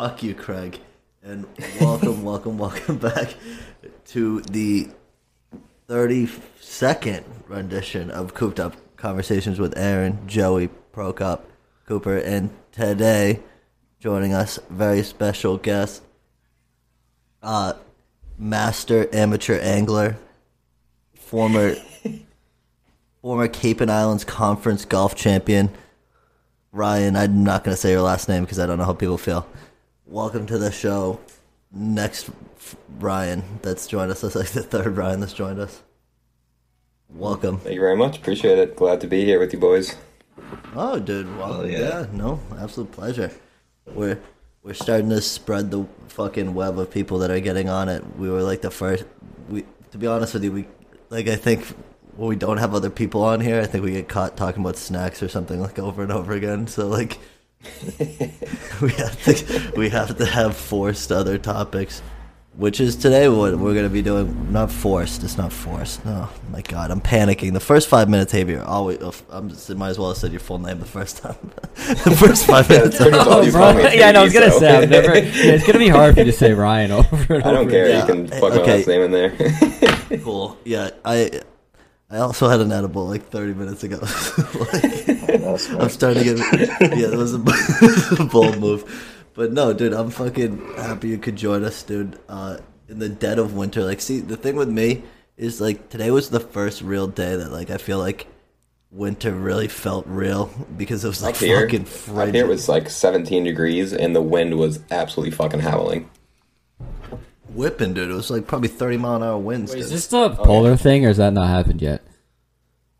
Fuck you, Craig. And welcome, welcome, welcome back to the 32nd rendition of Cooped Up Conversations with Aaron, Joey, Prokop, Cooper, and today joining us, very special guest, uh, master amateur angler, former former Cape and Islands Conference golf champion, Ryan. I'm not going to say your last name because I don't know how people feel. Welcome to the show. Next, Ryan that's joined us. That's like the third Ryan that's joined us. Welcome. Thank you very much. Appreciate it. Glad to be here with you boys. Oh, dude. Well, Oh, yeah. yeah. no, absolute pleasure. We're we're starting to spread the fucking web of people that are getting on it. We were like the first. We, to be honest with you, we like I think when we don't have other people on here, I think we get caught talking about snacks or something like over and over again. So like, we have to we have to have forced other topics. Which is today what we're gonna be doing? Not forced. It's not forced. No, my God, I'm panicking. The first five minutes, Xavier. Always, oh, I'm just, might as well have said your full name the first time. the first five minutes. pretty much all you Bro, call yeah, no, I was gonna so- say I've never. Yeah, it's gonna be hard for you to say Ryan over and over. I don't care. Yeah. You can plug my Okay. last name in there. cool. Yeah, I I also had an edible like 30 minutes ago. like, That's I'm starting to get yeah, that was a, a bold move. But no, dude, I'm fucking happy you could join us, dude. Uh, in the dead of winter, like, see, the thing with me is like today was the first real day that like I feel like winter really felt real because it was like Up here, fucking up here it was like 17 degrees and the wind was absolutely fucking howling. whipping, dude. It was like probably 30 mile an hour winds. Wait, is this the polar thing, or has that not happened yet?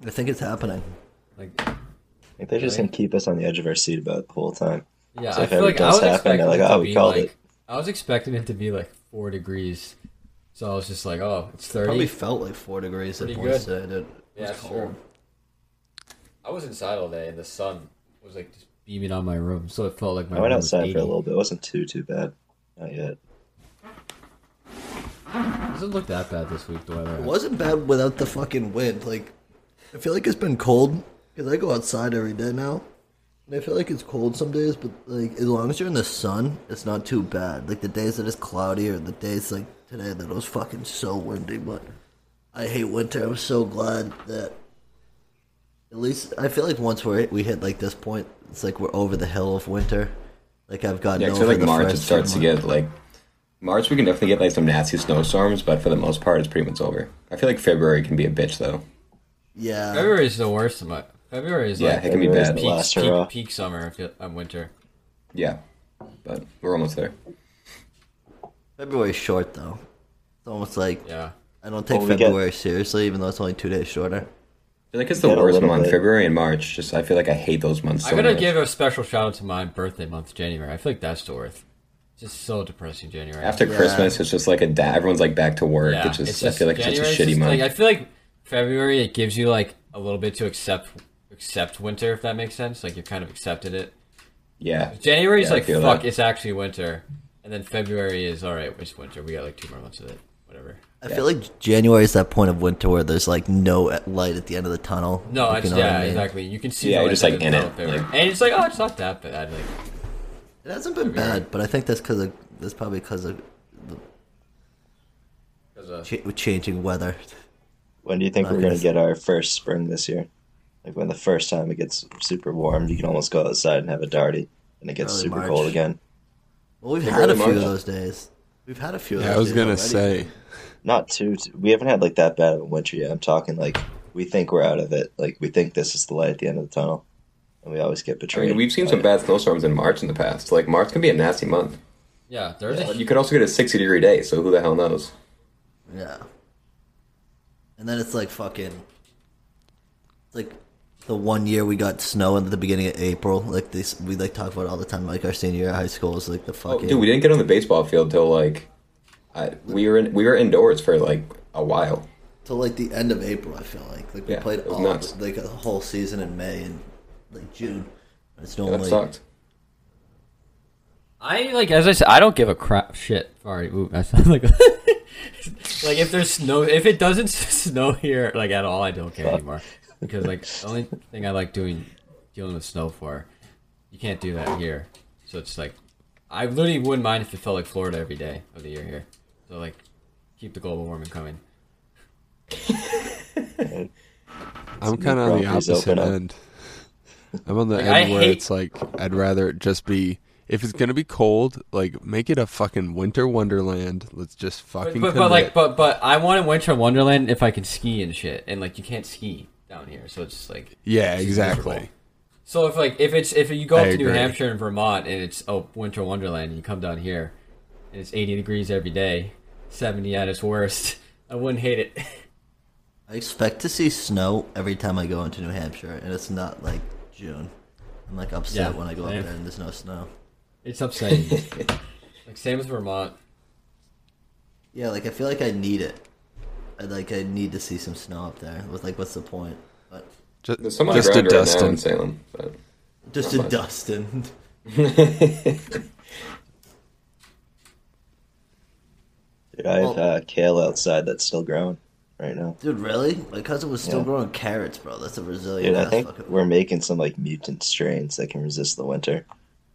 I think it's happening. Like, I think they're just gonna keep us on the edge of our seat about the whole time. yeah, So I if feel ever like I does was happen, expecting they're like, it to "Oh, we called like. it." I was expecting it to be like four degrees, so I was just like, oh, it's thirty. Probably felt like four degrees at one points good. today. It yeah, was that's cold. true. I was inside all day, and the sun was like just beaming on my room, so it felt like my I went room outside 80. for a little bit. It wasn't too too bad. Not yet. It doesn't look that bad this week. The weather. It wasn't bad without the fucking wind. Like, I feel like it's been cold because I go outside every day now, and I feel like it's cold some days. But like, as long as you're in the sun, it's not too bad. Like the days that it's cloudy or the days like today that it was fucking so windy. But I hate winter. I'm so glad that at least I feel like once we're we hit like this point, it's like we're over the hill of winter. Like I've gotten Yeah, 'cause I over feel like March it first starts to get like March we can definitely get like some nasty snowstorms, but for the most part it's pretty much over. I feel like February can be a bitch though. Yeah, February is the worst. Of my February is Yeah, like it can be bad. peak, last peak, hurrah. peak summer. I feel I'm winter. Yeah, but we're almost there. February's short though. It's almost like Yeah. I don't take Well, we get- February seriously, even though it's only two days shorter. I feel like it's the Get worst month. bit. February and March. Just I feel like I hate those months. So I'm gonna much. give a special shout out to my birthday month, January. I feel like that's the worst. It's just so depressing, January. after Yeah. Christmas. It's just like a da- everyone's like back to work. yeah, it's just, it's I feel like it's January's just a shitty just, month. Like, I feel like February it gives you like a little bit to accept accept winter, if that makes sense. Like you kind of accepted it. yeah, January's Yeah, like fuck, that. it's actually winter, and then February is all right. It's winter. We got like two more months of it. Whatever. I feel like January is that point of winter where there's like no light at the end of the tunnel. No, If it's, you know yeah, I mean. exactly. You can see. Yeah, you're just, like, in it, like- and it's like, oh, it's not that bad. Like, It hasn't been bad, but I think that's because of that's probably because of 'cause, uh, ch- changing weather. When do you think we're gonna get our first spring this year? Like when the first time it gets super warm, you can almost go outside and have a darty, and it gets Early super March. cold again. Well, we've Think had a early few of those days. We've had a few. Of Yeah, those I was days gonna already. say. Not too. We haven't had like that bad of a winter yet. I'm talking like we think we're out of it. Like we think this is the light at the end of the tunnel, and we always get I betrayed. mean we've seen some it. bad snowstorms in March in the past. Like March can be a nasty month. yeah, there's But a you could also get a 60 degree day. So who the hell knows? Yeah. And then it's like fucking. It's like the one year we got snow in the beginning of April. Like this, we like talk about it all the time. Like our senior year of high school is like the Oh, fucking. dude, we didn't get on the baseball field till like I, we were in, we were indoors for like a while. till like the end of April. I feel like like we Yeah, played all nuts. like a whole season in May and like June. It's Yeah, that normally sucked. I like as I said, I don't give a crap shit. Sorry, ooh, that sounds like like if there's snow, if it doesn't snow here like at all, I don't care anymore because like the only thing I like doing dealing with snow for, you can't do that here. So it's like I literally wouldn't mind if it felt like Florida every day of the year here. So like, keep the global warming coming. I'm kind of on the opposite end. I'm on the Like, I end where hate- it's like I'd rather it just be if it's gonna be cold, like make it a fucking winter wonderland. Let's just fucking. but, but like, but but I want a winter wonderland if I can ski and shit, and like you can't ski down here, so it's just like yeah, it's exactly. miserable. So if like if it's if you go I up to New agree. Hampshire and Vermont and it's oh winter wonderland, and you come down here and it's 80 degrees every day, 70 at its worst, I wouldn't hate it. I expect to see snow every time I go into New Hampshire, and it's not like June. I'm like upset Yeah, when I go same. up there and there's no snow. It's upsetting. like same as Vermont. Yeah, like I feel like I need it. I like I need to see some snow up there. With like, what's the point? But Just, There's some just a ground right now Dustin. in Salem, but just Not a much. Dustin. Dude, I have Well- uh, kale outside that's still growing right now. Dude, really? My cousin was still Yeah. growing carrots, bro. That's a Brazilian Dude, I think fucking. we're making some like mutant strains that can resist the winter.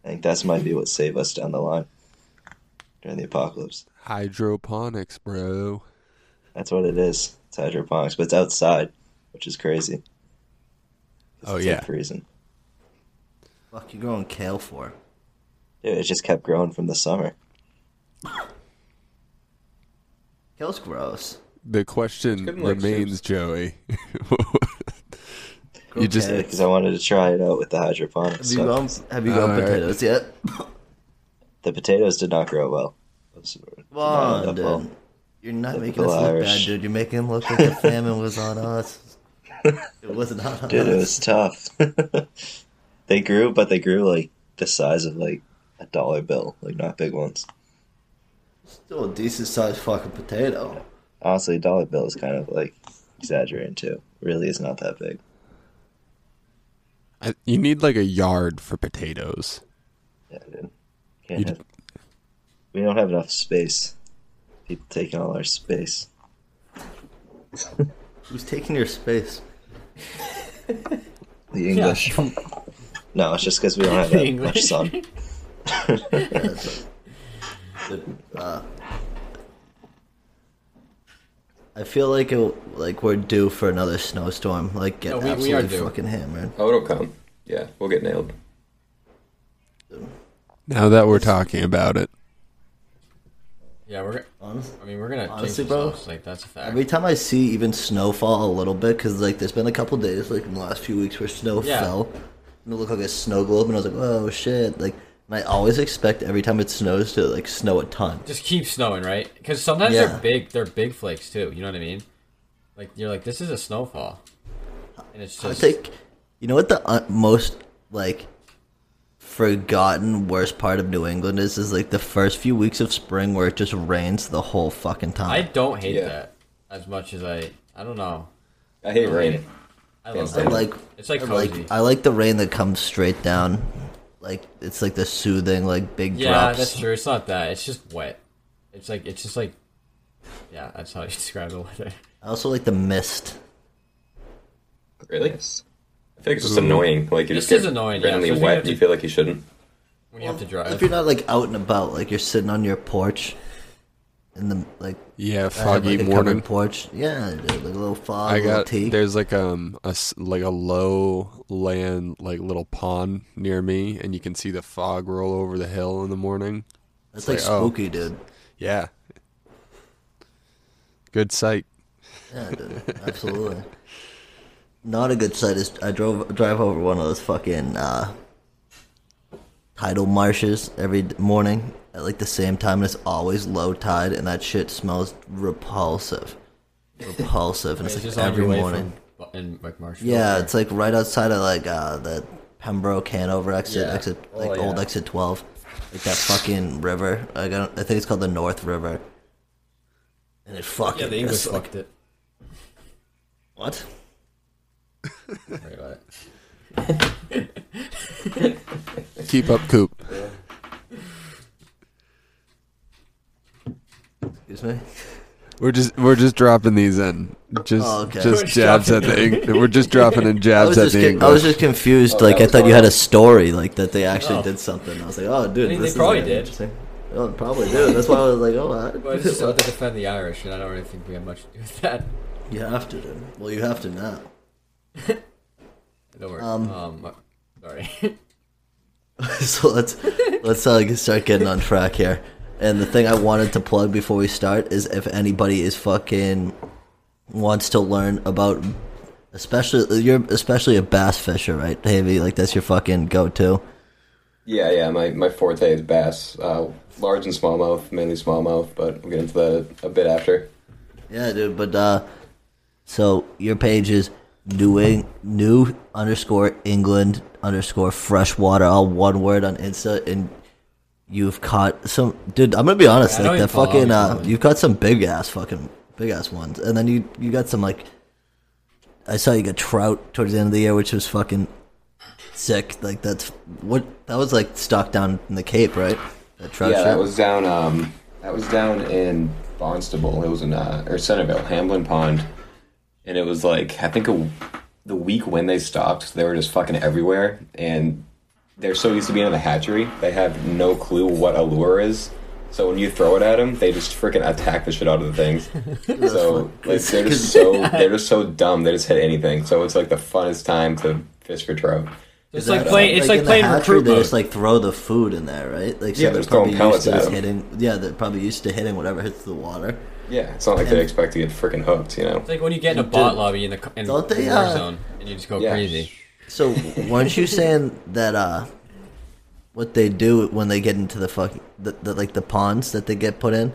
I think that's might be what save us down the line during the apocalypse. hydroponics, bro. That's what it is. It's hydroponics, but it's outside, which is crazy. Oh, it's yeah. like freezing. Fuck you growing kale for? Dude, it just kept growing from the summer. Kale's gross. The question good in, like, remains. Joey. Grow You just- Because I wanted to try it out with the hydroponics. Have you grown? Have you grown Alright. potatoes yet? The potatoes did not grow well. Those Come not on, dude. well. You're not Typical making us look Irish. bad, dude. You're making it look like the famine was on us. It wasn't on us. Dude, it was tough. they grew, but they grew like the size of like a dollar bill, like not big ones. Still a decent sized fucking potato. Honestly, a dollar bill is kind of like exaggerating too. Really is not that big. I, you need like a yard for potatoes. Yeah, dude. Can't You have, we don't have enough space. People taking all our space. Who's taking your space? The English. No, it's just because we don't have that English. much sun. Yeah, that's a- Dude, uh, I feel like it, like we're due for another snowstorm. Like get No, we- we absolutely are fucking hammered. oh, it'll come. Yeah, we'll get nailed. Now that we're talking about it, Yeah, we're. Honest- I mean, we're gonna Honestly, bro. Like that's a fact. Every time I see even snowfall a little bit, because like there's been a couple days like in the last few weeks where snow Yeah. fell, and it looked like a snow globe, and I was like, oh shit! Like, and I always expect every time it snows to like snow a ton. just keep snowing, right? Because sometimes Yeah. they're big. They're big flakes too. You know what I mean? Like you're like, this is a snowfall, and it's just. I think, you know what the uh, most like forgotten worst part of New England is is like the first few weeks of spring where it just rains the whole fucking time. I don't hate Yeah. that as much as I. I don't know. I hate I rain. it. I Can't love stand I like It's like I cozy. like I like the rain that comes straight down. Like it's like the soothing like big yeah, drops. that's true. It's not that. It's just wet. It's like it's just like. Yeah, that's how you describe the weather. I also like the mist. Really? I Yes. feel like it's just annoying. Like you This just get is annoying, yeah, randomly especially wet if and you you- feel like you shouldn't. When you have to drive. If drive. you're not like out and about, like you're sitting on your porch in the like yeah, I have, foggy like, a morning. covered porch. Yeah, dude, like a little fog, I a little got tea. there's like um a s- like a low land like little pond near me, and you can see the fog roll over the hill in the morning. That's like like, oh. spooky, dude. Yeah, good sight. Yeah, dude, absolutely. Not a good sight is I drove drive over one of those fucking uh, tidal marshes every morning at like the same time, and it's always low tide, and that shit smells repulsive, repulsive, and it's, It's like just every morning. from in like Marshall. Yeah, it's like right outside of like uh, the Pembroke Hanover exit, Yeah. exit Oh, like old yeah. exit twelve, like that fucking river. Like, I, don't, I think it's called the North River, and it fucking yeah. The English it's like- fucked it. what? Sorry about it. Keep up, Coop. Excuse me. We're just we're just dropping these in. Just Oh, okay. just jabs at dropping the Eng- we're just dropping in I jabs was, at just the con- English. I was just confused. Oh, like I was thought you had a story, like that they actually Oh. did something. I was like, oh, dude, I mean, this they is probably like, did. interesting. Oh, probably do. That's why I was like, oh, I- Well, it's just out to defend the Irish, and I don't really think we have much to do with that. you have to, dude. Well, you have to now. Don't worry. Um, Um, sorry. so let's let's uh, start getting on track here. And the thing I wanted to plug before we start is if anybody is fucking wants to learn about, especially you're especially a bass fisher, right, Davey? Like that's your fucking go-to. Yeah, yeah. My, my forte is bass, uh, large and smallmouth, mainly smallmouth, but we'll get into that a, a bit after. Yeah, dude. But uh, so your page is new new underscore England underscore freshwater, all one word on Insta, and you've caught some. Dude, I'm gonna be honest. Yeah, like the fucking you, uh, probably. you've got some big ass fucking big ass ones, and then you you got some like. I saw you got trout towards the end of the year, which was fucking sick. Like that's what that was like stocked down in the Cape, right? That trout yeah, shit. that was down. Um, that was down in Barnstable. It was in uh, or Centerville, Hamblin Pond, and it was like I think a, the week when they stopped, they were just fucking everywhere, and they're so used to being in the hatchery, they have no clue what a lure is. So when you throw it at them, they just freaking attack the shit out of the things. so like they're just so they're just so dumb. They just hit anything. So it's like the funnest time to fish for trout. it's Is like that, playing. uh, It's like, in the playing hatchery, recruit They mode. just like throw the food in there, right? Like so Yeah, they're they're throwing probably used pellets to at just 'em. hitting. Yeah, they're probably used to hitting whatever hits the water. Yeah, it's not like they expect to get freaking hooked, you know. It's like when you get in a Dude, bot lobby in the in don't the they, war uh, zone and you just go Yeah. crazy. So weren't you saying that uh, what they do when they get into the fucking the, the like the ponds that they get put in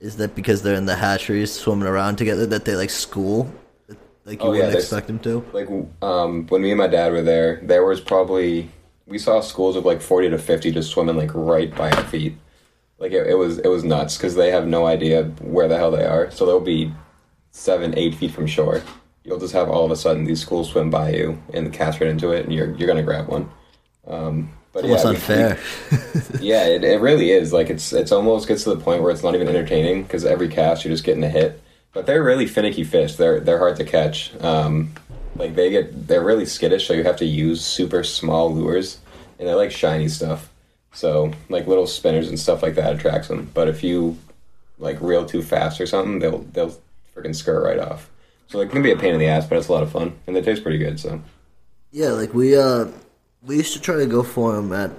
is that because they're in the hatcheries swimming around together that they like school, like you Oh, wouldn't they- expect them to. like um, when me and my dad were there, there was probably we saw schools of like forty to fifty just swimming like right by our feet. Like it, it was it was nuts because they have no idea where the hell they are. So they'll be seven eight feet from shore. You'll just have all of a sudden these schools swim by you and cast right into it, and you're you're gonna grab one. Um, but Almost yeah, we- unfair. yeah, it, it really is. Like it's it's almost gets to the point where it's not even entertaining because every cast you're just getting a hit. But they're really finicky fish. They're they're hard to catch. Um, like they get they're really skittish, so you have to use super small lures, and they like shiny stuff. So like little spinners and stuff like that attracts them. But if you like reel too fast or something, they'll they'll freaking skirt right off. So it can be a pain in the ass, but it's a lot of fun, and they taste pretty good. So Yeah, like we uh we used to try to go for them at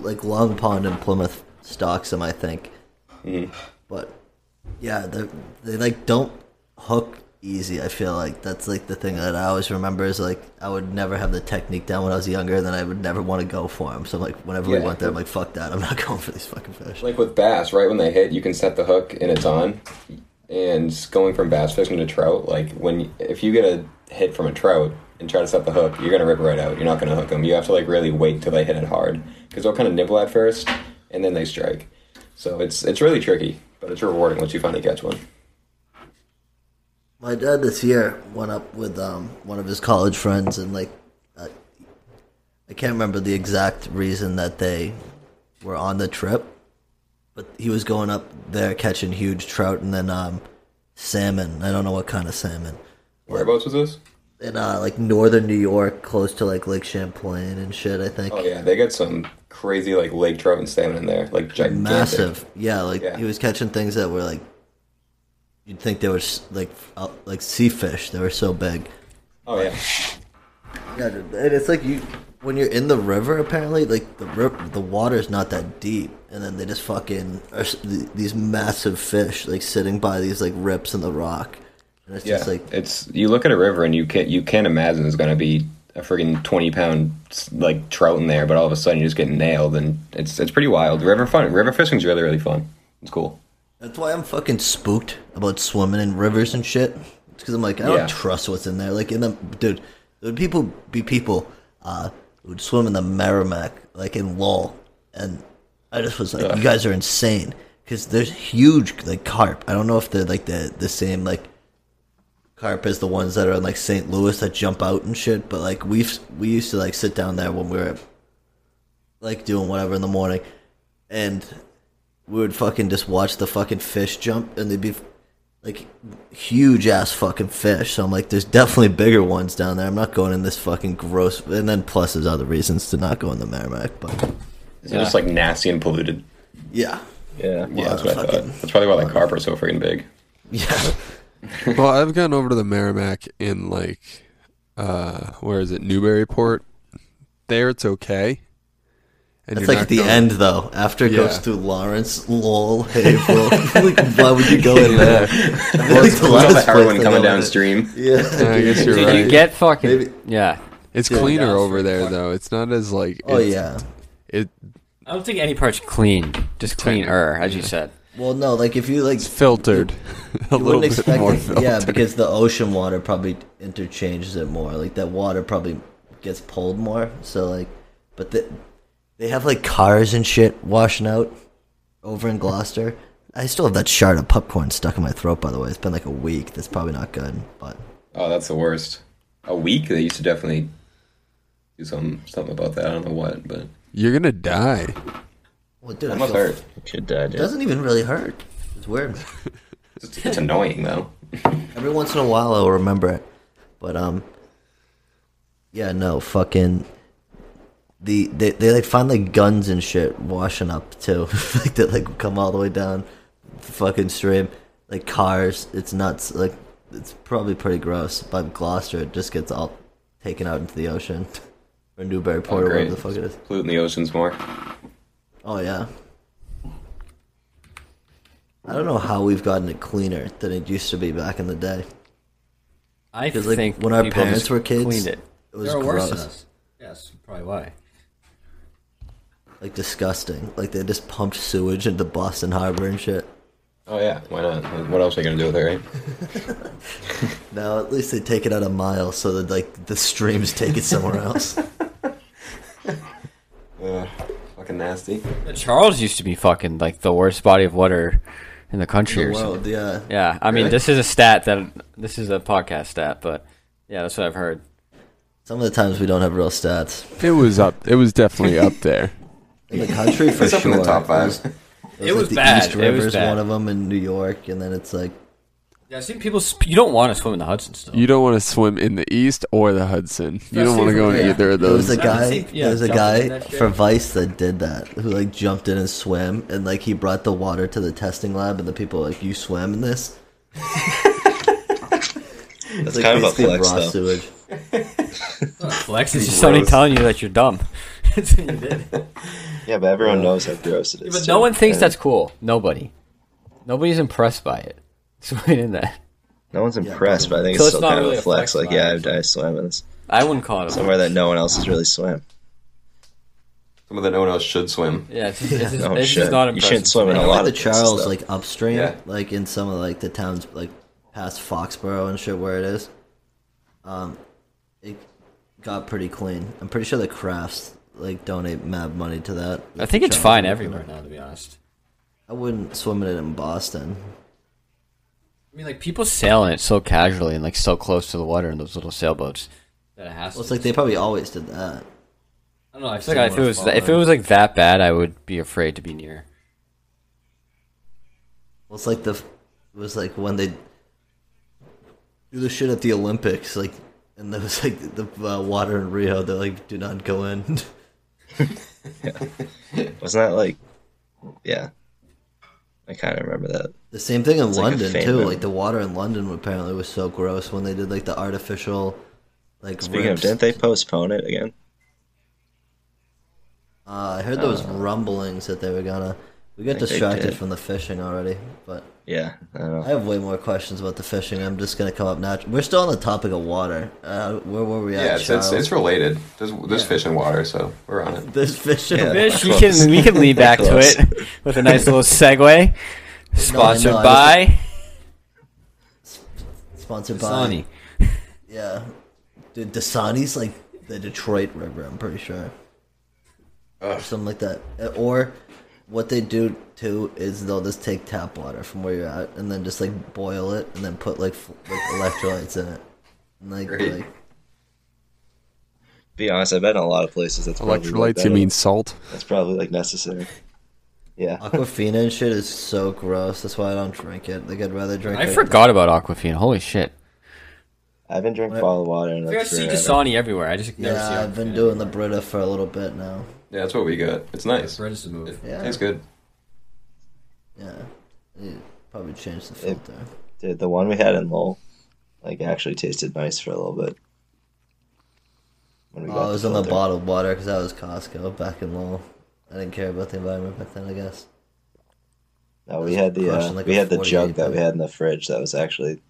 like Long Pond and Plymouth stocks them, I think. But yeah, they they like don't hook easy. I feel like that's like the thing that I always remember is like I would never have the technique down when I was younger, and then I would never want to go for them. So like whenever we went there, I'm like fuck that, I'm not going for these fucking fish. Like with bass, right when they hit, you can set the hook and it's on. And going from bass fishing to trout, like when if you get a hit from a trout and try to set the hook, you're gonna rip right out. You're not gonna hook them. You have to like really wait until they hit it hard because they'll kind of nibble at first and then they strike. So it's it's really tricky, but it's rewarding once you finally catch one. My dad this year went up with um, one of his college friends, and like, uh, I can't remember the exact reason that they were on the trip, but he was going up there catching huge trout and then um, salmon. I don't know what kind of salmon. Whereabouts was this? In uh, like northern New York, close to like Lake Champlain and shit. I think. Oh yeah, they got some crazy like lake trout and salmon in there, like gigantic. massive. Yeah, like Yeah. he was catching things that were like you'd think they were s- like uh, like sea fish. They were so big. Oh yeah, Yeah, dude, and it's like you when you're in the river. Apparently, like the river, the water's not that deep, and then they just fucking are s- th- these massive fish like sitting by these like rips in the rock, and it's yeah. just like it's you look at a river and you can't you can't imagine there's gonna be a freaking twenty pound like trout in there, but all of a sudden you just get nailed, and it's it's pretty wild. River fun, river fishing's really really fun. It's cool. That's why I'm fucking spooked about swimming in rivers and shit. It's because I'm like I don't Yeah. trust what's in there. Like in the dude, there would people be people uh, who would swim in the Merrimack, like in Lowell, and I just was like, you guys are insane because there's huge like carp. I don't know if they're like the the same like carp as the ones that are in like St. Louis that jump out and shit. But like we've we used to like sit down there when we were like doing whatever in the morning, and we would fucking just watch the fucking fish jump, and they'd be like huge ass fucking fish. So I'm like, there's definitely bigger ones down there. I'm not going in this fucking gross. And then plus there's other reasons to not go in the Merrimack, but It's just like nasty and polluted. yeah, Yeah. Yeah, that's what I thought. That's probably why that carp are so freaking big. yeah. well, I've gone over to the Merrimack in like, uh, where is it, Newburyport? There, it's okay. And like at the going- end though. After it goes Yeah. through Lawrence, Lowell, Haverhill. like, why would you go in there? I feel Well, it's the the last heroin place I coming go in- downstream. Yeah, Yeah, I guess you're Dude, right. you get fucking Maybe- yeah. It's Yeah, cleaner over there fuck. though. It's not as like. Oh yeah. It I don't think any part's clean. Just cleaner, as you said. Well, no, like if you like it's filtered. a you little wouldn't bit expect more it, filtered. yeah, because the ocean water probably interchanges it more. Like that water probably gets pulled more. So like, but the, they have like cars and shit washing out over in Gloucester. I still have that shard of popcorn stuck in my throat. By the way, it's been like a week. That's probably not good. But Oh, that's the worst. A week? They used to definitely do something something about that. I don't know what, but You're gonna die. well, dude, that I must feel- hurt. Could die, It doesn't even really hurt. It's weird. It's, it's annoying though. Every once in a while, I'll remember it. But um, yeah, no, fucking. The they they like find like guns and shit washing up too, like that like come all the way down, the fucking stream, like cars. It's nuts. Like it's probably pretty gross. But Gloucester, it just gets all taken out into the ocean, or Newburyport, Oh, or whatever the fuck it is. Polluting the oceans more. Oh yeah. I don't know how we've gotten it cleaner than it used to be back in the day. I like think when our parents just were kids, it. it was They were worse than gross. us. Yes, probably why. Like disgusting. Like they just pumped sewage into Boston Harbor and shit. Oh yeah, why not? What else are you gonna do with it, right? Now at least they take it out a mile so that like the streams take it somewhere else. Ugh, fucking nasty. The Charles used to be fucking like the worst body of water in the country the or something. world, yeah. Yeah, I mean Really? this is a stat that this is a podcast stat, but yeah, that's what I've heard. Some of the times we don't have real stats It was up. It was definitely up there. In the country for It's up sure. in the top five. was- It was like the bad. East It was bad. one of them in New York, and then it's like Yeah, I've seen people. Sp- you don't want to swim in the Hudson still. You don't want to swim in the east or the Hudson. You don't want to go in yeah. either of those. there was those. a I haven't guy. seen- yeah, there was a guy for Vice that did that, who like jumped in and swam, and like he brought the water to the testing lab, and the people were like, "You swam in this." That's Like kind of a basically flex, though. sewage. Flex is just somebody telling you that you're dumb. That's what you did. Yeah, but everyone knows how gross it is. but too. no one thinks And that's cool. Nobody. Nobody's impressed by it. Swimming in that. No one's impressed, but I think So it's it's still not kind really of a a flex. flex Like, yeah. I've dive swim in this I wouldn't call it a somewhere that no one else has really swam. Some of the no one else should swim. Yeah, it's, just, it's, just, No, it's shit. just not You shouldn't swim in a lot the of places, Charles, though. like upstream, Yeah. like in some of like the towns, like past Foxborough and shit, where it is. Um, it got pretty clean. I'm pretty sure the Krafts like donate mad money to that. I think it's fine everywhere now, to be honest. I wouldn't swim in it in Boston. I mean, like people sail in it so casually and like so close to the water in those little sailboats that it has. Well, it's like they probably always did that. I don't know. I feel like if it was fall if it was like that bad, I would be afraid to be near. Well, it's like the it was like when they do the shit at the Olympics, like, and there was like the uh, water in Rio. They're like, do not go in. Wasn't that like, yeah? I kind of remember that. The same thing in It's London faint too. Like the water in London apparently was so gross when they did like the artificial, like. Speaking of, didn't they postpone it again? Uh, I heard there was rumblings that they were gonna. We got distracted from the fishing already, but Yeah, I don't know. I have way more questions about the fishing. I'm just gonna come up natural. We're still on the topic of water. Uh, where were we at? Yeah, it's, it's, it's related. There's, there's fish and water, so we're on it. There's fishing. Yeah. Fish, we can we can lead back to it with a nice little segue. Sponsored no, I by Sponsored by. Dasani. Yeah, dude, Dasani's like the Detroit River. I'm pretty sure, or something like that. Uh, Or what they do too is they'll just take tap water from where you're at and then just like boil it and then put like, f- like electrolytes in it. And, like, Great. like Be honest, I've been in a lot of places that's probably like Electrolytes, you uh, mean salt? that's probably like necessary. Yeah. Aquafina and shit is so gross. That's why I don't drink it. Like I'd rather drink. I like, forgot about Aquafina. Holy shit! I haven't drank What? bottled water in I like see. Dasani everywhere. I just never see. Yeah, I've been doing the Brita for a little bit now. Yeah, that's what we got. It's nice. Bread is the It move. Yeah. tastes good. Yeah, You probably change the filter. Dude, the one we had in Lowell, like actually tasted nice for a little bit. When we Oh, I was on the filter. bottled water because that was Costco back in Lowell. I didn't care about the environment back then. I guess. No, we had the Crushing uh, like we a had the 48 jug that we thing. had in the fridge that was actually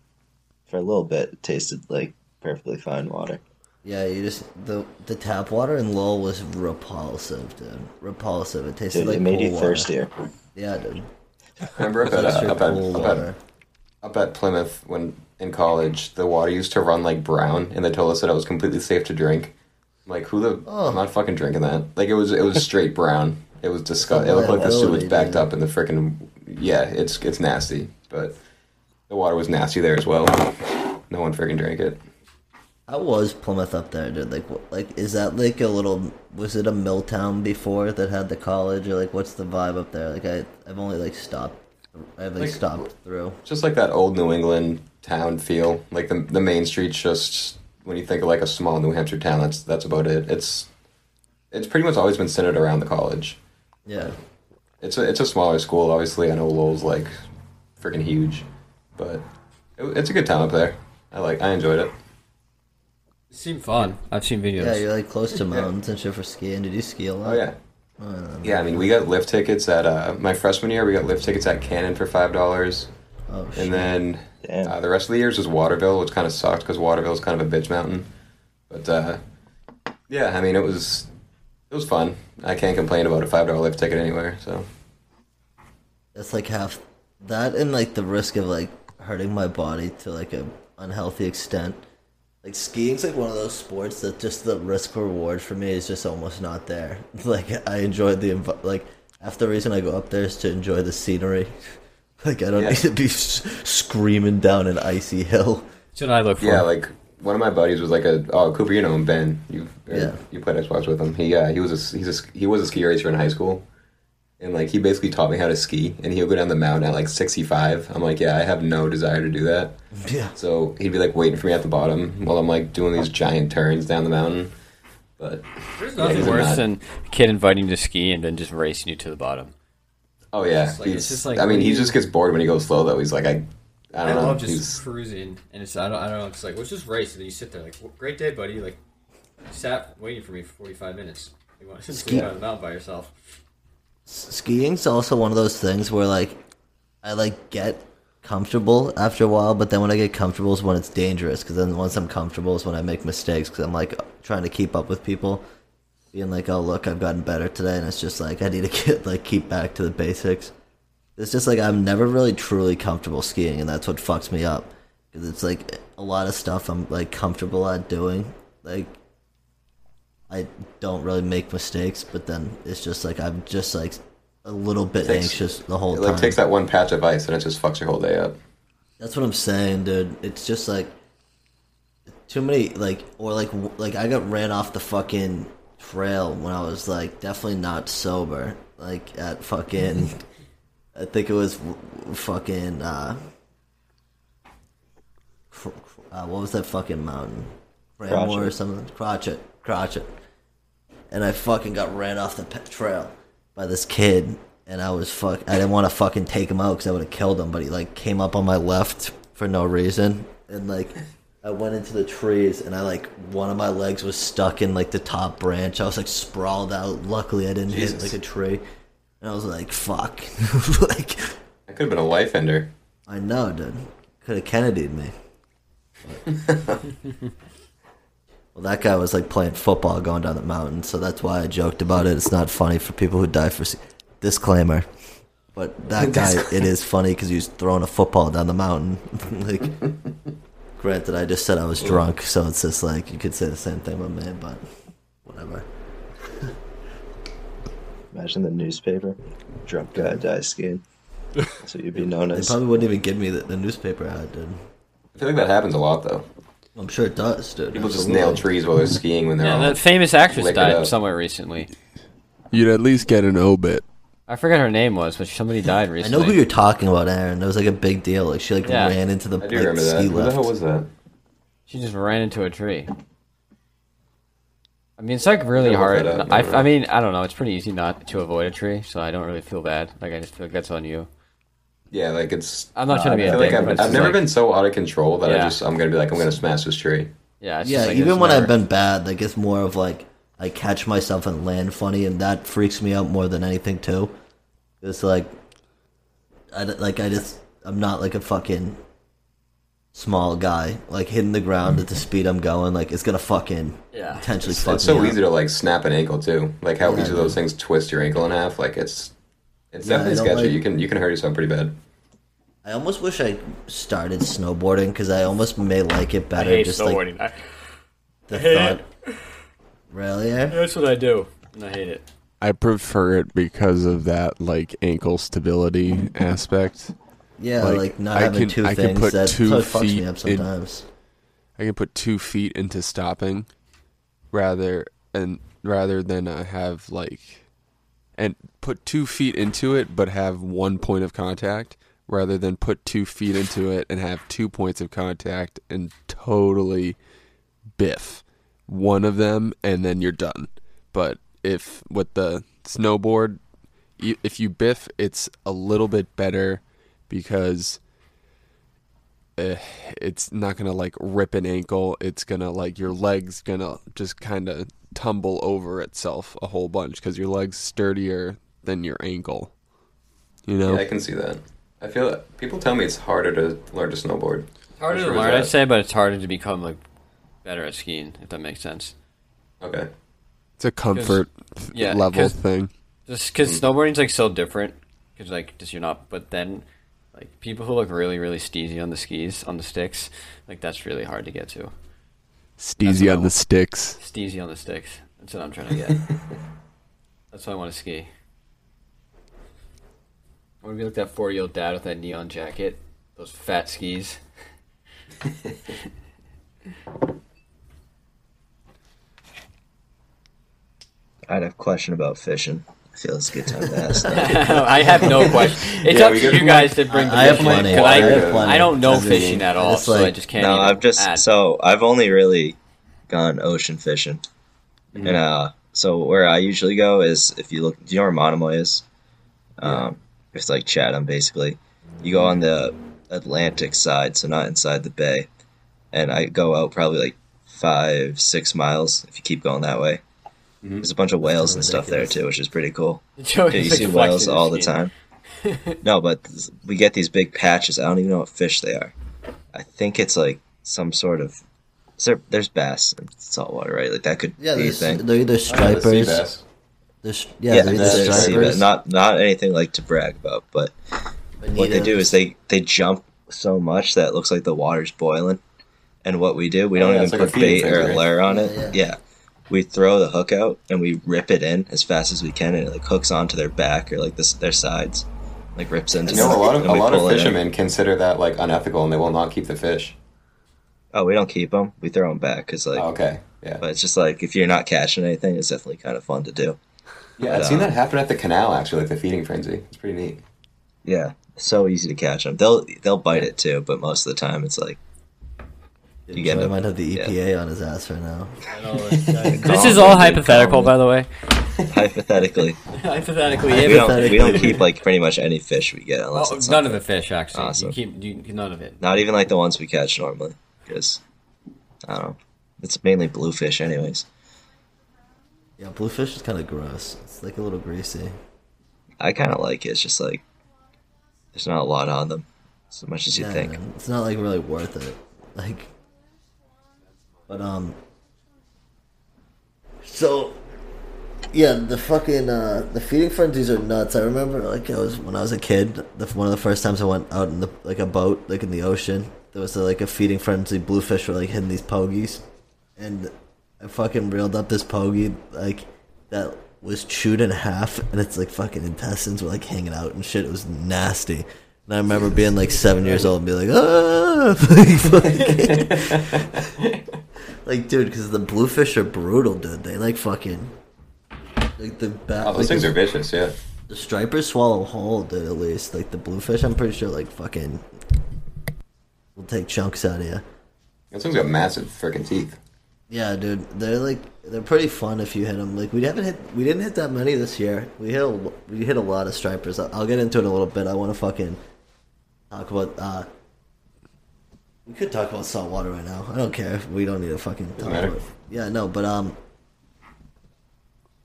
for a little bit it tasted like perfectly fine water. Yeah, you just the the tap water in Lowell was repulsive, dude. Repulsive. It tasted Dude, like it made pool you water. thirstier. Yeah, dude. Remember up at, uh, up, at, up, at, up at Plymouth when in college, the water used to run like brown, and they told us that it was completely safe to drink. I'm like, who the? Oh. I'm not fucking drinking that. Like it was, it was straight brown. It was disgusting. It looked like the sewage backed up in the freaking. Yeah, it's it's nasty, but the water was nasty there as well. No one freaking drank it. How was Plymouth up there, dude? Like, like is that like a little? Was it a mill town before that had the college, or like what's the vibe up there? Like, I I've only like stopped. I've like, Like- stopped through. Just like that old New England town feel. Like the the main streets, just when you think of like a small New Hampshire town, that's that's about it. It's it's pretty much always been centered around the college. Yeah. It's a it's a smaller school, obviously. I know Lowell's like freaking huge, but it, it's a good town up there. I like I enjoyed it. It seemed fun. I've seen videos. Yeah, you're like close to mountains and shit for skiing. Did you ski a lot? Oh yeah, yeah. I mean, we got lift tickets at uh, my freshman year. We got lift tickets at Cannon for five dollars, Oh shit. and then uh, the rest of the years was Waterville, which kind of sucked because Waterville is kind of a bitch mountain. But uh, yeah, I mean, it was it was fun. I can't complain about a five dollar lift ticket anywhere. So that's like half that and like the risk of like hurting my body to like a unhealthy extent. Like skiing's like one of those sports that just the risk reward for me is just almost not there. Like I enjoy the env- like half the reason I go up there is to enjoy the scenery. Like I don't Yeah. need to be s- screaming down an icy hill. That's what I look for. Yeah, like one of my buddies was like a oh Cooper, you know him Ben. You or Yeah. you played Xbox with him. He uh, he was a, he's a, he was a ski racer in high school, and like he basically taught me how to ski. And he would go down the mountain at like sixty five. I'm like, yeah, I have no desire to do that. Yeah. So he'd be like waiting for me at the bottom while I'm like doing these giant turns down the mountain. But There's Yeah, nothing he's worse nut. than a kid inviting you to ski and then just racing you to the bottom. oh yeah, It's like- it's he's. just like, I mean, he just gets bored when he goes slow though. He's like, I, I I, don't know. love just he's cruising, and it's I don't I don't know. It's like let's just race, and then you sit there like, great day, buddy. Like, you sat waiting for me for 45 minutes. You want to Ski- sleep on the mountain by yourself? Skiing's also one of those things where like I like get comfortable after a while, but then when I get comfortable is when it's dangerous. Because then once I'm comfortable is when I make mistakes. Because I'm like trying to keep up with people, being like, "Oh look, I've gotten better today," and it's just like I need to get like keep back to the basics. It's just like I'm never really truly comfortable skiing, and that's what fucks me up. Because it's like a lot of stuff I'm like comfortable at doing, like I don't really make mistakes, but then it's just like I'm just like a little bit Takes- anxious the whole time. it like takes that one patch of ice and it just fucks your whole day up. That's what I'm saying, dude. It's just like too many like or like like I got ran off the fucking trail when I was like definitely not sober. Like at fucking I think it was fucking uh, uh what was that fucking mountain? Cranmore or something. Crotched, Crotched. And I fucking got ran off the pe- trail by this kid, and I was fuck. I didn't want to fucking take him out because I would have killed him, but he like came up on my left for no reason, and like I went into the trees, and I like one of my legs was stuck in like the top branch. I was like sprawled out. Luckily, I didn't hit like a tree, and I was like, "Fuck!" like That could have been a life ender. I know, dude. Could have Kennedy'd me. well, that guy was like playing football going down the mountain, so that's why I joked about it. It's not funny for people who die for. se- Disclaimer. But that guy, it is funny because he was throwing a football down the mountain. like, granted, I just said I was drunk, so it's just like you could say the same thing with me, but whatever. Imagine the newspaper. Drunk guy dies skiing. So you'd be known They as. probably wouldn't even give me the, the newspaper ad, dude. I feel like that happens a lot though. I'm sure it does, dude. People just nail trees while they're skiing when they're Yeah, all that famous actress lick it died up. somewhere recently. You'd at least get an obit. I forget her name was, but somebody died recently. I recently. know who you're talking about, Aaron. That was like a big deal. Like she like Yeah. ran into the I do like, remember that. ski Who the lift. hell was that? She just ran into a tree. I mean, it's like really Yeah, look hard. that up, I, I mean, I don't know. It's pretty easy not to avoid a tree, so I don't really feel bad. Like I just feel like that's on you. Yeah, like it's. I'm not No, trying to be I I a feel like dick, I've, I've never like- been so out of control that I just I'm gonna be like I'm gonna smash this tree. Yeah, it's Yeah, just like, even it's when never- I've been bad, like it's more of like I catch myself and land funny, and that freaks me out more than anything too. It's like, I d- like I just I'm not like a fucking small guy. Like hitting the ground at the mm-hmm. speed I'm going, like it's gonna fucking Yeah. potentially It's, fuck it's so up. easy to like snap an ankle too. Like how Yeah, each of those things twist your ankle in half. Like it's it's Yeah, definitely sketchy. like- You can you can hurt yourself pretty bad. I almost wish I started snowboarding because I almost may like it better. I better. hate just snowboarding. like I, the hate thought. Really? Aaron? that's what I do, and I hate it. I prefer it because of that like ankle stability aspect. Yeah, Like, like, not I having can- two I can things put that two so it fucks feet me up in- sometimes. I can put two feet into stopping rather and rather than I have like and put two feet into it but have one point of contact rather than put two feet into it and have two points of contact and totally biff one of them and then you're done. But if with the snowboard if you biff it's a little bit better because eh, it's not gonna like rip an ankle. It's gonna like your legs gonna just kind of tumble over itself a whole bunch because your legs sturdier than your ankle. You know, Yeah, I can see that. I feel it. People tell me it's harder to learn to snowboard. Harder to true is learn, I'd say, but it's harder to become like better at skiing, if that makes sense. Okay. it's a comfort yeah, level 'cause- thing. Just because snowboarding's like so different, because like just you're not. But then, like people who look really really steezy on the skis on the sticks, like that's really hard to get to. Steezy what I on the want. sticks. Steezy on the sticks. That's what I'm trying to get. that's why I want to ski. I want to be like that four year old dad with that neon jacket, those fat skis. I had a question about fishing. I feel it's a good time to ask. I have no question. It's Yeah, up to you guys to bring the I have fishing in, plenty. 'cause I I, have plenty. I don't know I fishing at all, it's so I just can't. no, I've just add. so I've only really gone ocean fishing, and uh, so where I usually go is if you look, do you know where Monomoy is? Um, it's like Chatham basically. You go on the Atlantic side, so not inside the bay, and I go out probably like five, six miles if you keep going that way. There's a bunch of whales and stuff there too, which is pretty cool. Yeah, you like, see whales his all the time. no, but we get these big patches. I don't even know what fish they are. I think it's like some sort of. There, there's bass in saltwater, right? Like that could Yeah, be a they're, thing. they're either Oh, the sea stripers. bass. They're, yeah, yeah, they're either that's that's stripers. not not anything like to brag about, but what they do is they they jump so much that it looks like the water's boiling. And what we do, we Oh, don't yeah, even it's like put bait or frenzy, a right? lure on it. Yeah, Yeah, yeah. We throw the hook out and we rip it in as fast as we can, and it like hooks onto their back or like this their sides, like rips into. You know, a lot of a lot of fishermen consider that like unethical, and they will not keep the fish. Oh, we don't keep them. We throw them back because like, Oh, okay, yeah, but it's just like if you're not catching anything, it's definitely kind of fun to do. yeah. I've but, seen uh, that happen at the canal actually, like the feeding frenzy. It's pretty neat. Yeah, so easy to catch them. They'll they'll bite it too, but most of the time it's like you get Joey them. might have the yeah. EPA on his ass right now. Oh, this is all hypothetical, by the way. Hypothetically, Hypothetically, we don't we don't keep like pretty much any fish we get unless Oh, it's none of the fish actually. Awesome. You keep you, none of it. Not even like the ones we catch normally, because I don't know. It's mainly bluefish, anyways. Yeah, bluefish is kind of gross. It's like a little greasy. I kind of like it. It's just like there's not a lot on them, as much as you think. man. It's not like really worth it. Like, but um, so yeah, the fucking uh, the feeding frenzies are nuts. I remember like I was when I was a kid. The, one of the first times I went out in the like a boat, like in the ocean, there was like a feeding frenzy. Bluefish were like hitting these pogies, and I fucking reeled up this pogie like that was chewed in half, and its like fucking intestines were like hanging out and shit. It was nasty. And I remember being like seven years old and be like, ah, like, like dude, because the bluefish are brutal, dude. They like fucking like the back. Oh, those like, things the- are vicious. Yeah. The stripers swallow whole, dude. At least like the bluefish, I'm pretty sure like fucking will take chunks out of you. Those things got massive freaking teeth. Yeah, dude, they're like they're pretty fun if you hit them. Like we haven't hit, we didn't hit that many this year. We hit a, we hit a lot of stripers. I'll, I'll get into it in a little bit. I want to fucking talk about. uh We could talk about salt water right now. I don't care. We don't need to fucking talk matter. about. Yeah, no, but um,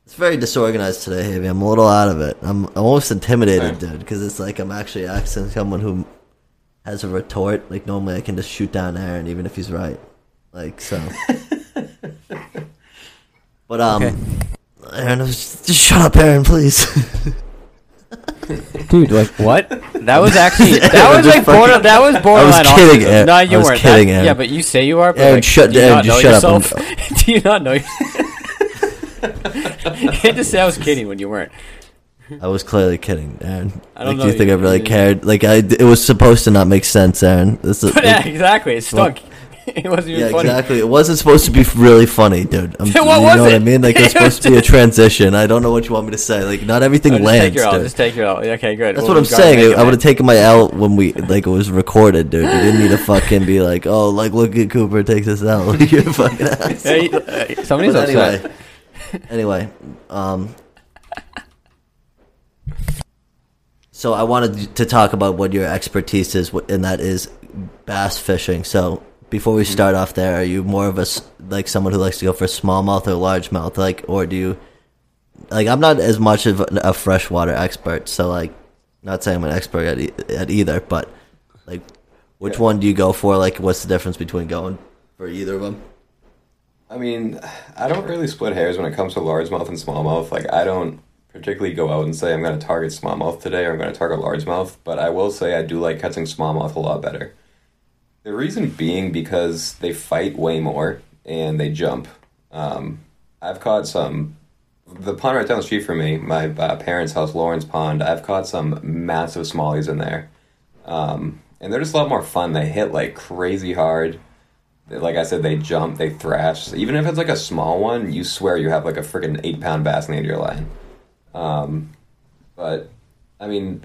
it's very disorganized today, Havy. I'm a little out of it. I'm, I'm almost intimidated, Same. dude, because it's like I'm actually asking someone who has a retort. Like normally, I can just shoot down Aaron, even if he's right. Like so. but um, Okay. Aaron, just, just shut up, Aaron, please. Dude, like what? That was actually that was like border, that was borderline. kidding, autism. Aaron. No, you I was weren't. kidding, That- Aaron. Yeah, but you say you are. But Aaron, like, shut- do you not just know shut up yourself? do you not know? you can't just say I was kidding when you weren't. I was clearly kidding, Aaron. I don't like, know do you think you. I really You- cared? Like, I, it was supposed to not make sense, Aaron. This is, But yeah, exactly. It stunk. it wasn't even yeah, funny. exactly. It wasn't supposed to be really funny, dude. I'm, What you was know what I it? mean? Like, it's It was supposed to be a transition. I don't know what you want me to say. Like, not everything Oh, just lands, take your L. Just take your L. Okay, good. That's Well, what I'm saying. I, I would have taken my L when we like it was recorded, dude. You didn't need to fucking be like, oh, like look at Cooper takes this L. You're fucking. Hey, uh, somebody's But upset. anyway, anyway, um, so I wanted to talk about what your expertise is, and that is bass fishing. So before we hmm. start off there, are you more of a like someone who likes to go for smallmouth or largemouth, like, or do you like? I'm not as much of a, a freshwater expert, so like, not saying I'm an expert at, e- at either, but like, which Yeah. one do you go for? Like, what's the difference between going for either of them? I mean, I don't really split hairs when it comes to largemouth and smallmouth. Like, I don't particularly go out and say I'm going to target smallmouth today or I'm going to target largemouth, but I will say I do like catching smallmouth a lot better. The reason being because they fight way more and they jump. Um, I've caught some. The pond right down the street from me, my uh, parents' house, Lawrence Pond, I've caught some massive smallies in there. Um, and they're just a lot more fun. They hit like crazy hard. They- Like I said, they jump, they thrash. Even if it's like a small one, you swear you have like a freaking eight pound bass in the end of your line. Um, but I mean,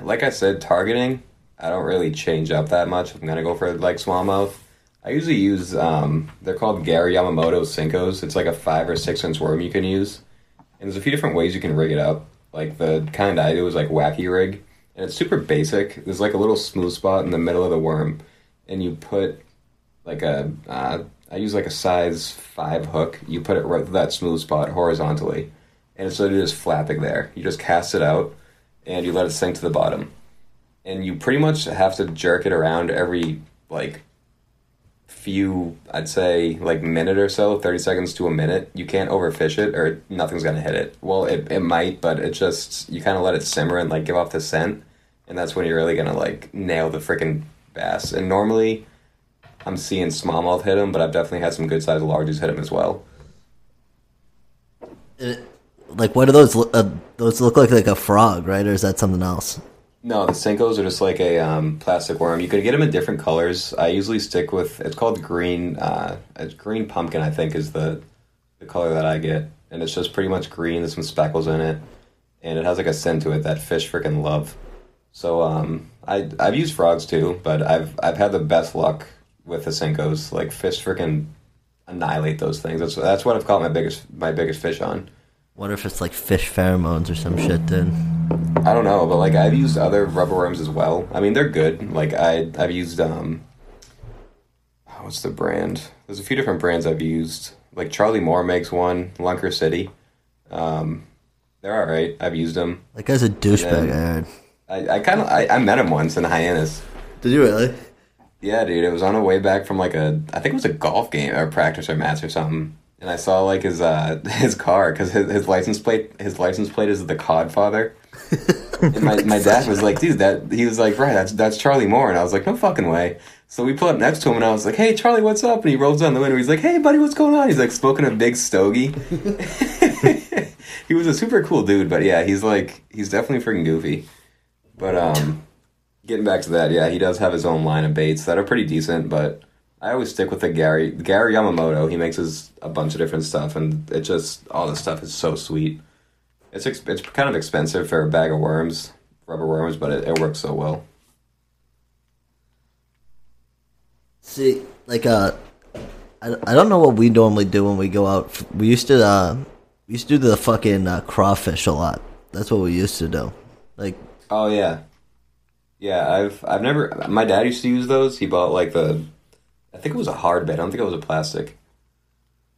like I said, targeting, I don't really change up that much. I'm gonna go for like smallmouth. I usually use um, they're called Gary Yamamoto Senkos. It's like a five or six inch worm you can use, and there's a few different ways you can rig it up. Like the kind I do is like wacky rig, and it's super basic. There's like a little smooth spot in the middle of the worm, and you put like a uh, I use like a size five hook. You put it right that smooth spot horizontally, and instead of just flapping there, you just cast it out, and you let it sink to the bottom, and you pretty much have to jerk it around every like few I'd say like minute or so, thirty seconds to a minute. You can't overfish it or nothing's gonna hit it. Well, it it might, but it just you kind of let it simmer and like give off the scent, and that's when you're really gonna like nail the freaking bass. And normally. I'm seeing smallmouth hit them but I've definitely had some good sized larges hit them as well. Like, what do those? Uh, those look like like a frog, right? Or is that something else? No, the Senkos are just like a um, plastic worm. You could get them in different colors. I usually stick with it's called green. Uh, green pumpkin, I think, is the the color that I get, and it's just pretty much green. There's some speckles in it, and it has like a scent to it that fish freaking love. So um, I I've used frogs too, but I've I've had the best luck with the Senkos. Like fish freaking annihilate those things. That's that's what I've caught my biggest my biggest fish on. Wonder if it's like fish pheromones or some shit, dude. I don't know, but like I've used other rubber worms as well. I mean, they're good. Like I I've used um oh, what's the brand? There's a few different brands I've used. Like Charlie Moore makes one, Lunker City. Um they're all right. I've used them. That guy's a douchebag. I, I kind of I, I met him once in Hyannis. Did you really? Yeah, dude. It was on a way back from like a I think it was a golf game or practice or match or something. And I saw like his uh his car because his, his license plate his license plate is the Codfather. and my, my dad was like, dude, that he was like, right, that's that's Charlie Moore, and I was like, no fucking way. So we pull up next to him, and I was like, hey, Charlie, what's up? And he rolls down the window. He's like, hey, buddy, what's going on? He's like smoking a big stogie. he was a super cool dude, but yeah, he's like, he's definitely freaking goofy. But um, getting back to that, yeah, he does have his own line of baits that are pretty decent, but I always stick with the Gary Gary Yamamoto. He makes his a bunch of different stuff, and it just all the stuff is so sweet. It's ex- it's kind of expensive for a bag of worms, rubber worms, but it, it works so well. See, like uh, I, I don't know what we normally do when we go out. We used to uh, we used to do the fucking uh, crawfish a lot. That's what we used to do. Like Oh yeah, yeah. I've I've never. My dad used to use those. He bought like the, I think it was a hard bait. I don't think it was a plastic.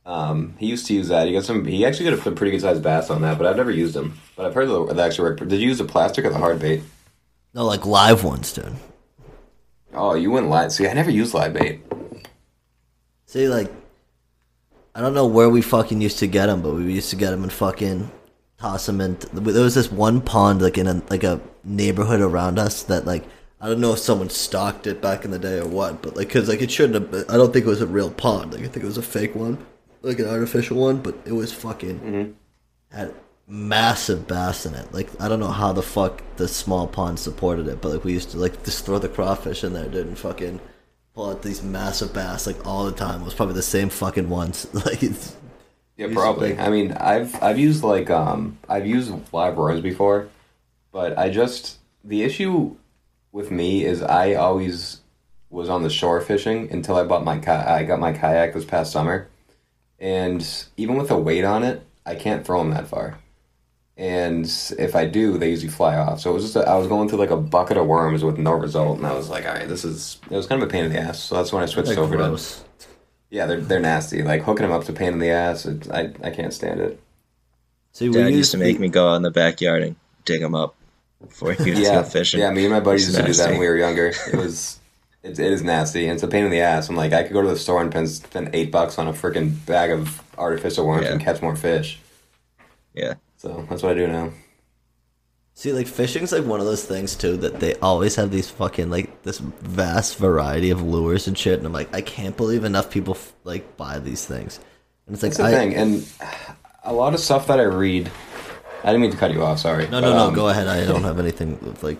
Um, he used to use that. He got some. He actually got some pretty good sized bass on that, but I've never used them. But I've heard that they actually work. Did you use the plastic or the hard bait? no, like live ones, dude. Oh, you went live. See, I never used live bait. See, like, I don't know where we fucking used to get them, but we used to get them and fucking toss them in. There was this one pond, like in a like a neighborhood around us that like I don't know if someone stocked it back in the day or what, but like because like it shouldn't have. Been, I don't think it was a real pond. Like I think it was a fake one, like an artificial one, but it was fucking had massive bass in it. Like I don't know how the fuck the small pond supported it, but like we used to like just throw the crawfish in there, dude, and fucking pull out these massive bass like all the time. It was probably the same fucking ones. like it's Yeah, probably. I mean, I've I've used like um I've used live worms before, but I just the issue with me is I always was on the shore fishing until I bought my ki- I got my kayak this past summer, and even with a weight on it, I can't throw them that far. And if I do, they usually fly off. So it was just a, I was going through like a bucket of worms with no result, and I was like, all right, this is it was kind of a pain in the ass. So that's when I switched like over to gross. yeah, they're they're nasty. Like hooking them up's a pain in the ass. It, I I can't stand it. See, we Dad used used to make me go out in the backyard and dig them up before he would Yeah, go fishing. yeah. Me and my buddies used to do that when we were younger. It was it, it is nasty and it's a pain in the ass. I'm like I could go to the store and spend- spend eight bucks on a freaking bag of artificial worms Yeah. and catch more fish. Yeah. So that's what I do now. See, like fishing's like one of those things too that they always have these fucking like this vast variety of lures and shit, and I'm like, I can't believe enough people f- like buy these things. And it's like, That's the I, thing, and a lot of stuff that I read. I didn't mean to cut you off. Sorry. no, But, no, no, um, go ahead. I don't have anything like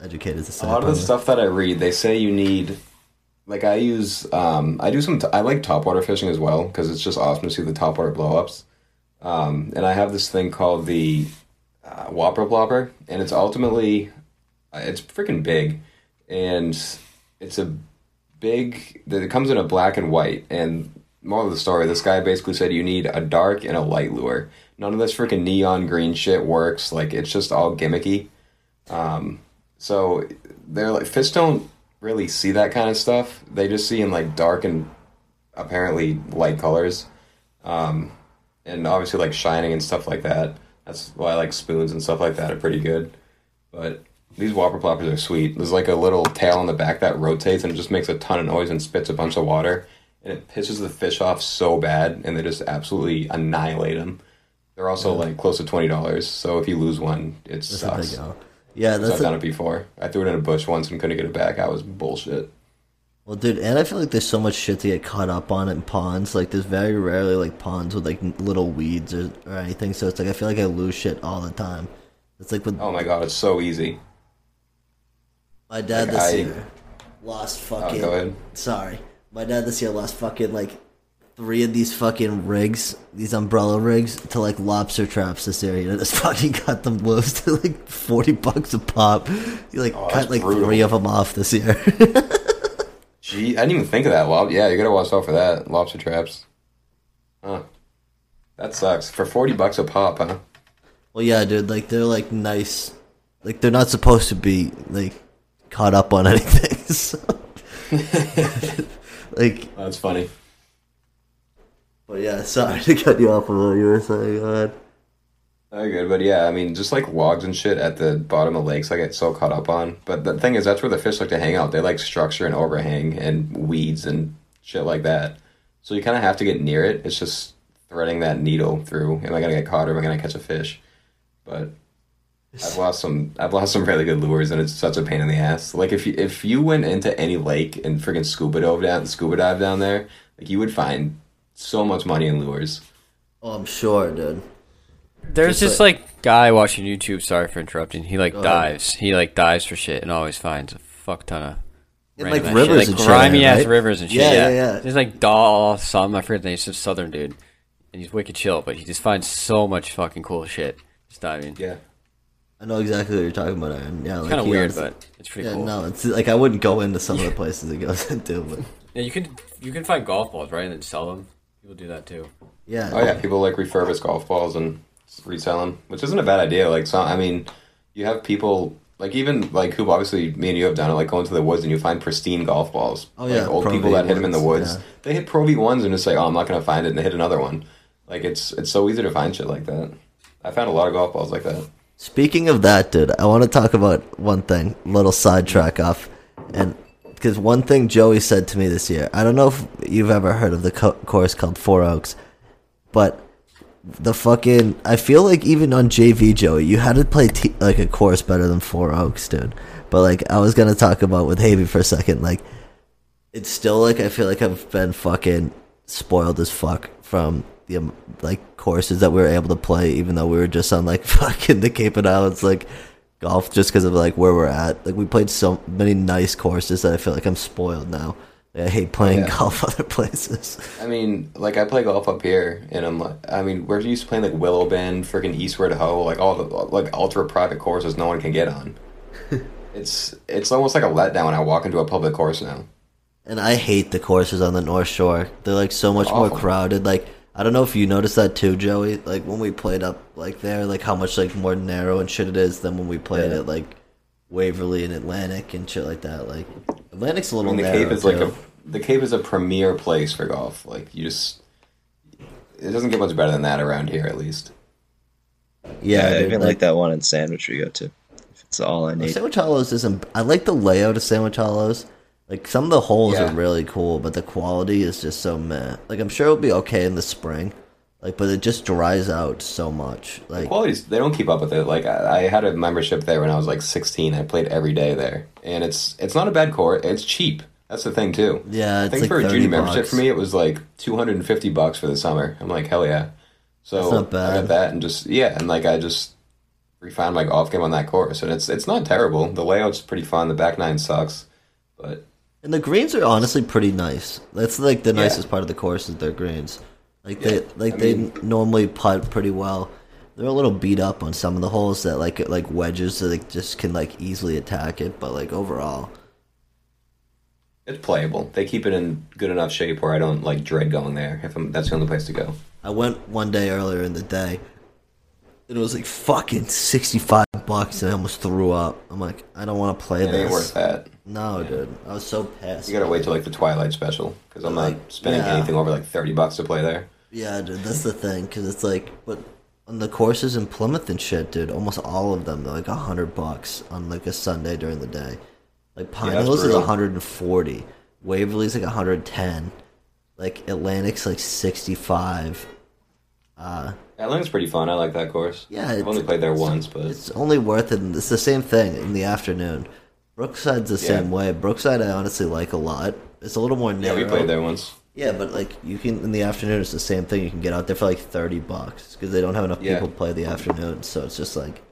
educated to say. A lot of the stuff that I read, they say you need. Like I use, um, I do some. T- I like topwater fishing as well because it's just awesome to see the topwater blowups. Um, and I have this thing called the uh, Whopper Plopper, and it's ultimately, uh, it's freaking big, and it's a big. that It comes in a black and white. And more of the story, this guy basically said you need a dark and a light lure. None of this freaking neon green shit works. Like it's just all gimmicky. Um, so they're like fish don't really see that kind of stuff. They just see in like dark and apparently light colors, um, and obviously like shining and stuff like that. That's why like spoons and stuff like that are pretty good. But these whopper ploppers are sweet. There's like a little tail on the back that rotates and just makes a ton of noise and spits a bunch of water, and it pisses the fish off so bad, and they just absolutely annihilate them. They're also like close to twenty dollars, so if you lose one, it That's a sucks. Yeah, I've that's done it before. I threw it in a bush once and couldn't get it back. I was bullshit. well, dude. And I feel like there's so much shit to get caught up on in ponds. Like, there's very rarely like ponds with like little weeds or, or anything. So it's like I feel like I lose shit all the time. It's like with Oh my god, it's so easy. my dad like, this I- year lost Oh, fucking. ahead. Sorry. My dad this year lost fucking like three of these fucking rigs, these umbrella rigs, to like lobster traps this year. You know, just fucking cut them loose to like 40 bucks a pop. You like Oh, cut like brutal. three of them off this year. Gee, I didn't even think of that. Lob, yeah, you gotta watch out for that. Lobster traps. Huh. That sucks. For forty bucks a pop, huh? well, yeah, dude, like they're like nice. Like they're not supposed to be like caught up on anything. So. like, That's funny. But yeah, sorry to cut you off on what you were saying. Go ahead. Very good, but yeah, I mean, just like logs and shit at the bottom of lakes, I get so caught up on. But the thing is, that's where the fish like to hang out. They like structure and overhang and weeds and shit like that. So you kind of have to get near it. It's just threading that needle through. Am I gonna get caught or am I gonna catch a fish? But I've lost some. I've lost some really good lures, and it's such a pain in the ass. Like if you if you went into any lake and freaking scuba dove down, scuba dive down there, like you would find so much money in lures. Oh, I'm sure, dude. There's Just this like, guy watching YouTube. Sorry for interrupting. He like Go dives. He like dives for shit and always finds a fuck ton of. In, like, rivers shit. and like shit, grimy ass right? rivers and shit. Yeah, Yeah, yeah, yeah. There's like Dahl some. I forget the name. He's a southern dude, and he's wicked chill. But he just finds so much fucking cool shit. Just diving. Yeah. I know exactly what you're talking about, Aaron. Yeah, like Kind of weird, has- but it's pretty yeah, cool. no, it's like I wouldn't go into some of the places it goes into, but Yeah, you can you can find golf balls right and then sell them. People do that too. yeah. Oh yeah, people like refurbish golf balls and resell them, which isn't a bad idea. Like, so I mean, you have people like even like who obviously me and you have done it, like going to the woods and you find pristine golf balls. Oh, yeah, like old Pro people V that hit them in the woods. yeah. They hit Pro V ones and just say, "Oh, I'm not gonna find it," and they hit another one. Like it's it's so easy to find shit like that. I found a lot of golf balls like that. Speaking of that, dude, I want to talk about one thing, little sidetrack off, and because one thing Joey said to me this year, I don't know if you've ever heard of the co- course called Four Oaks, but the fucking I feel like even on JV Joey, you had to play t- like a course better than Four Oaks, dude. But like I was gonna talk about with Havy for a second, like it's still like I feel like I've been fucking spoiled as fuck from the um, like courses that we were able to play, even though we were just on like fucking the Cape and Islands like golf, just because of like where we're at. Like we played so many nice courses that I feel like I'm spoiled now. I hate playing Yeah. golf other places. I mean, like I play golf up here, and I'm like, I mean, we're used to playing like Willow Bend, freaking Eastward Ho, like all the like ultra private courses no one can get on. it's it's almost like a letdown when I walk into a public course now. And I hate the courses on the North Shore. They're like so much more crowded. Like I don't know if you noticed that too, Joey. Like when we played up like there, like how much like more narrow and shit it is than when we played Yeah. at like Waverly and Atlantic and shit like that. Like Atlantic's a little mean, the narrow Cape is like a the Cape is a premier place for golf. Like you just, it doesn't get much better than that around here, at least. yeah, I dude, even like, that one in Sandwich we go to. If it's all I Well, need. Sandwich Hollows isn't. I like the layout of Sandwich Hollows. Like some of the holes Yeah. are really cool, but the quality is just so meh. Like I'm sure it'll be okay in the spring, like but it just dries out so much. Like Qualities they don't keep up with it. Like I, I had a membership there when I was like 16. I played every day there, and it's it's not a bad course. It's cheap. That's the thing too. Yeah, I think like for a 30 junior membership for me, it was like 250 bucks for the summer. I'm like hell yeah. So I got that and just yeah, and like I just refined my golf game on that course, and it's it's not terrible. The layout's pretty fun. The back nine sucks, but and the greens are honestly pretty nice. That's like the Yeah. nicest part of the course is their greens. Like they like I they mean- normally putt pretty well. They're a little beat up on some of the holes that like like wedges that they just can like easily attack it, but like overall, it's playable. They keep it in good enough shape where I don't like dread going there. If I'm, that's the only place to go. I went one day earlier in the day. and It was like fucking sixty five bucks, and I almost threw up. I'm like, I don't want to play It this. ain't worth that. No, dude, I was so pissed. You gotta wait till like the Twilight special because I'm not Like, spending yeah. anything over like thirty bucks to play there. Yeah, dude, that's the thing, because it's like, but on the courses in Plymouth and shit, dude, almost all of them are like a hundred bucks on like a Sunday during the day. Like Pine that's Hills is brutal. hundred and forty, Waverly's like hundred and ten, like Atlantic's like sixty five. Uh, Atlantic's pretty fun. I like that course. Yeah, I've it's- only played there once, but it's only worth it. It's the same thing in the afternoon. Brookside's the Yeah. same way. Brookside, I honestly like a lot. It's a little more yeah, narrow. we played there once. Yeah, but like you can in the afternoon, it's the same thing. You can get out there for like thirty bucks because they don't have enough Yeah. people to play the afternoon. So it's just like,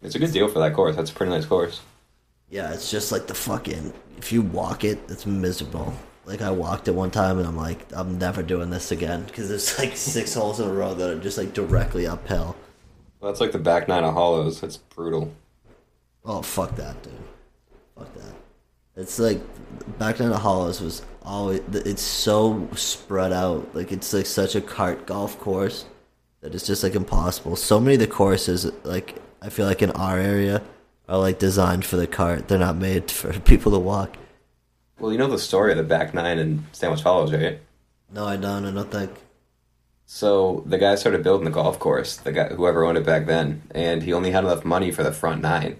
It's a good deal for that course. That's a pretty nice course. yeah, it's just like the fucking. If you walk it, it's miserable. Like I walked it one time and I'm like, I'm never doing this again because there's like six holes in a row that are just like directly uphill. Well, that's like the back nine of Hollows. It's brutal. Oh fuck that, dude. Fuck that. It's like back down to Hollows was always. It's so spread out. Like it's like such a cart golf course that it's just like impossible. So many of the courses, like I feel like in our area, are like designed for the cart. They're not made for people to walk. Well, you know the story of the back nine in Sandwich Hollows, right? No, I don't. I don't think. So the guy started building the golf course, the guy whoever owned it back then, and he only had enough money for the front nine.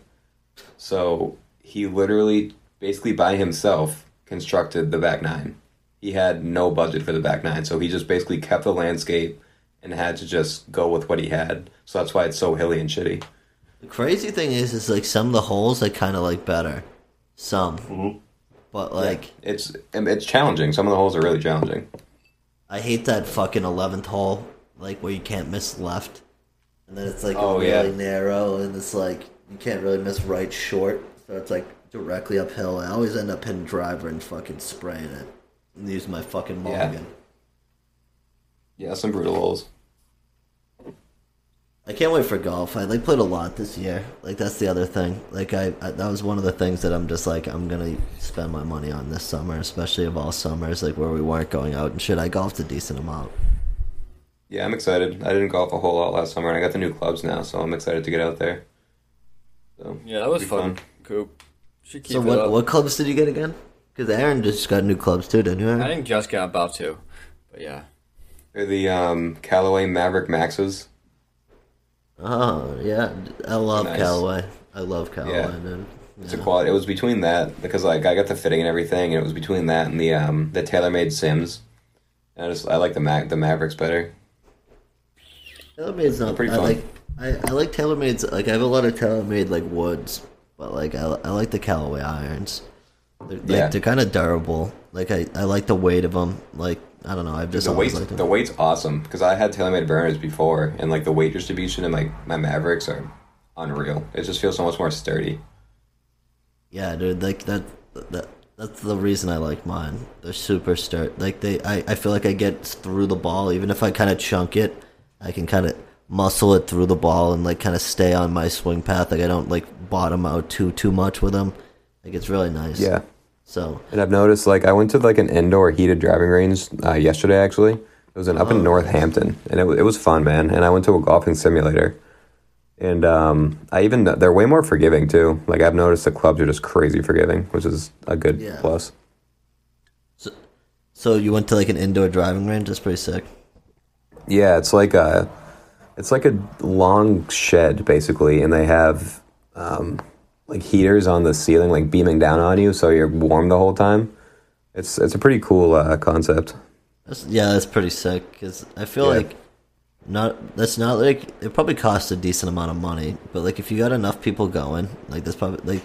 So he literally, basically by himself, constructed the back nine. He had no budget for the back nine, so he just basically kept the landscape and had to just go with what he had. So that's why it's so hilly and shitty. The crazy thing is, is like some of the holes I kind of like better. Some, mm-hmm. but like. It's it's challenging. Some of the holes are really challenging. I hate that fucking eleventh hole, like where you can't miss left, and then it's like Oh, really yeah. narrow, and it's like you can't really miss right short, so it's like directly uphill. I always end up hitting driver and fucking spraying it, and use my fucking Yeah. mulligan. Yeah, some brutal holes. I can't wait for golf. I like played a lot this year. Like that's the other thing. Like I, I that was one of the things that I'm just like I'm gonna spend my money on this summer, especially of all summers, like where we weren't going out and shit. I golfed a decent amount. Yeah, I'm excited. I didn't golf a whole lot last summer, and I got the new clubs now, so I'm excited to get out there. So Yeah, that was fun. fun. Coop. Should keep so it what up. what clubs did you get again? Because Aaron just got new clubs too, didn't you? Aaron? I didn't just get about to, but yeah. they're the um, Callaway Maverick Maxes. Oh yeah, I love Nice. Callaway. I love Callaway, Yeah. dude. It's a quality. It was between that because like I got the fitting and everything, and it was between that and the um, the TaylorMade Sims. And I just I like the Mac the Mavericks better. TaylorMade's not Pretty I like I, I like TaylorMade's like I have a lot of TaylorMade like woods, but like I, I like the Callaway irons. They're, like, Yeah. they're kind of durable. Like I, I like the weight of them. Like I don't know. I've just The weight's the weight's awesome because I had TaylorMade burners before, and like the weight distribution in my my Mavericks are unreal. It just feels so much more sturdy. Yeah, dude. Like that. That that's the reason I like mine. They're super sturdy. Like they, I, I feel like I get through the ball even if I kind of chunk it. I can kind of muscle it through the ball and like kind of stay on my swing path. Like I don't like bottom out too too much with them. Like it's really nice. Yeah, So and I've noticed like I went to like an indoor heated driving range uh, yesterday. Actually, it was in up in Oh, Northampton, and it it was fun, man. And I went to a golfing simulator, and um, I even they're way more forgiving too. Like I've noticed the clubs are just crazy forgiving, which is a good Yeah. plus. so you went to like an indoor driving range. That's pretty sick. Yeah, it's like a it's like a long shed basically, and they have um, like heaters on the ceiling, like beaming down on you, so you're warm the whole time. It's it's a pretty cool uh, concept. That's, yeah, that's pretty sick. Cause I feel Yeah. like not that's not like it probably costs a decent amount of money, but like if you got enough people going, like that's probably like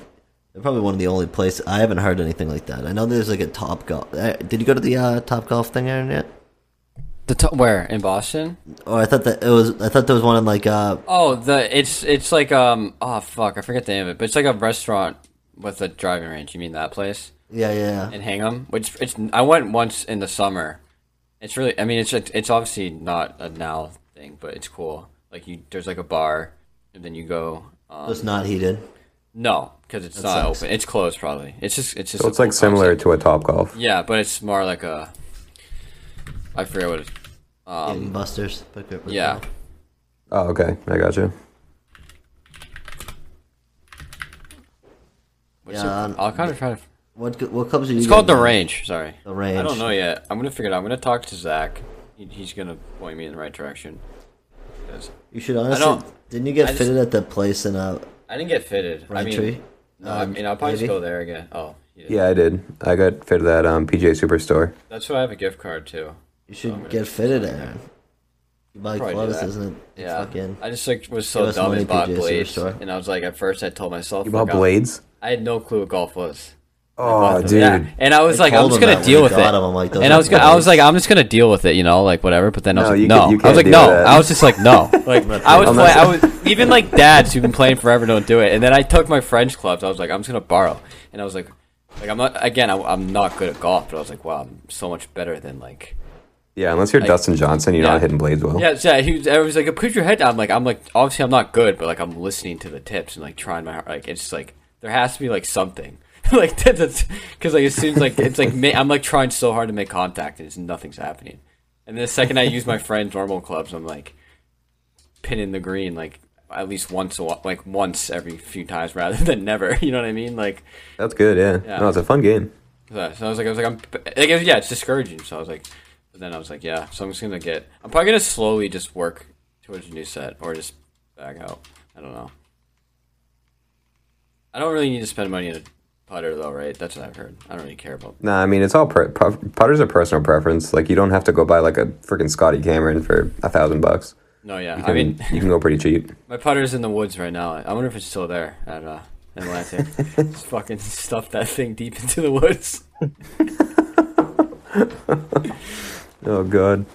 they're probably one of the only places I haven't heard anything like that. I know there's like a Top Golf. Uh, Did you go to the uh, Top Golf thing, Aaron? Yet? The to- where in Boston? Oh, I thought that it was. I thought there was one in like. uh Oh, the it's it's like um oh fuck I forget the name of it, but it's like a restaurant with a driving range. You mean that place Yeah, yeah, yeah. in Hingham? Which it's I went once in the summer. It's really I mean it's it's obviously not a now thing, but it's cool. Like you there's like a bar, and then you go. Um, It's not heated. no, because it's That not sucks. open. It's closed probably. It's just it's just So a it's like similar concept. to a Top Golf. Yeah, but it's more like a. I forget what it. Um, Busters. Pick up- yeah, Oh, okay, I got you. What's Yeah, it- um, I'll kind of try to. What what clubs are you? It's called the range. Sorry, The range. I don't know yet. I'm gonna figure it out. I'm gonna talk to Zach. He, he's gonna point me in the right direction. You should honestly. don't- Didn't you get I just- fitted at the place in uh I didn't get fitted. I Right mean, Tree? no, I mean I'll probably just go there again. Oh, you. Yeah, I did. I got fitted at um, PGA Superstore. That's why I have a gift card too. You should I'm get fitted, Aaron. You buy Probably do clubs, that. isn't it? It's Yeah, Fucking. I just like was Give so us dumb money, and bought PGA blades, Superstore. and I was like, at first I told myself, You fuck, bought I- blades? I had no clue what golf was. Oh, dude. Yeah, and I was I like, I'm told just him gonna when deal we with it. got him, I'm like, those and are I was gonna, I was blades. like, I'm just gonna deal with it, you know, like whatever. But then I was No, like, you no. can't- you I was can't like, deal no. that. I was just like, no. Like I was I'm play, not- I was even like dads who've been playing forever don't do it. And then I took my French clubs. I was like, I'm just gonna borrow. And I was like, like I'm not again. I, I'm not good at golf, but I was like, wow, I'm so much better than like. Yeah, unless you're Like- Dustin Johnson, you're Yeah. not hitting blades well. Yeah, yeah. He was, I was like, put your head down. I'm like, I'm like, obviously, I'm not good, but like, I'm listening to the tips and like trying my like. It's just like there has to be like something. like that's because like as soon as like it's like I'm like trying so hard to make contact and it's nothing's happening. And the second I use my friend's normal clubs, I'm like pinning the green like at least once a wh- like once every few times rather than never. You know what I mean? Like That's good, yeah. Yeah. No, it's a fun game. so so I was like, I was like, I'm like, yeah, it's discouraging. So I was like, but then I was like, yeah. So I'm just gonna get. I'm probably gonna slowly just work towards a new set or just back out. I don't know. I don't really need to spend money on a putter though, right? That's what I've heard. I don't really care about. Nah, I mean, it's all pu- putters are personal preference. Like, you don't have to go buy like a freaking Scotty Cameron for a thousand bucks. No, yeah. You I mean, you can go pretty cheap. my putter's in the woods right now. I wonder if it's still there at uh, Atlantic. just fucking stuff that thing deep into the woods. Oh god.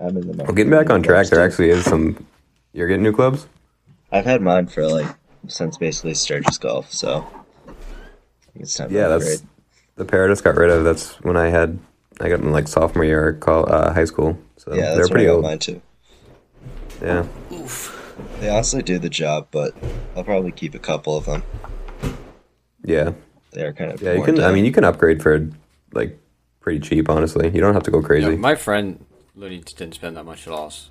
I'm in the Well, getting back on track, there actually is some. You're getting new clubs. I've had mine for like since basically Sturgis Golf, so it's time. to Yeah, that's the pair I just got rid of. That's when I had. I got them like sophomore year of col uh, high school. So yeah, they're that's pretty I got old. mine too. Yeah. Oof. They honestly do the job, but I'll probably keep a couple of them. Yeah. They are kind of Yeah, you worn can. I mean, you can upgrade for like pretty cheap. Honestly, you don't have to go Yeah, crazy. my friend literally didn't spend that much at all. So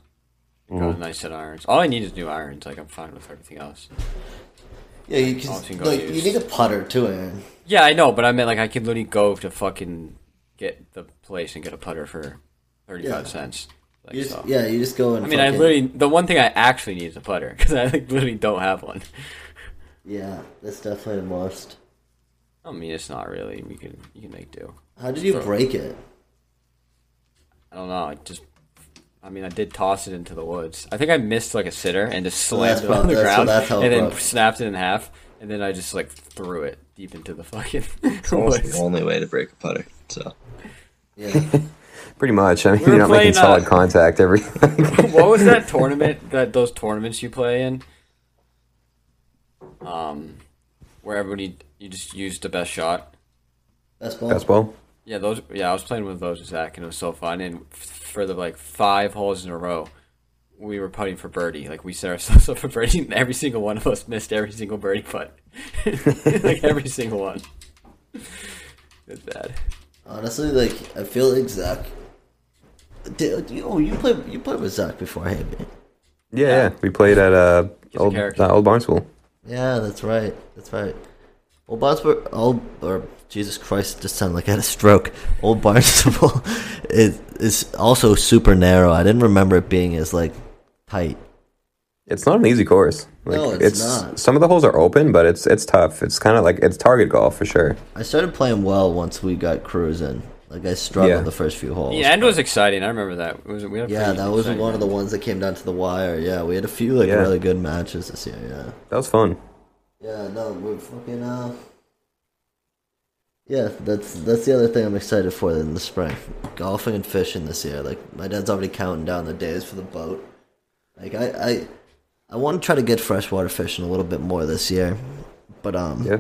Got Mm-hmm. a nice set of irons. All I need is new irons. Like I'm fine with everything else. Yeah, you can. Obviously go Like, you need a putter too, Aaron. Yeah, I know, but I meant like I could literally go to fucking get the place and get a putter for thirty five Yeah. cents. Like, You just, so. Yeah, you just go and. I mean, I literally the one thing I actually need is a putter because I like literally don't have one. Yeah, that's definitely a must. I mean, it's not really. We can you can make do. How did you Throw- break it? I don't know. I just. I mean, I did toss it into the woods. I think I missed like a sitter and just slammed it on the that's- so ground that's how it and then broke. snapped it in half. And then I just like threw it deep into the fucking It's woods. the only way to break a putter. So Yeah, Pretty much. I mean, We you're not making playing, uh, solid contact every. what was that tournament? That those tournaments you play in? Um, where everybody you just used the best shot. best ball. Best ball. Yeah, those. Yeah, I was playing with those with Zach, and it was so fun. And f- for the like five holes in a row, we were putting for birdie. Like we set ourselves up for birdie, and every single one of us missed every single birdie putt. like every single one. It's bad. Honestly, like I feel like Zach. Did, you, oh, you played you played with Zach before, hey man. Yeah, yeah. We played at uh, a old, character. uh, old Barnstool. Yeah, that's right. That's right. Old Barnstable, old or Jesus Christ, just sounded like I had a stroke. Old Barnstable is is also super narrow. I didn't remember it being as like tight. It's not an easy course. Like, No, it's not. Some of the holes are open, but it's it's tough. It's kind of like it's target golf for sure. I started playing well once we got cruising. Like I struggled Yeah. the first few holes. The end was exciting. I remember that. Was, we had yeah, that was exciting one of the ones that came down to the wire. Yeah, we had a few like Yeah. really good matches this year. Yeah. That was fun. Yeah, no, we're fucking uh Yeah, that's that's the other thing I'm excited for in the spring. Golfing and fishing this year. Like my dad's already counting down the days for the boat. Like I I I want to try to get freshwater fishing a little bit more this year. But um Yeah.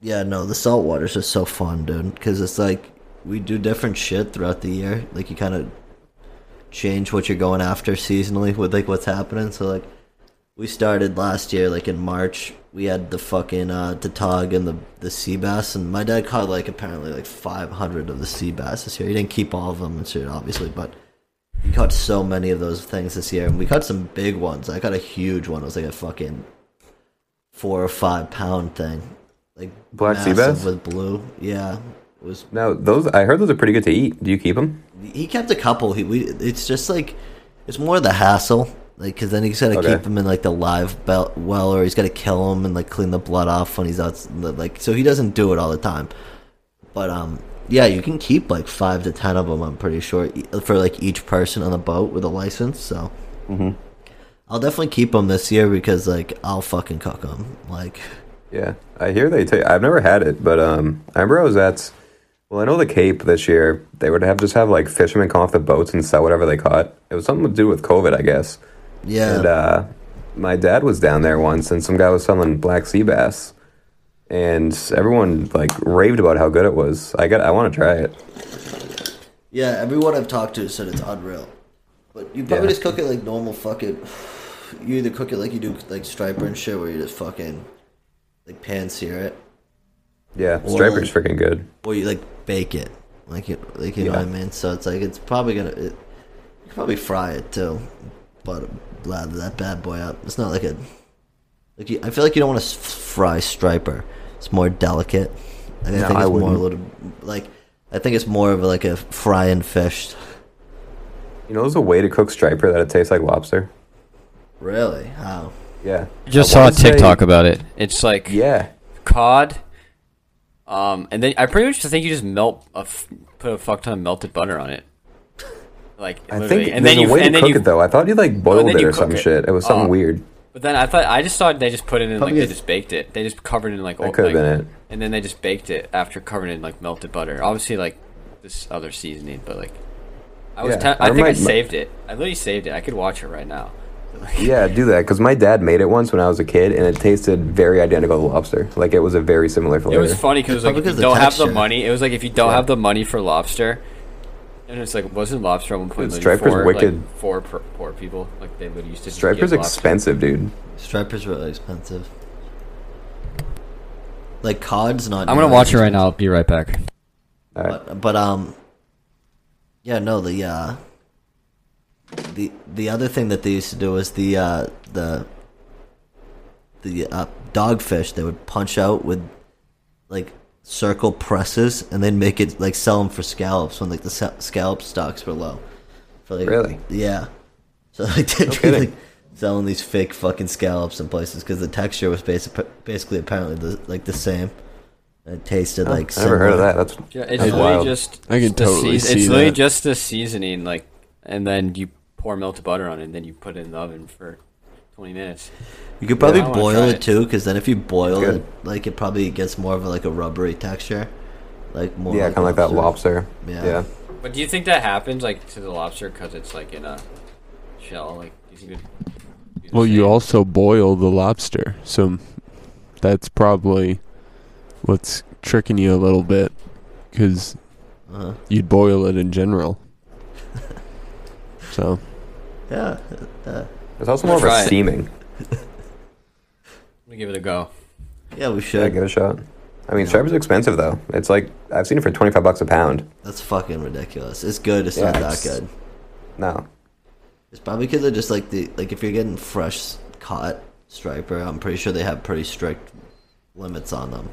yeah, no, the saltwater's just so fun, dude, cuz it's like we do different shit throughout the year. Like you kind of change what you're going after seasonally with like what's happening. So like we started last year, like in March. We had the fucking uh, the tog and the the sea bass, and my dad caught like apparently like 500 of the sea bass this year. He didn't keep all of them and shit, obviously, but he caught so many of those things this year, and we caught some big ones. I caught a huge one. It was like a fucking four or five pound thing, like Black sea bass? with blue. Yeah, it was Now those I heard those are pretty good to eat. Do you keep them? he kept a couple. He we it's just like it's more the hassle, like because then he's to Okay. keep him in like the live belt well, or he's got to kill him and like clean the blood off when he's out. Like so, he doesn't do it all the time. But um, yeah, you can keep like five to ten of them. I'm pretty sure for like each person on the boat with a license. So mm-hmm. I'll definitely keep them this year because like I'll fucking cook them. Like Yeah, I hear they take. I've never had it, but um, I remember I was at. Well, I know the Cape this year. They would have just have like fishermen come off the boats and sell whatever they caught. It was something to do with COVID, I guess. Yeah, And uh, my dad was down there once, and some guy was selling black sea bass, and everyone like raved about how good it was. I got. I want to try it. Yeah, everyone I've talked to said it's unreal. But you probably Yeah. just cook it like normal fucking. You either cook it like you do like striper and shit, where you just fucking like pan sear it, Yeah, Well- striper's freaking good. or you like bake it, like you like you know what I mean. So it's like it's probably gonna. It, you can probably fry it too, but lather that bad boy up. It's not like a. Like you, I feel like you don't want to fry striper. It's more delicate. And I No, think I it's more a little like. I think it's more of like a fry and fish. You know, there's a way to cook striper that it tastes like lobster. Really? How? Yeah, Just I saw a wanna say- TikTok about it. It's like Yeah, cod, um, and then I pretty much think you just melt a f- put a fuck ton of melted butter on it. Like I literally. think and there's then a you way to and then cook you, it though. I thought you like oh, boiled then it or cook some it. shit. It was something Oh. weird. But then I thought I just thought they just put it in like they just baked it. They just covered it in like That old- could have like- been it. and then they just baked it after covering it in like melted butter. Obviously, like this other seasoning, but like I was, Yeah, te- I I think I saved it. I literally saved it. I could watch it right now. Yeah, do that because my dad made it once when I was a kid, and it tasted very identical to lobster. Like it was a very similar flavor. It was funny because like Probably if you 'cause the don't have the money, it was like if you don't Yeah. have the money for lobster, And it's like wasn't lobster at one point Dude, like Striper's for, wicked. Like, for poor, poor people? Like they would used to. just Striper's expensive, dude. Striper's really expensive. Like cod's not. I'm gonna watch as it right now. I'll be right back. All right. But, but um, yeah, no, the uh, the the other thing that they used to do was the uh the the uh, dogfish they would punch out with like circle presses and then make it like sell them for scallops when like the sa- scallop stocks were low. For like Really? yeah. So like they'd be kidding. like selling these fake fucking scallops in places because the texture was basic, basically apparently the, like the same. It tasted like I've never heard of that. That's Yeah, it's That's literally wild. just. I can totally seas- see It's really that. just the seasoning, like, and then you pour melted butter on it, and then you put it in the oven for 20 minutes. You could probably I wanna boil it it. too, because then if you boil Good. it, like it probably gets more of a, like a rubbery texture, like more. yeah, kind of like that lobster. Yeah. Yeah. But do you think that happens, like, to the lobster because it's, like, in a shell? Like, do you think it would be the Well, you same? also boil the lobster, so that's probably what's tricking you a little bit, because Uh-huh. you'd boil it in general. so Yeah. Uh, It's also more of a steaming. I'm gonna give it a go. yeah, we Yeah, should. give it a shot. I mean, Striper's expensive though. It's like I've seen it for twenty five bucks a pound. That's fucking ridiculous. It's good. It's Yeah, not that it's- good. No. It's probably because they're just like the like if you're getting fresh caught striper, I'm pretty sure they have pretty strict limits on them.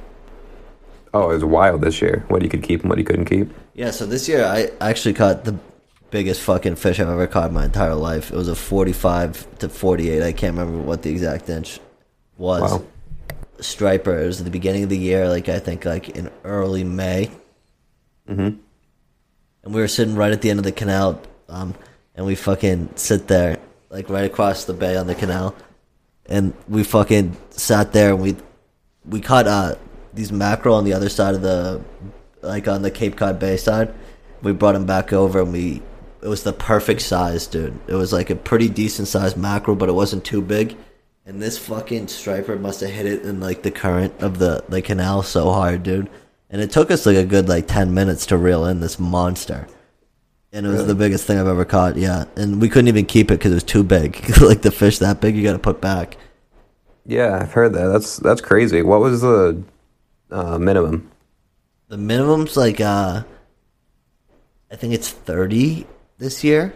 Oh, it was wild this year. What you could keep and what you couldn't keep. Yeah, so this year I actually caught the biggest fucking fish I've ever caught in my entire life. It was a 45 to 48. I can't remember what the exact inch was. Wow. Striper. It was at the beginning of the year, like I think like in early May. Mm-hmm. And we were sitting right at the end of the canal, um, and we fucking sit there, like right across the bay on the canal, and we fucking sat there and we we caught uh these mackerel on the other side of the like on the Cape Cod Bay side. We brought them back over and we it was the perfect size, dude. It was like a pretty decent sized mackerel, but it wasn't too big. And this fucking striper must have hit it in like the current of the the canal so hard, dude. And it took us like a good like ten minutes to reel in this monster. And it was the biggest thing I've ever caught, yeah. And we couldn't even keep it because it was too big. like the fish that big, you got to put back. Yeah, I've heard that. That's that's crazy. What was the uh, minimum? The minimum's like uh I think it's 30 this year.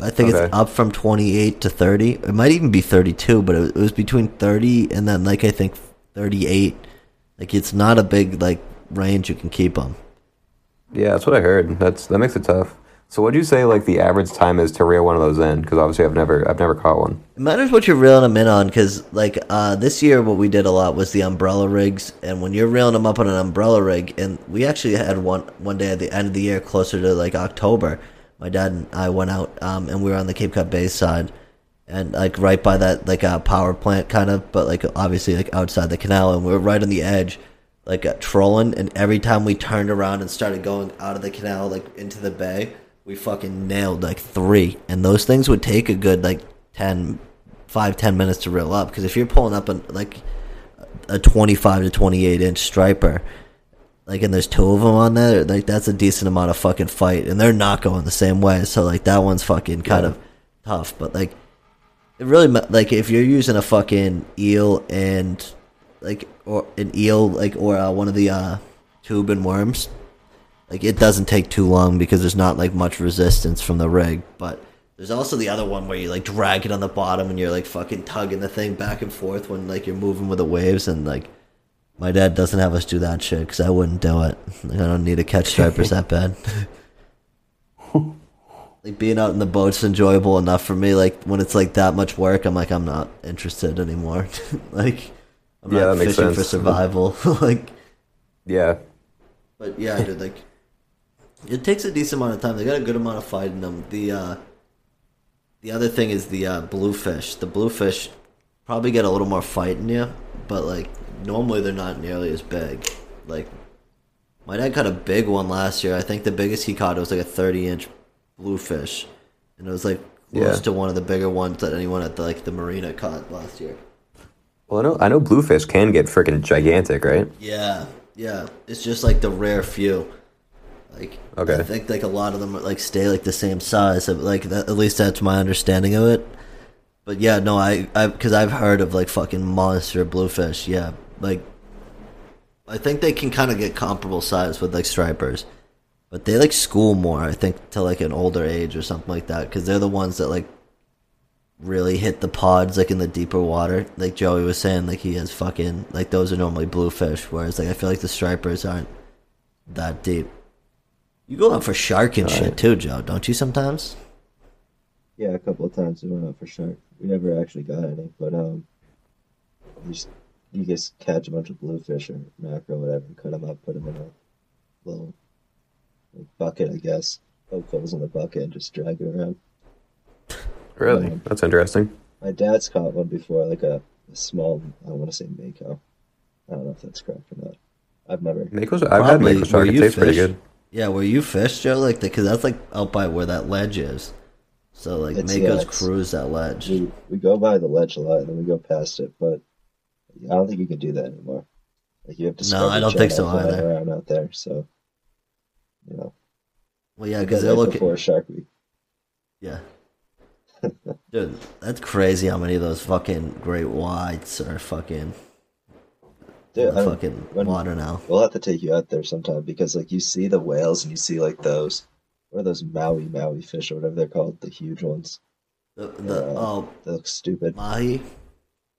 I think Okay. it's up from 28 to 30. It might even be 32, but it was, between 30 and then like I think 38. Like it's not a big like range you can keep them. Yeah, that's what I heard. That's that makes it tough. So, what'd you say like the average time is to reel one of those in? Because obviously, I've never I've never caught one. It matters what you're reeling them in on, because like uh, this year, what we did a lot was the umbrella rigs, and when you're reeling them up on an umbrella rig, and we actually had one one day at the end of the year, closer to like October. My dad and I went out, um, and we were on the Cape Cod Bay side, and like right by that like a power plant kind of, but like obviously like outside the canal, and we were right on the edge, like uh, trolling, and every time we turned around and started going out of the canal like into the bay, we fucking nailed like three, and those things would take a good like 10, 5, 10 minutes to reel up. Because if you're pulling up a, like a twenty-five to twenty-eight inch striper, like and there's two of them on there, like that's a decent amount of fucking fight, and they're not going the same way. So like that one's fucking kind of tough, but like it really like if you're using a fucking eel and like or an eel like or uh, one of the uh, tube and worms like it doesn't take too long because there's not like much resistance from the rig but there's also the other one where you like drag it on the bottom and you're like fucking tugging the thing back and forth when like you're moving with the waves and like my dad doesn't have us do that shit because i wouldn't do it. Like, i don't need to catch stripers that bad. Like being out in the boat's enjoyable enough for me. Like when it's like that much work i'm like i'm not interested anymore. Like i'm Yeah, not fishing for survival. Like Yeah, but yeah, dude, like it takes a decent amount of time. They got a good amount of fight in them. The uh the other thing is the uh bluefish. The bluefish probably get a little more fight in you, but like normally they're not nearly as big. Like my dad caught a big one last year. I think the biggest he caught was like a thirty inch bluefish. And it was like close Yeah. to one of the bigger ones that anyone at the, like the marina caught last year. well, I know I know bluefish can get freaking gigantic, right? Yeah, yeah. It's just like the rare few. Like Okay. I think like a lot of them like stay like the same size. Like that, at least that's my understanding of it. But yeah, no, I I because I've heard of like fucking monster bluefish. Yeah, like I think they can kind of get comparable size with like stripers, but they like school more. I think to like an older age or something like that because they're the ones that like really hit the pods like in the deeper water. Like Joey was saying, like he has fucking like those are normally bluefish, whereas like I feel like the stripers aren't that deep. You go out for shark and shit too, Joe, don't you sometimes? Yeah, a couple of times we went out for shark. We never actually got any, but um, you just you just catch a bunch of bluefish or mackerel, whatever, cut them up, put them in a little like, bucket, I guess. Poke holes in the bucket and just drag it around. Really? Um, That's interesting. My dad's caught one before, like a, a small, I want to say mako. I don't know if that's correct or not. I've never. Mako's, I've had Probably. Mako shark. Were It you tastes pretty good. Yeah, where you fish, Joe? Like, the because that's like out by where that ledge is. So like, It's- Mako's yeah, it's- cruise that ledge. We, we go by the ledge a lot and then we go past it, but I don't think you can do that anymore. Like you have to. No, I don't think so either. Around out there, so you know. Well, yeah, because they're looking. before Shark Week. Yeah. Dude, that's crazy how many of those fucking great whites are fucking Dude, in the I- fucking when- water now. We'll have to take you out there sometime because like you see the whales and you see like those what are those Maui Maui fish or whatever they're called, the huge ones. The, the Yeah. Uh, oh They look stupid. mahi.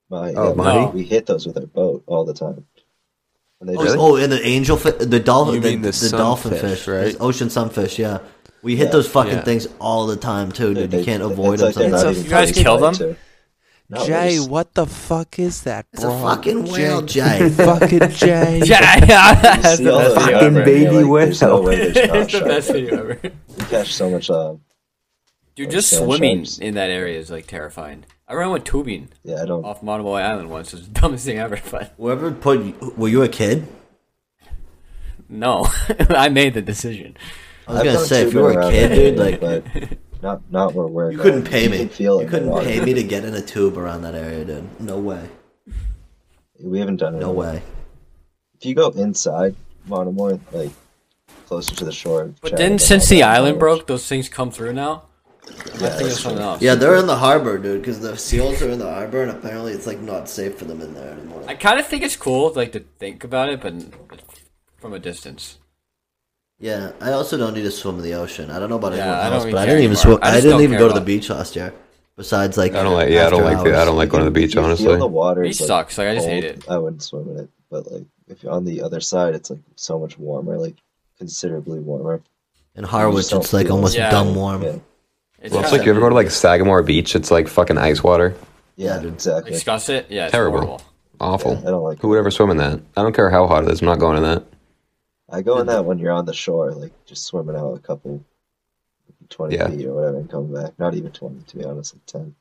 Mahi, Oh, yeah, we- mahi? We hit those with our boat all the time. And they Oh, just, oh, and the angel, fi- the dolphin, You the, mean the the dolphin sunfish, fish, right? It's ocean sunfish. Yeah, we hit Yeah. those fucking Yeah. things all the time too, dude. they- you can't it's avoid them. they're sometimes. not a- you guys kill them? to- No, Jay, just- what the fuck is that, It's bro? a fucking whale, Jay. fucking Jay. Yeah, yeah, that's the best the video fucking ever. baby baby like, there's no whale. way it's the best video ever. We catch so much uh Dude, just swimming sharks. in that area is like terrifying. I ran with tubing yeah, I don't off Monomoy Island once. It was the dumbest thing ever, but Whoever put, were you a kid? no, I made the decision. I was I've gonna say if you were a kid, dude, like but not not where we're you going. couldn't pay me. feel You couldn't pay me to get in a tube around that area, dude. No way. We haven't done it. No in- way. If you go inside Monomoy, like closer to the shore, But Chad, then since the island knowledge- broke, those things come through now. Yeah, thinking of that's something else. Yeah, they're in the harbor, dude, because the seals are in the harbor, and apparently it's like not safe for them in there anymore. I kind of think it's cool, like to think about it, but from a distance. Yeah, I also don't need to swim in the ocean. I don't know about Yeah, anyone I else, really but I didn't even swim. I I, didn't even go to the beach last year. Besides, like I don't uh, like. Yeah, I don't like. The, I don't like going to the beach. If you feel Honestly, the water Beach like, sucks, like, I just hate it. I wouldn't swim in it, but like if you're on the other side, it's like so much warmer, like considerably warmer. In Harwich, it's like almost Yeah. dumb warm. Yeah, Yeah, It's well, it's like you ever go to like Sagamore Beach? It's like fucking ice water. yeah, dude. exactly. discuss it. Yeah, it's Terrible. horrible. Awful. Yeah, I don't like Who would ever swim in that? I don't care how hot it is. I'm not going in that. I go in that when you're on the shore, like just swimming out a couple, twenty Yeah. feet or whatever, and come back. Not even twenty, to be honest, like ten.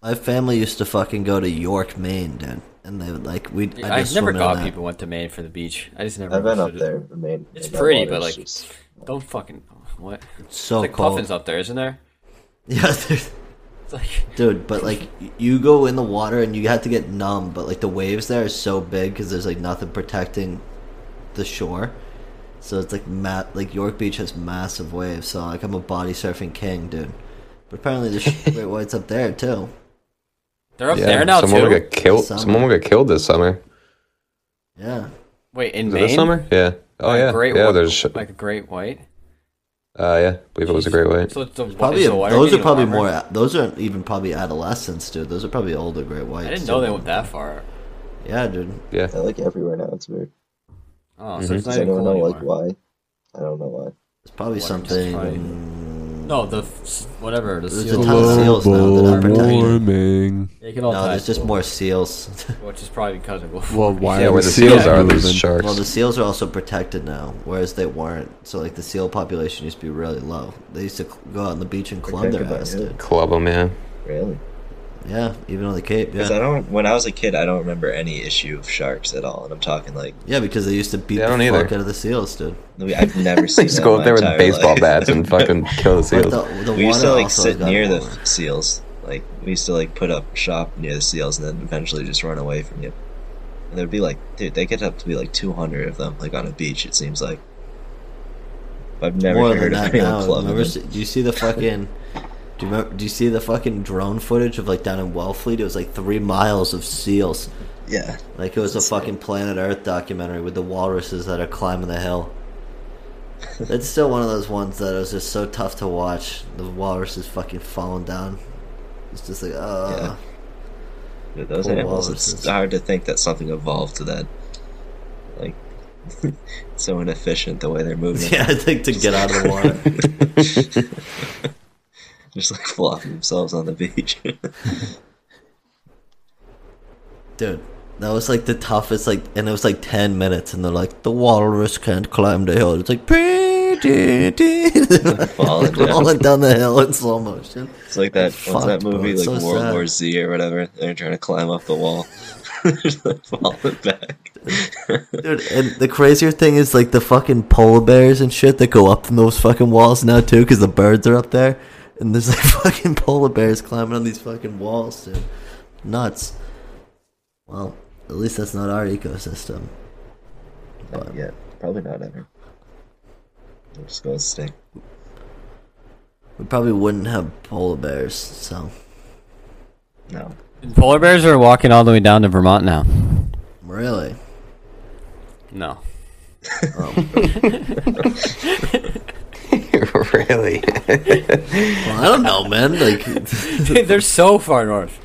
My family used to fucking go to York, Maine, dude, and they would like we. I I just never swim in got that. people went to Maine for the beach. I just never. I've been up understood it. there. I mean, It's that pretty, water's but, like, just- Don't fucking what? It's so like cold. puffins up there, isn't there? Yeah, there's- It's like dude, but like y- you go in the water and you have to get numb, but like the waves there are so big because there's like nothing protecting the shore. So it's like ma- like York Beach has massive waves. So like I'm a body surfing king, dude. But apparently there's great whites up there too. they're up yeah, there now someone too. will get killed. Summer. Someone will get killed this summer. Yeah. Wait, in Is Maine? this summer? Yeah. Oh Like yeah. great yeah. whi- There's. Like a great white. Uh yeah. I believe it was a great white. So it's the, Probably a- the those are probably warmer? more. Those aren't even probably adolescents, dude. Those are probably older great whites. I didn't too. know they went that far. Yeah, dude. Yeah. they're like everywhere now. It's weird. Oh, so Mhm. it's not Does even anyone cool know anymore. like why? I don't know why. It's probably Water just something. No, the f- whatever the There's a seals. ton of seals now that are Global protected. warming. They can all No, die there's just too, more seals. which is probably because of Well, why Yeah, are where the the seals are, moving? there's sharks. well, the seals are also protected now, whereas they weren't. So like the seal population used to be really low. They used to cl- go out on the beach and club their Protected by ass, who? dude. Club them, yeah. Really? Yeah, even on the Cape. Because I don't. When I was a kid, I don't remember any issue of sharks at all, and I'm talking like yeah, because they used to beat Yeah, I the don't fuck either. out of the seals, dude. I've never They seen. just that go in up there with baseball life. bats and fucking kill the seals. the, the we used to like sit near the warmer. seals. Like we used to like put up shop near the seals, and then eventually just run away from you. And there'd be like, dude, they get up to be like 200 of them, like on a beach. It seems like. I've never More heard than of that anyone now. clubbing Remember, do you see the fucking? Do you remember? Do you see the fucking drone footage of like down in Wellfleet? It was like three miles of seals. Yeah, Like it was a fucking Planet Earth documentary with the walruses that are climbing the hill. It's still one of those ones that was just so tough to watch. The walruses fucking falling down. It's just like, uh, Dude, those animals. walruses. It's hard to think that something evolved to that. Like, so inefficient the way they're moving. yeah. I think to get out of the water. Just like flopping themselves on the beach. Dude, that was like the toughest, like, and it was like 10 minutes, and they're like, the walrus can't climb the hill. It's like, Falling down. falling down the hill in slow motion. It's like that. What's that Fucked, bro. movie? Like so World sad. War Z or whatever. They're trying to climb up the wall. Just like falling back. Dude, and the crazier thing is, like, the fucking polar bears and shit that go up in those fucking walls now, too, because the birds are up there. And there's, like, fucking polar bears climbing on these fucking walls, dude. Nuts. Well, at least that's not our ecosystem. Not yet. Probably not ever. We're just gonna stay. We probably wouldn't have polar bears, so. No. Polar bears are walking all the way down to Vermont now. Really? No. Oh. really? Well, I don't know, man. Like, they're so far north.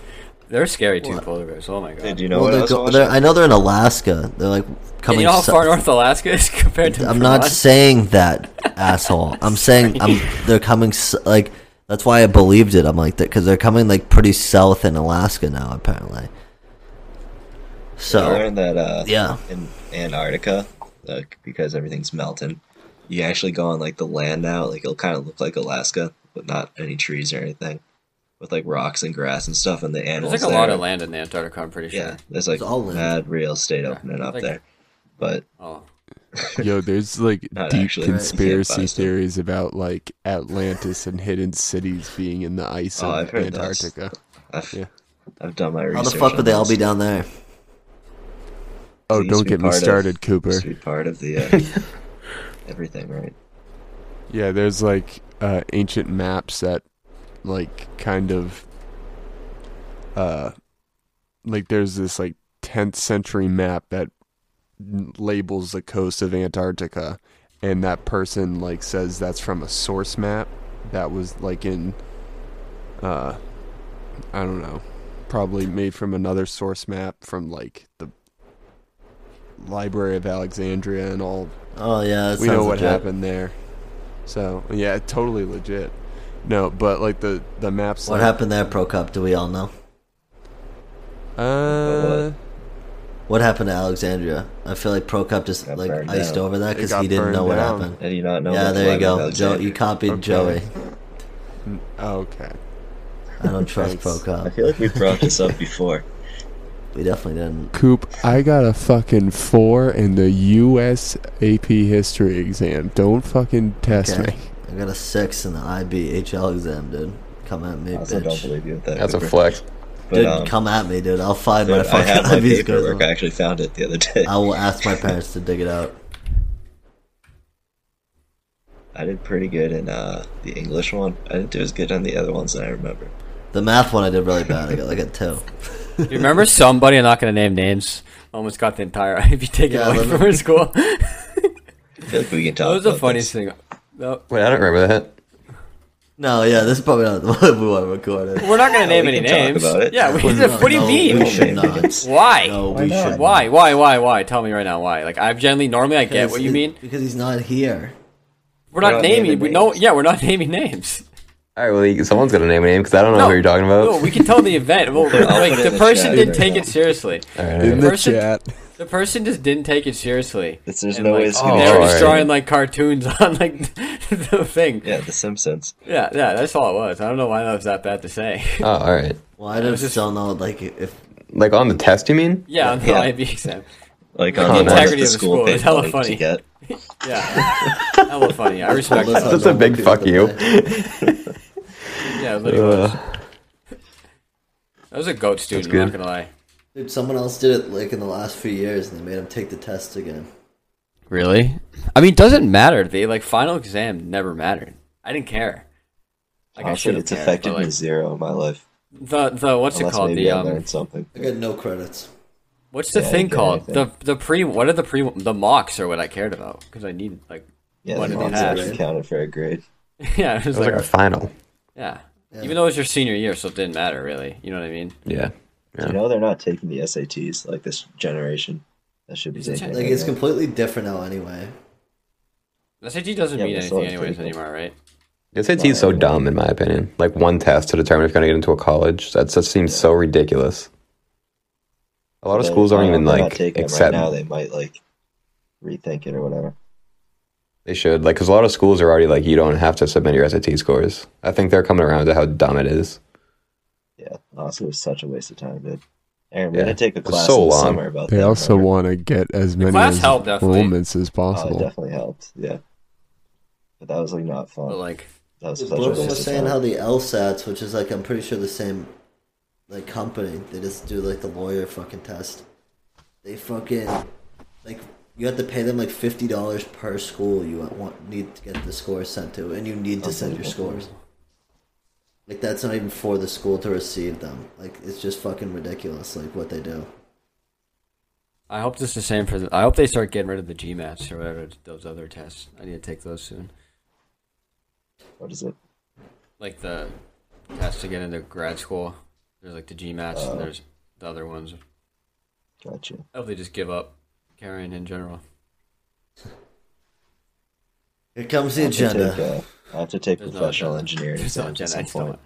They're scary too, polar bears. Oh my god. Did you know well, what they're else go- I they're. I know they're in Alaska. They're like And coming. you know how so- far north Alaska is compared to I'm not Vermont? saying that, asshole. I'm saying I'm. They're coming s- like. That's why I believed it. I'm like that because they're coming like pretty south in Alaska now, apparently. I So learned that uh, yeah, in Antarctica, like, because everything's melting, you actually go on like the land now. Like it'll kind of look like Alaska, but not any trees or anything, with like rocks and grass and stuff. And the animals. There's animals. like a there- lot of land in Antarctica. I'm pretty sure. Yeah, there's like all land. mad real estate opening up like- there, but Oh. Yo, there's like Not deep actually, right? You conspiracy stuff. theories about like Atlantis and hidden cities being in the ice Oh, of I've. Antarctica. I've Yeah. I've done my research. how research. the fuck on would they all be down there? Oh, It used to don't get me part of- started, Cooper. used to be part of the uh, everything, right? Yeah, there's like uh, ancient maps that like kind of uh like there's this like 10th century map that labels the coast of Antarctica and that person like says that's from a source map that was like in uh I don't know, probably made from another source map from like the Library of Alexandria and all Oh yeah, we know what legit. happened there. So yeah, totally legit. No, but like the the maps. What like, happened there, Pro Cup? Do we all know? Uh, What happened to Alexandria? I feel like Pro Cup just like iced down. over that because he didn't burned know what down. happened. I do not know. yeah, there you go, Joe. You copied Okay. Joey. okay. I don't trust Pro Pro I feel like we brought this up before. We definitely didn't. Coop, I got a fucking four in the U.S. AP history exam. Don't fucking test Okay. me. I got a six in the IBHL exam, dude. Come at me, I also don't bitch. believe you that. That's a flex. But, Dude, um, come at me, dude. I'll find my but I have fucking my IB paperwork. I actually found it the other day. I will ask my parents to dig it out. I did pretty good in uh, the English one. I didn't do as good on the other ones that I remember. The math one I did really bad. I got like a two. You remember somebody? I'm not going to name names. Almost got the entire IB taken Yeah, away from her school. I feel like we can talk. that was the funniest this. thing. No, Wait, I don't remember that. No, yeah, this is probably not the one we want to record it. we're not going to name we any can talk names. about it. Yeah, we, No, what do you no, mean? We should not. Why? No, Why we not? should. Why? Why? Why? Why? Tell me right now. Why? Like I've generally normally I get what you mean. Because he's not here. We're not, not naming. naming We know. Yeah, we're not naming names. All right, well, you- someone's gonna name a name because I don't know No, who you're talking about. No, we can tell the event. Well, put- like the in the person chat didn't take it seriously. All right, all In right. the person- chat. The person just didn't take it seriously. It's- there's And, no like, way it's Oh, gonna They were alright. just drawing like cartoons on like the thing. Yeah, The Simpsons. Yeah, yeah, that's all it was. I don't know why that was that bad to say. Oh, all right. Well, I just, just- don't know, like, if Like on the test, you mean? Yeah, on the Yeah. IB exam. Like The on the one integrity the of the school school paid is hella money funny. to get. Yeah, hella funny. I respect Well, that. That's a big fuck you. Yeah, it literally. Uh, That was a goat student. good. I'm not gonna lie. Dude, someone else did it, like, in the last few years, and they made him take the test again. Really? I mean, it doesn't matter. They like final exam never mattered. I didn't care. Like I Honestly, should have it's cared, affected but, me zero in my life. the the what's Unless it called? maybe The I um, learned something. I got no credits. What's the Yeah, thing called? The anything. the pre what are the pre the mocks are what I cared about because I need like Yeah, One the of the mocks halves. actually counted for a grade. yeah it was It was like like a final. yeah. Yeah. Even though it was your senior year, so it didn't matter really. You know what I mean? Yeah. Do you know they're not taking the SATs like this generation? That should be Is it taken. Like it's completely different now anyway. The SAT doesn't Yeah, mean anything anyways cool. anymore, right? The SAT is so dumb in my opinion. Like one test to determine if you're gonna get into a college. That just seems so ridiculous. A lot of schools aren't even know, they're not like taking it accept. right now. They might like rethink it or whatever. They should like because a lot of schools are already like you don't have to submit your SAT scores. I think they're coming around to how dumb it is. Yeah, honestly, it was such a waste of time, dude. Aaron, we Yeah, had to take a class so in the long. summer about They that. They also want to get as many as helped, enrollments as Oh, it possible. definitely helped. Yeah, but that was like not fun. But like that was Because such a Brooklyn was saying how the LSATs, which is like I'm pretty sure the same like company, they just do like the lawyer fucking test. They fucking like you have to pay them like fifty dollars per school you want need to get the scores sent to, and you need to send your scores. Like that's not even for the school to receive them. Like it's just fucking ridiculous. Like what they do. I hope this is the same for. The, I hope they start getting rid of the GMATs or whatever those other tests. I need to take those soon. What is it? Like the tests to get into grad school. There's like the GMATs Oh. and there's the other ones. Gotcha. I hope they just give up carrying in general. Here comes the I have agenda. take, uh, I have to take There's professional agenda. engineering There's no exams at some don't point.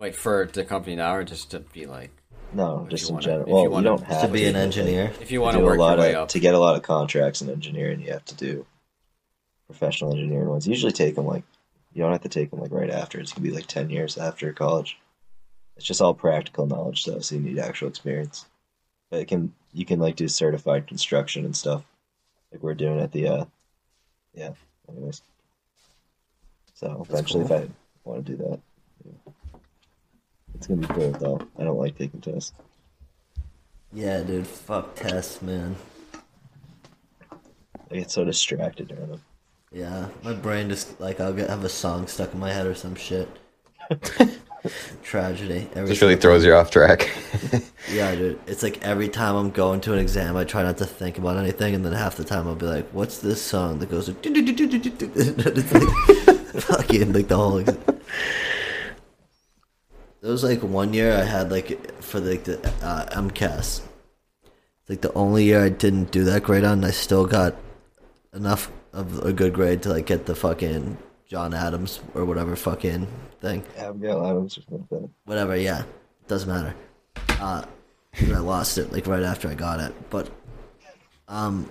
Wait for the company now, or just to be like, No, just in wanna- general. if you Well, you, don't just have to be an engineer. if you want to do a work your lot way of up. to get a lot of contracts in engineering, you have to do professional engineering ones. Usually take them like you don't have to take them like right after. It's gonna be like ten years after college. It's just all practical knowledge though, so you need actual experience. But it can you can like do certified construction and stuff, like we're doing at the uh, yeah. Anyways, so eventually, if I want to do that, yeah. it's gonna be cool though. I don't like taking tests. Yeah, dude. Fuck tests, man. I get so distracted during them. Yeah, my brain just like I'll get have a song stuck in my head or some shit. Tragedy. Every Just really throws you off track. Yeah, dude. It's like every time I'm going to an exam, I try not to think about anything, and then half the time I'll be like, "What's this song that goes?" Like, it's like fucking like the whole. Ex- there was like one year I had like for like the uh, MCAS. Like the only year I didn't do that great on, I still got enough of a good grade to like get the fucking John Adams or whatever fucking thing Abigail Adams or something whatever. Yeah, doesn't matter. Uh, I lost it like right after I got it. But um,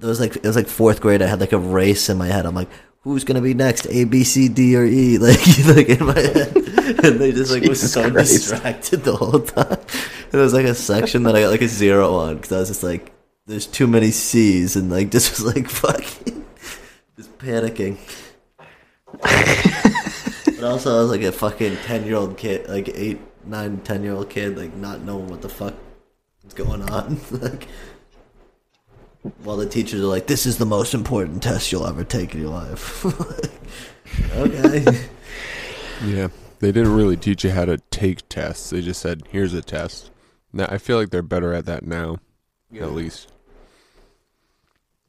it was like it was like fourth grade. I had like a race in my head. I'm like, who's gonna be next? A, B, C, D, or E? Like like in my head, and they just like was so Christ. distracted the whole time. And there was like a section that I got like a zero on because I was just like, there's too many C's, and like just was like fucking just panicking. But also, I was like a fucking ten year old kid, like eight, nine, ten year old kid, like not knowing what the fuck is going on. like, while the teachers are like, "This is the most important test you'll ever take in your life." Like, okay. Yeah, they didn't really teach you how to take tests. They just said, "Here's a test." Now I feel like they're better at that now, at least.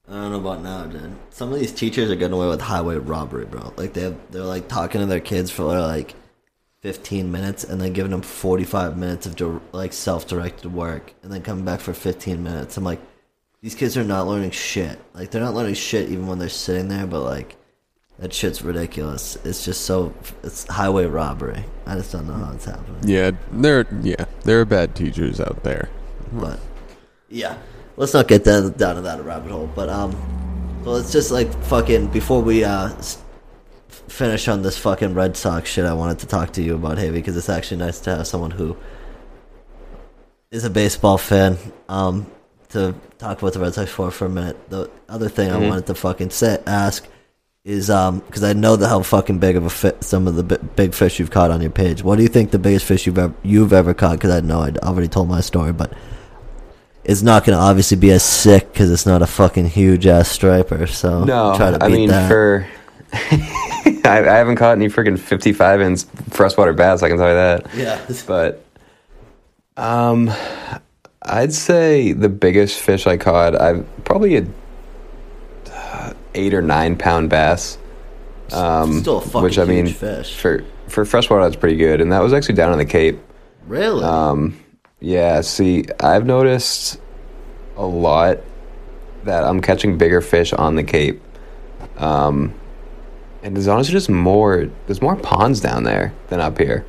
I don't know about now, dude. Some of these teachers are getting away with highway robbery, bro. Like they have, they're like talking to their kids for like fifteen minutes, and then giving them forty five minutes of dir- like self directed work, and then coming back for fifteen minutes. I'm like, these kids are not learning shit. Like they're not learning shit even when they're sitting there, but like that shit's ridiculous. It's just so it's highway robbery. I just don't know how it's happening. Yeah, there. Yeah, there are bad teachers out there. But yeah, let's not get that down to that rabbit hole. But um, so let's just like fucking before we uh s- finish on this fucking Red Sox shit. I wanted to talk to you about Havy because it's actually nice to have someone who is a baseball fan um to talk about the Red Sox for for a minute. The other thing I wanted to fucking say ask is um because I know the how fucking big of a fit some of the bi- big fish you've caught on your page. What do you think the biggest fish you've ever you've ever caught? Because I know I already told my story, but it's not going to obviously be as sick because it's not a fucking huge ass striper. So No, try to I mean that. for I, I haven't caught any freaking fifty-five inch freshwater bass. I can tell you that. yeah, But um, I'd say the biggest fish I caught, I probably a uh, eight or nine pound bass. Um, Still a fucking which I mean, fish. for for freshwater, that's pretty good, and that was actually down on the Cape. really. Um, yeah, see, I've noticed a lot that I'm catching bigger fish on the Cape. Um, and there's honestly just more, there's more ponds down there than up here.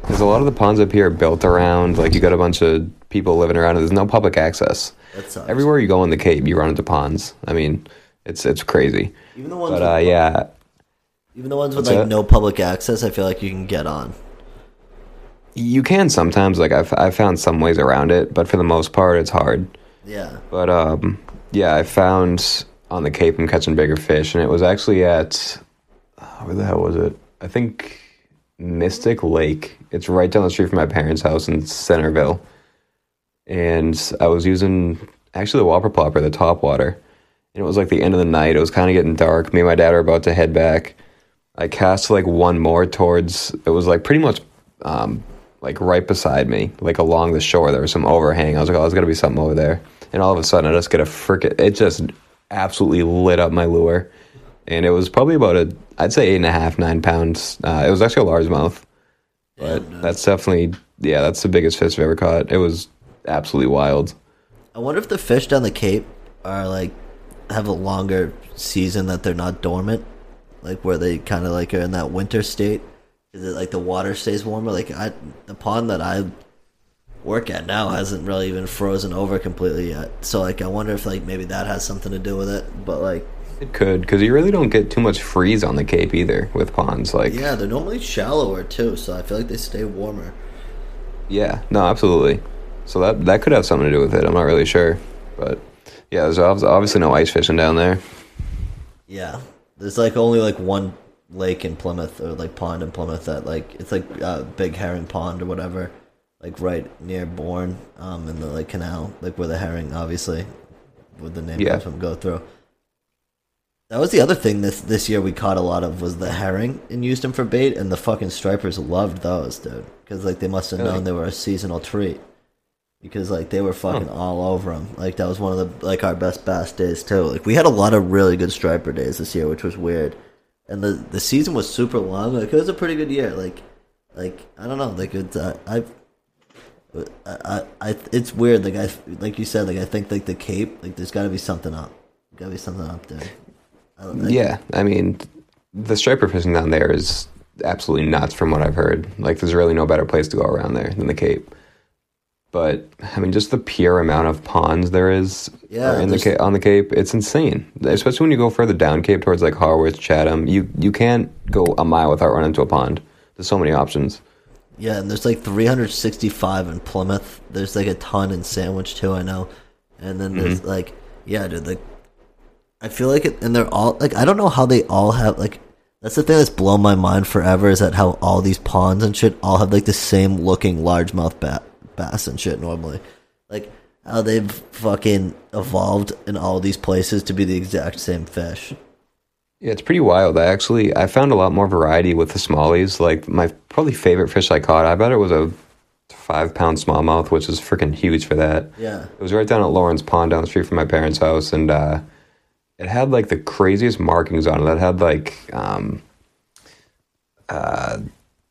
Because a lot of the ponds up here are built around, like, you got a bunch of people living around, and there's no public access. that sucks. Everywhere you go on the Cape, you run into ponds. I mean, it's it's crazy. even the ones, But with, uh, yeah, even the ones with What's like that? no public access, I feel like you can get on. You can sometimes, like, I've, I've found some ways around it, but for the most part, it's hard. Yeah, But um, yeah, I found on the Cape I'm catching bigger fish, and it was actually at uh, where the hell was it? I think Mystic Lake. It's right down the street from my parents' house in Centerville. And I was using actually the Whopper Plopper, the top water. And it was like the end of the night. It was kind of getting dark. Me and my dad were about to head back. I cast like one more towards. It was like pretty much um, like right beside me, like along the shore. There was some overhang. I was like, oh, there's got to be something over there. And all of a sudden, I just get a frickin' It just absolutely lit up my lure. And it was probably about a, I'd say eight and a half, nine pounds. Uh, it was actually a largemouth. But that's definitely, yeah, that's the biggest fish I've ever caught. It was absolutely wild. I wonder if the fish down the Cape are like have a longer season that they're not dormant, like where they kind of like are in that winter state. Is it like the water stays warmer? Like I, the pond that I work at now hasn't really even frozen over completely yet. So like I wonder if like maybe that has something to do with it. But like It could, because you really don't get too much freeze on the Cape either with ponds. Like, yeah, they're normally shallower too, so I feel like they stay warmer. Yeah, no, absolutely. So that that could have something to do with it. I'm not really sure, but yeah, there's obviously no ice fishing down there. Yeah, there's like only like one lake in Plymouth or like pond in Plymouth that like it's like uh, Big Herring Pond or whatever, like right near Bourne, um, in the like canal, like where the herring obviously, with the name Yeah. comes from, go through. That was the other thing this this year we caught a lot of was the herring and used them for bait, and the fucking stripers loved those, dude, because like they must have Really? known they were a seasonal treat. Because like they were fucking all over them. Like that was one of the like our best bass days too. Like we had a lot of really good striper days this year, which was weird. And the the season was super long. Like it was a pretty good year. Like like I don't know. Like it's uh, I've. I, I, it's weird. Like I, like you said, like I think like the Cape, like there's got to be something up. Got to be something up there. I yeah, I mean, the striper fishing down there is absolutely nuts from what I've heard. Like, there's really no better place to go around there than the Cape. But I mean, just the pure amount of ponds there is Yeah, uh, in the Ca- on the Cape, it's insane. Especially when you go further down Cape towards like Harwich, Chatham, you you can't go a mile without running into a pond. There's so many options. Yeah, and there's like 365 in Plymouth. There's like a ton in Sandwich too. I know, and then there's like yeah, dude. Like I feel like it, and they're all like I don't know how they all have like. That's the thing that's blown my mind forever is that how all these ponds and shit all have like the same looking largemouth ba- bass and shit normally, like how they've fucking evolved in all these places to be the exact same fish. Yeah, it's pretty wild. I actually I found a lot more variety with the smallies. Like my probably favorite fish I caught, I bet it was a five pound smallmouth, which is freaking huge for that. Yeah. It was right down at Lawrence Pond down the street from my parents' house and uh it had like the craziest markings on it. It had like um uh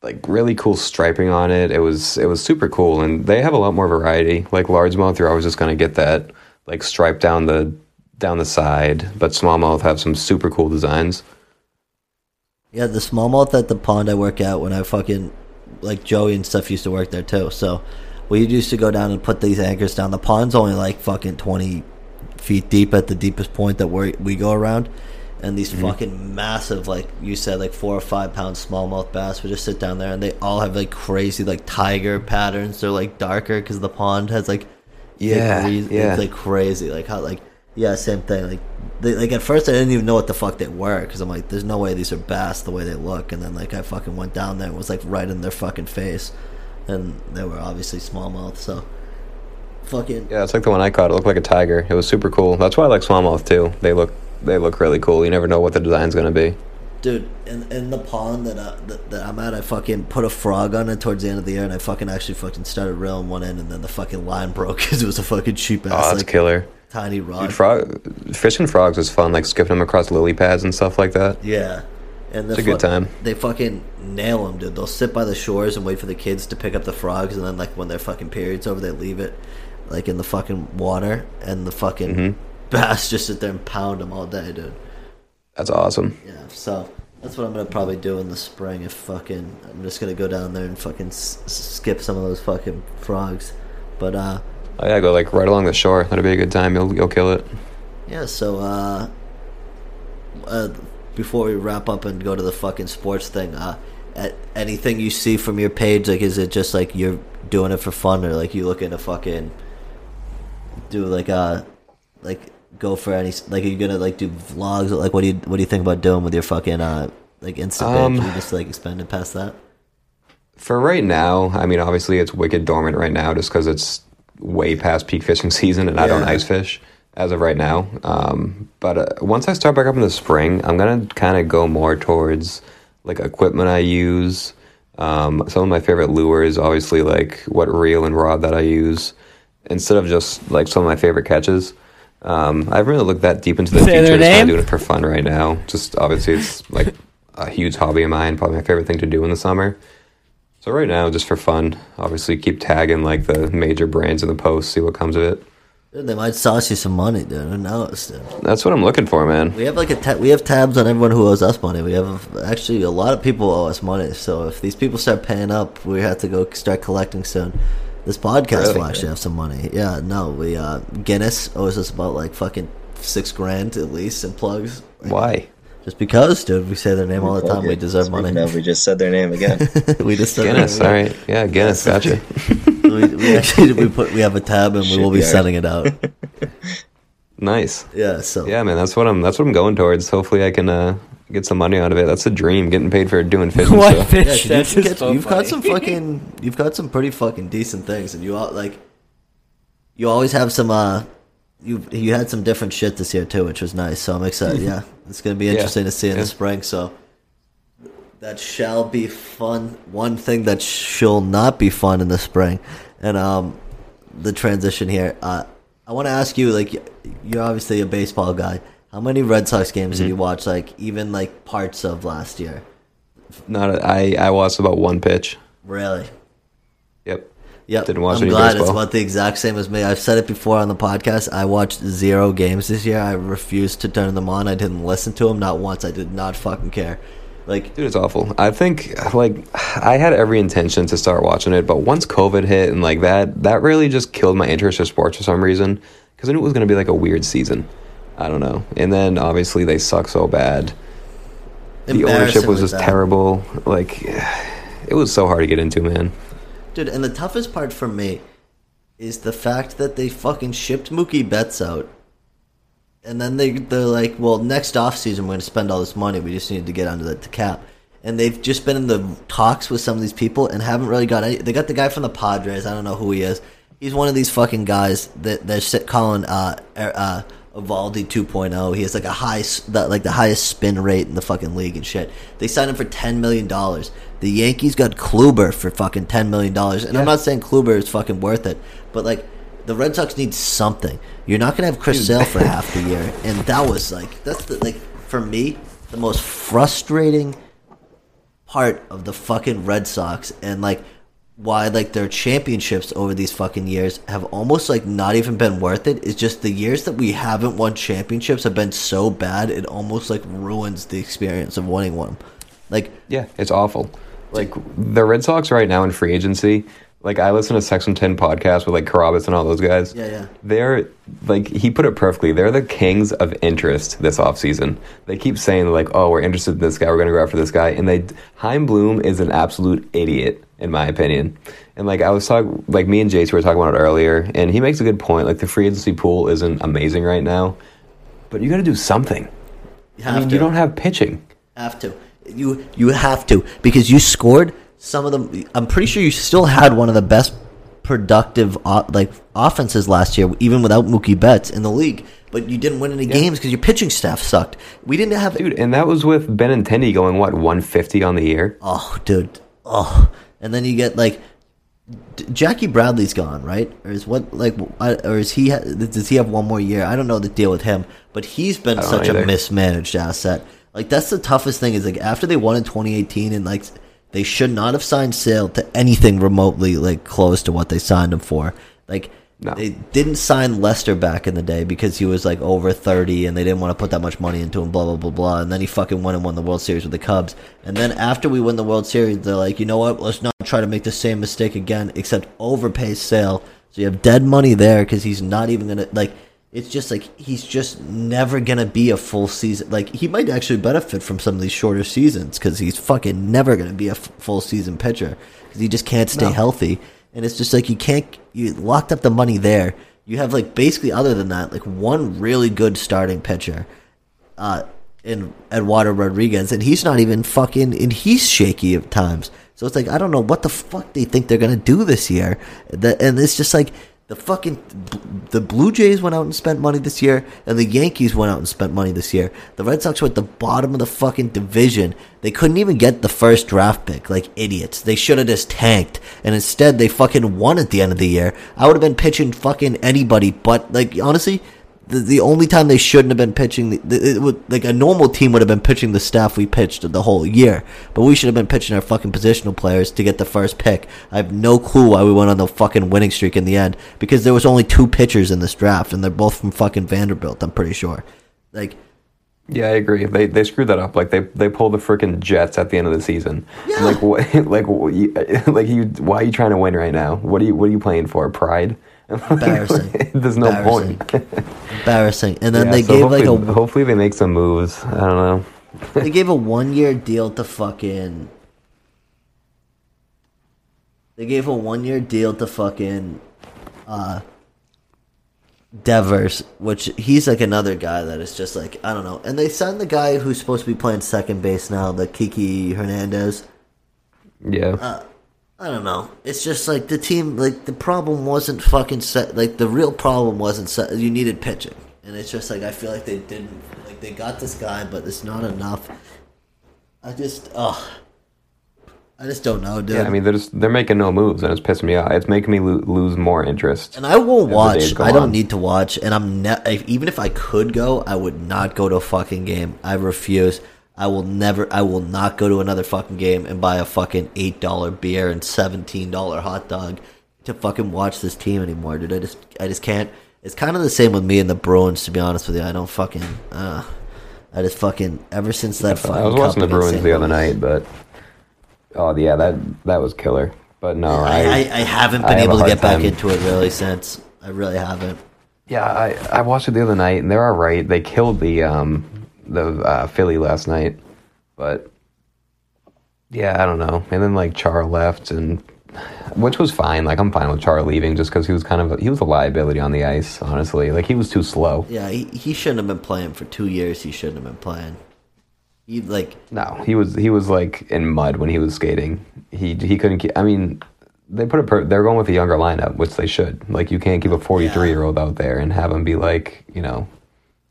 like really cool striping on it. It was it was super cool and they have a lot more variety. Like largemouth you're always just gonna get that like stripe down the down the side, but smallmouth have some super cool designs. Yeah, the smallmouth at the pond I work at when I fucking like Joey and stuff used to work there too. So we used to go down and put these anchors down. The pond's only like fucking twenty feet deep at the deepest point that we we go around, and these mm-hmm. fucking massive, like you said, like four or five pound smallmouth bass would just sit down there, and they all have like crazy like tiger patterns. They're like darker because the pond has like Yeah, degrees. yeah. It's like crazy, like how like yeah, same thing. Like they, like at first I didn't even know what the fuck they were because I'm like, there's no way these are bass the way they look. And then like I fucking went down there and was like right in their fucking face, and they were obviously smallmouth. So fucking Yeah, it's like the one I caught. It looked like a tiger. It was super cool. That's why I like smallmouth too. They look they look really cool. You never know what the design's gonna be. dude. In, in the pond that, I, that that I'm at, I fucking put a frog on it towards the end of the year, and I fucking actually fucking started reeling one end, and then the fucking line broke because it was a fucking cheap ass. Oh, that's like killer. tiny rod. Dude, frog fishing frogs is fun. Like skipping them across lily pads and stuff like that. Yeah. And It's a good time. They fucking nail them, dude. They'll sit by the shores and wait for the kids to pick up the frogs, and then like when their fucking period's over, they leave it like in the fucking water, and the fucking Mm-hmm. bass just sit there and pound them all day, dude. That's awesome. Yeah. So that's what I'm gonna probably do in the spring. If fucking, I'm just gonna go down there and fucking s- skip some of those fucking frogs. But uh, Oh yeah, go like right along the shore. That'd be a good time. You'll you'll kill it. Yeah, so uh, uh, before we wrap up and go to the fucking sports thing, uh, at anything you see from your page, like, is it just like you're doing it for fun, or like you looking to fucking do like uh, like go for any like are you gonna like do vlogs? Like, what do you what do you think about doing with your fucking uh, like Insta? Um, you just like expanded past that? For right now, I mean, obviously it's wicked dormant right now, just because it's way past peak fishing season, and I don't ice fish as of right now. Um, but uh, once I start back up in the spring, I'm gonna kind of go more towards like equipment I use. Um, some of my favorite lures, obviously, like what reel and rod that I use, instead of just like some of my favorite catches. Um, I haven't really looked that deep into the Say their future. Just kind of doing it for fun right now. Just obviously, it's like a huge hobby of mine. Probably my favorite thing to do in the summer. So right now, just for fun, obviously keep tagging like the major brands in the post, see what comes of it. Dude, they might sauce you some money, dude. Who knows, dude? That's what I'm looking for, man. We have like a ta- we have tabs on everyone who owes us money. We have actually a lot of people owe us money. So if these people start paying up, we have to go start collecting soon. This podcast Really? will actually have some money. Yeah, no, we uh Guinness owes us about like fucking six grand at least in plugs. Why? Just because, dude, we say their name all the time. We deserve Speaking money. of, we just said their name again. we just said Guinness, all right. Yeah, Guinness, gotcha. we, we actually we put we have a tab and we will be Shipyard. sending it out. nice. Yeah, so Yeah, man, that's what I'm. That's what I'm going towards. Hopefully, I can uh, get some money out of it. That's a dream. Getting paid for doing fishing What stuff. Yeah, fish? dude, That's you've, just got, so you've got some fucking, you've got some pretty fucking decent things, and you all like, you always have some. uh You you had some different shit this year too, which was nice. So I'm excited. yeah, it's gonna be interesting to see in Yeah. the spring. So that shall be fun. One thing that shall not be fun in the spring, and um, the transition here. Uh, I want to ask you, like, you're obviously a baseball guy. How many Red Sox games Mm-hmm. did you watch? Like, even like parts of last year. Not. A, I I watched about one pitch. Really? Yep. Yep. Didn't watch I'm any glad it's about the exact same as me. I've said it before on the podcast. I watched zero games this year. I refused to turn them on. I didn't listen to them not once. I did not fucking care. Like, Dude, it's awful. I think like I had every intention to start watching it, but once COVID hit and like that, that really just killed my interest in sports for some reason. Because I knew it was going to be like a weird season. I don't know. And then obviously they suck so bad. The ownership was just bad. terrible. Like it was so hard to get into, man. Dude, and the toughest part for me is the fact that they fucking shipped Mookie Betts out. And then they, they're like, well, next offseason we're going to spend all this money. We just need to get under the, cap. And they've just been in the talks with some of these people and haven't really got any. They got the guy from the Padres. I don't know who he is. He's one of these fucking guys that they're calling uh, uh, Eovaldi 2.0. He has like a high, the, like the highest spin rate in the fucking league and shit. They signed him for ten million dollars. The Yankees got Kluber for fucking ten million dollars, and I'm not saying Kluber is fucking worth it, but like the Red Sox need something. You're not gonna have Chris Sale for half the year, and that was like that's the like for me the most frustrating part of the fucking Red Sox and like why like their championships over these fucking years have almost like not even been worth it. is just the years that we haven't won championships have been so bad it almost like ruins the experience of winning one. Like Yeah, it's awful. Like the Red Sox right now in free agency. Like I listen to Section Ten podcast with like Carrabis and all those guys. Yeah, yeah. They're like he put it perfectly. They're the kings of interest this offseason. They keep saying like, "Oh, we're interested in this guy. We're going to go after this guy." And they Chaim Bloom is an absolute idiot in my opinion. And like I was talking, like me and Jace were talking about it earlier, and he makes a good point. Like the free agency pool isn't amazing right now, but you got to do something. you I have mean, to you don't have pitching. have to. You you have to because you scored some of them. I'm pretty sure you still had one of the best productive like offenses last year, even without Mookie Betts in the league. But you didn't win any games because your pitching staff sucked. We didn't have Dude, and that was with Benintendi going what 150 on the year. Oh, dude. Oh, and then you get like D- Jackie Bradley's gone, right? Or is what like, I- or is he? Ha- does he have one more year? I don't know the deal with him, but he's been such a mismanaged asset. Like that's the toughest thing is like after they won in 2018 and like they should not have signed Sale to anything remotely like close to what they signed him for. Like No. they didn't sign Lester back in the day because he was like over 30 and they didn't want to put that much money into him, blah, blah, blah, blah. And then he fucking went and won the World Series with the Cubs. And then after we win the World Series, they're like, you know what? Let's not try to make the same mistake again, except overpay Sale. So you have dead money there because he's not even going to, like, it's just like he's just never going to be a full season. Like, he might actually benefit from some of these shorter seasons because he's fucking never going to be a f- full season pitcher because he just can't stay healthy. And it's just like you can't, you locked up the money there. You have like basically, other than that, like one really good starting pitcher, uh, in Eduardo Rodriguez, and he's not even fucking, and he's shaky at times. So it's like I don't know what the fuck they think they're gonna do this year. That and it's just like the fucking the Blue Jays went out and spent money this year, and the Yankees went out and spent money this year. The Red Sox were at the bottom of the fucking division. They couldn't even get the first draft pick, like idiots. They should have just tanked, and instead they fucking won at the end of the year. I would have been pitching fucking anybody, but like honestly, the, the only time they shouldn't have been pitching, the, the, it would, like a normal team would have been pitching the staff we pitched the whole year, but we should have been pitching our fucking positional players to get the first pick. I have no clue why we went on the fucking winning streak in the end because there was only two pitchers in this draft, and they're both from fucking Vanderbilt. I'm pretty sure. Like, Yeah, I agree. They they screwed that up. Like they they pulled the freaking Jets at the end of the season. Yeah. Like what? Like what you, like you? Why are you trying to win right now? What are you What are you playing for? Pride? Embarrassing. There's no Embarrassing. point. embarrassing. And then Yeah, they so gave like a hopefully they make some moves. I don't know. they gave a one year deal to fucking. They gave a one year deal to fucking, uh, Devers, which he's like another guy that is just like I don't know. And they signed the guy who's supposed to be playing second base now, the Kiki Hernandez. Yeah. Uh, I don't know. It's just like the team. Like the problem wasn't fucking set. Like the real problem wasn't set. You needed pitching, and it's just like I feel like they didn't. Like they got this guy, but it's not enough. I just, oh, I just don't know, dude. yeah. I mean, they're just they're making no moves, and it's pissing me off. It's making me lo- lose more interest. and I won't watch. I don't on. need to watch, and I'm ne- even if I could go, I would not go to a fucking game. I refuse. I will never. I will not go to another fucking game and buy a fucking eight dollar beer and seventeen dollar hot dog to fucking watch this team anymore, dude. I just, I just can't. It's kind of the same with me and the Bruins, to be honest with you. I don't fucking. Uh, I just fucking ever since that. fucking I was cup watching the Bruins the other night, but oh yeah, that that was killer. But no, I, I, I haven't been I able a to get back into it really since. I really haven't. Yeah, I, I watched it the other night, and they're all right. They killed the um the uh, Philly last night, but yeah, I don't know. And then like Char left, and which was fine. Like I'm fine with Char leaving, just because he was kind of a, he was a liability on the ice. Honestly, like he was too slow. Yeah, he, he shouldn't have been playing for two years. He shouldn't have been playing. He like No, he was he was like in mud when he was skating. He he couldn't. Keep, I mean, they put a per, they're going with a younger lineup, which they should. Like you can't keep a 43 year old out there and have him be like you know.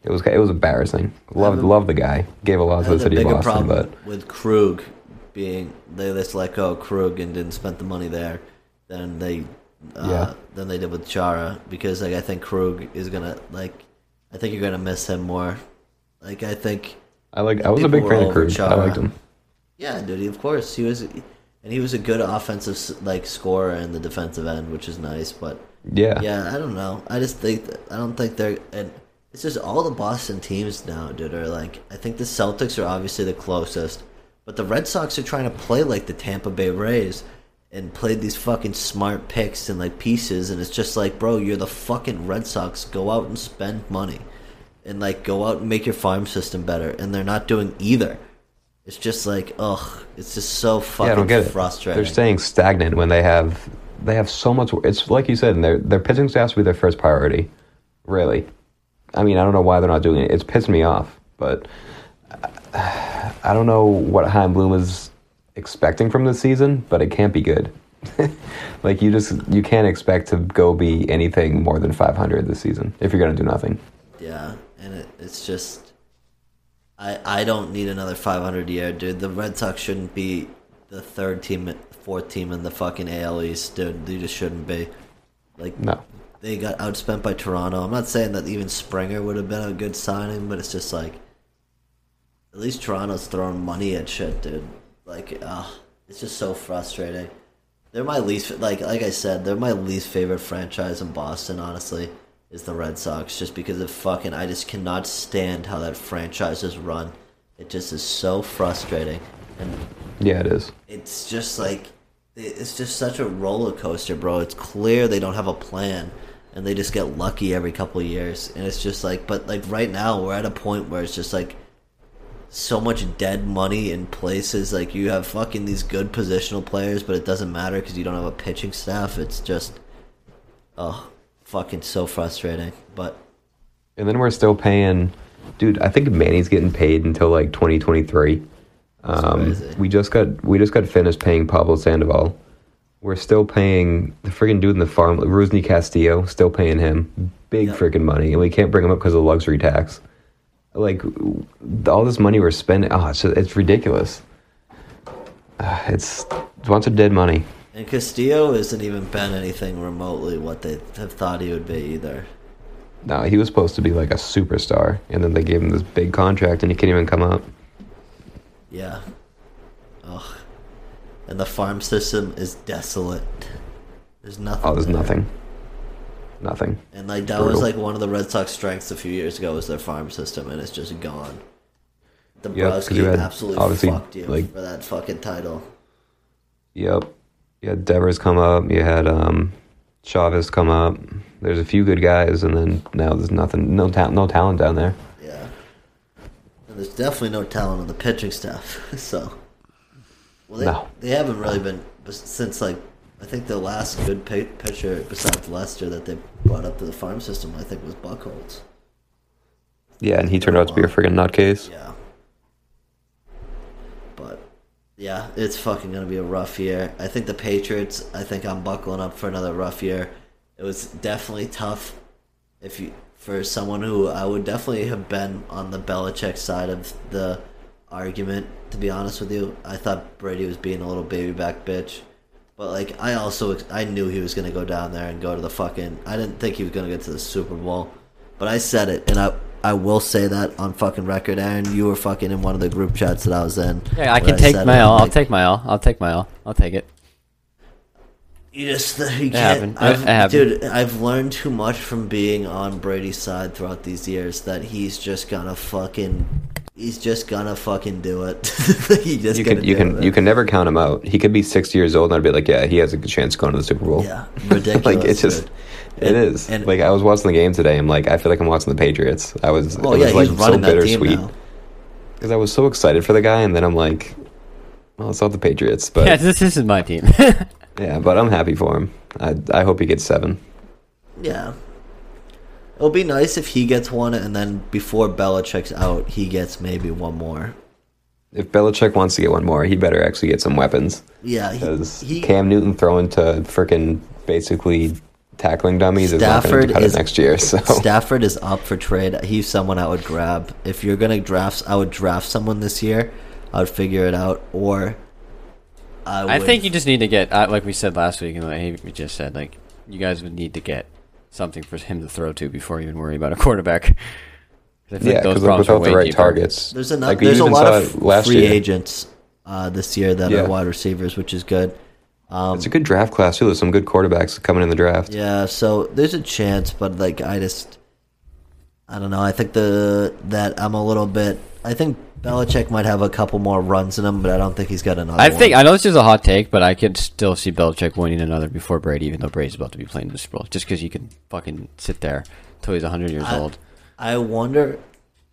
It was it was embarrassing. Loved loved the guy. Gave a lot to the city of bigger Boston, problem but with Krug being they just let go of Krug and didn't spend the money there than they uh, Yeah. than they did with Chara because like I think Krug is gonna like I think you're gonna miss him more. Like I think I like I was a big fan of Krug. Cruz. I liked him. yeah, dude. Of course he was, and he was a good offensive like scorer in the defensive end, which is nice. But Yeah. yeah, I don't know. I just think I don't think they're and it's just all the Boston teams now, dude. Are like I think the Celtics are obviously the closest, but the Red Sox are trying to play like the Tampa Bay Rays and play these fucking smart picks and like pieces, and it's just like, bro, you're the fucking Red Sox. Go out and spend money, and like go out and make your farm system better, and they're not doing either. It's just like, ugh, it's just so fucking Yeah, I don't get it. frustrating. They're staying stagnant when they have they have so much. It's like you said, their their pitching staff to be their first priority. Really, I mean, I don't know why they're not doing it. It's pissed me off, but uh, I don't know what Chaim Bloom is expecting from this season, but it can't be good. like you just you can't expect to go be anything more than 500 this season if you're gonna do nothing. Yeah, and it, it's just, I I don't need another 500 year, dude. The Red Sox shouldn't be the third team, fourth team in the fucking AL East, dude. They just shouldn't be. Like No. They got outspent by Toronto. I'm not saying that even Springer would have been a good signing, but it's just like, at least Toronto's throwing money at shit, dude. Like, uh, it's just so frustrating. They're my least like like I said, they're my least favorite franchise in Boston. Honestly, is the Red Sox just because of fucking. I just cannot stand how that franchise is run. It just is so frustrating, and Yeah, it is. it's just like it's just such a roller coaster, bro. It's clear they don't have a plan, and they just get lucky every couple of years. And it's just like, but like right now, we're at a point where it's just like so much dead money in places. Like you have fucking these good positional players, but it doesn't matter because you don't have a pitching staff. It's just, oh, fucking so frustrating. But And then we're still paying, dude. I think Manny's getting paid until like 2023. Um, we just got we just got finished paying Pablo Sandoval. We're still paying the friggin' dude in the farm, Rusney Castillo. Still paying him big Yep. friggin' money, and we can't bring him up because of the luxury tax. Like all this money we're spending, oh, it's it's ridiculous. Uh, it's a bunch of dead money. and Castillo isn't even been anything remotely what they have thought he would be either. No, he was supposed to be like a superstar, and then they gave him this big contract, and he can't even come up. Yeah. Ugh. And the farm system is desolate. There's nothing. Oh, there's there. nothing. Nothing. And like that was like one of the Red Sox strengths a few years ago was their farm system, and it's just gone. Yep, Dombrowski you had, absolutely obviously, fucked you like- for that fucking title. Yep. You had Devers come up. You had um, Chavis come up. There's a few good guys, and then now there's nothing. No ta- no talent down there. Yeah. And there's definitely no talent on the pitching staff. so. Well, they, No. they haven't really been since like I think the last good pi- pitcher besides Lester that they brought up to the farm system I think was Buchholz. Yeah, and he turned out to be a friggin' nutcase. Yeah. But yeah, it's fucking gonna be a rough year. I think the Patriots. I think I'm buckling up for another rough year. It was definitely tough. If you for someone who I would definitely have been on the Belichick side of the argument. To be honest with you, I thought Brady was being a little baby back bitch. But like, I also I knew he was gonna go down there and go to the fucking. I didn't think he was gonna get to the Super Bowl, but I said it, and I I will say that on fucking record. Aaron, you were fucking in one of the group chats that I was in. Yeah, I can take said my it, L. I'll take my L. I'll take my L. I'll take it. You just you can't. I've, dude, I've learned too much from being on Brady's side throughout these years that he's just gonna fucking. He's just gonna fucking do it. he just You can you can it. you can never count him out. He could be 60 years old, and I'd be like, yeah, he has a good chance of going to the Super Bowl. Yeah, ridiculous. like it's just. dude. It And- is. and- like I was watching the game today. I'm like, I feel like I'm watching the Patriots. I was. It yeah, was like he's running so that team bittersweet now. because I was so excited for the guy, and then I'm like, well, it's not the Patriots, but yeah, this, this is my team. yeah, but I'm happy for him. I I hope he gets seven. Yeah. It'll be nice if he gets one, and then before Belichick's out, he gets maybe one more. If Belichick wants to get one more, he better actually get some weapons. Yeah, Because he Cam Newton throwing to freaking basically tackling dummies is not going Stafford to cut is it next year. So Stafford is up for trade. He's someone I would grab. If you're gonna draft, I would draft someone this year. I would figure it out, or I would. I think you just need to get, uh, like we said last week, and like we just said, like you guys would need to get something for him to throw to before you even worry about a quarterback. I feel yeah, because problems are without the right deeper. targets, there's enough. like there's a lot of last free year. agents uh, this year that Yeah. are wide receivers, which is good. Um, It's a good draft class too. There's some good quarterbacks coming in the draft. Yeah, so there's a chance, but like I just, I don't know. I think the that I'm a little bit. I think Belichick might have a couple more runs in him, but I don't think he's got another. I think one. I know this is a hot take, but I could still see Belichick winning another before Brady, even though Brady's about to be playing in the Super Bowl, just because you can fucking sit there till he's hundred years I- old. I wonder.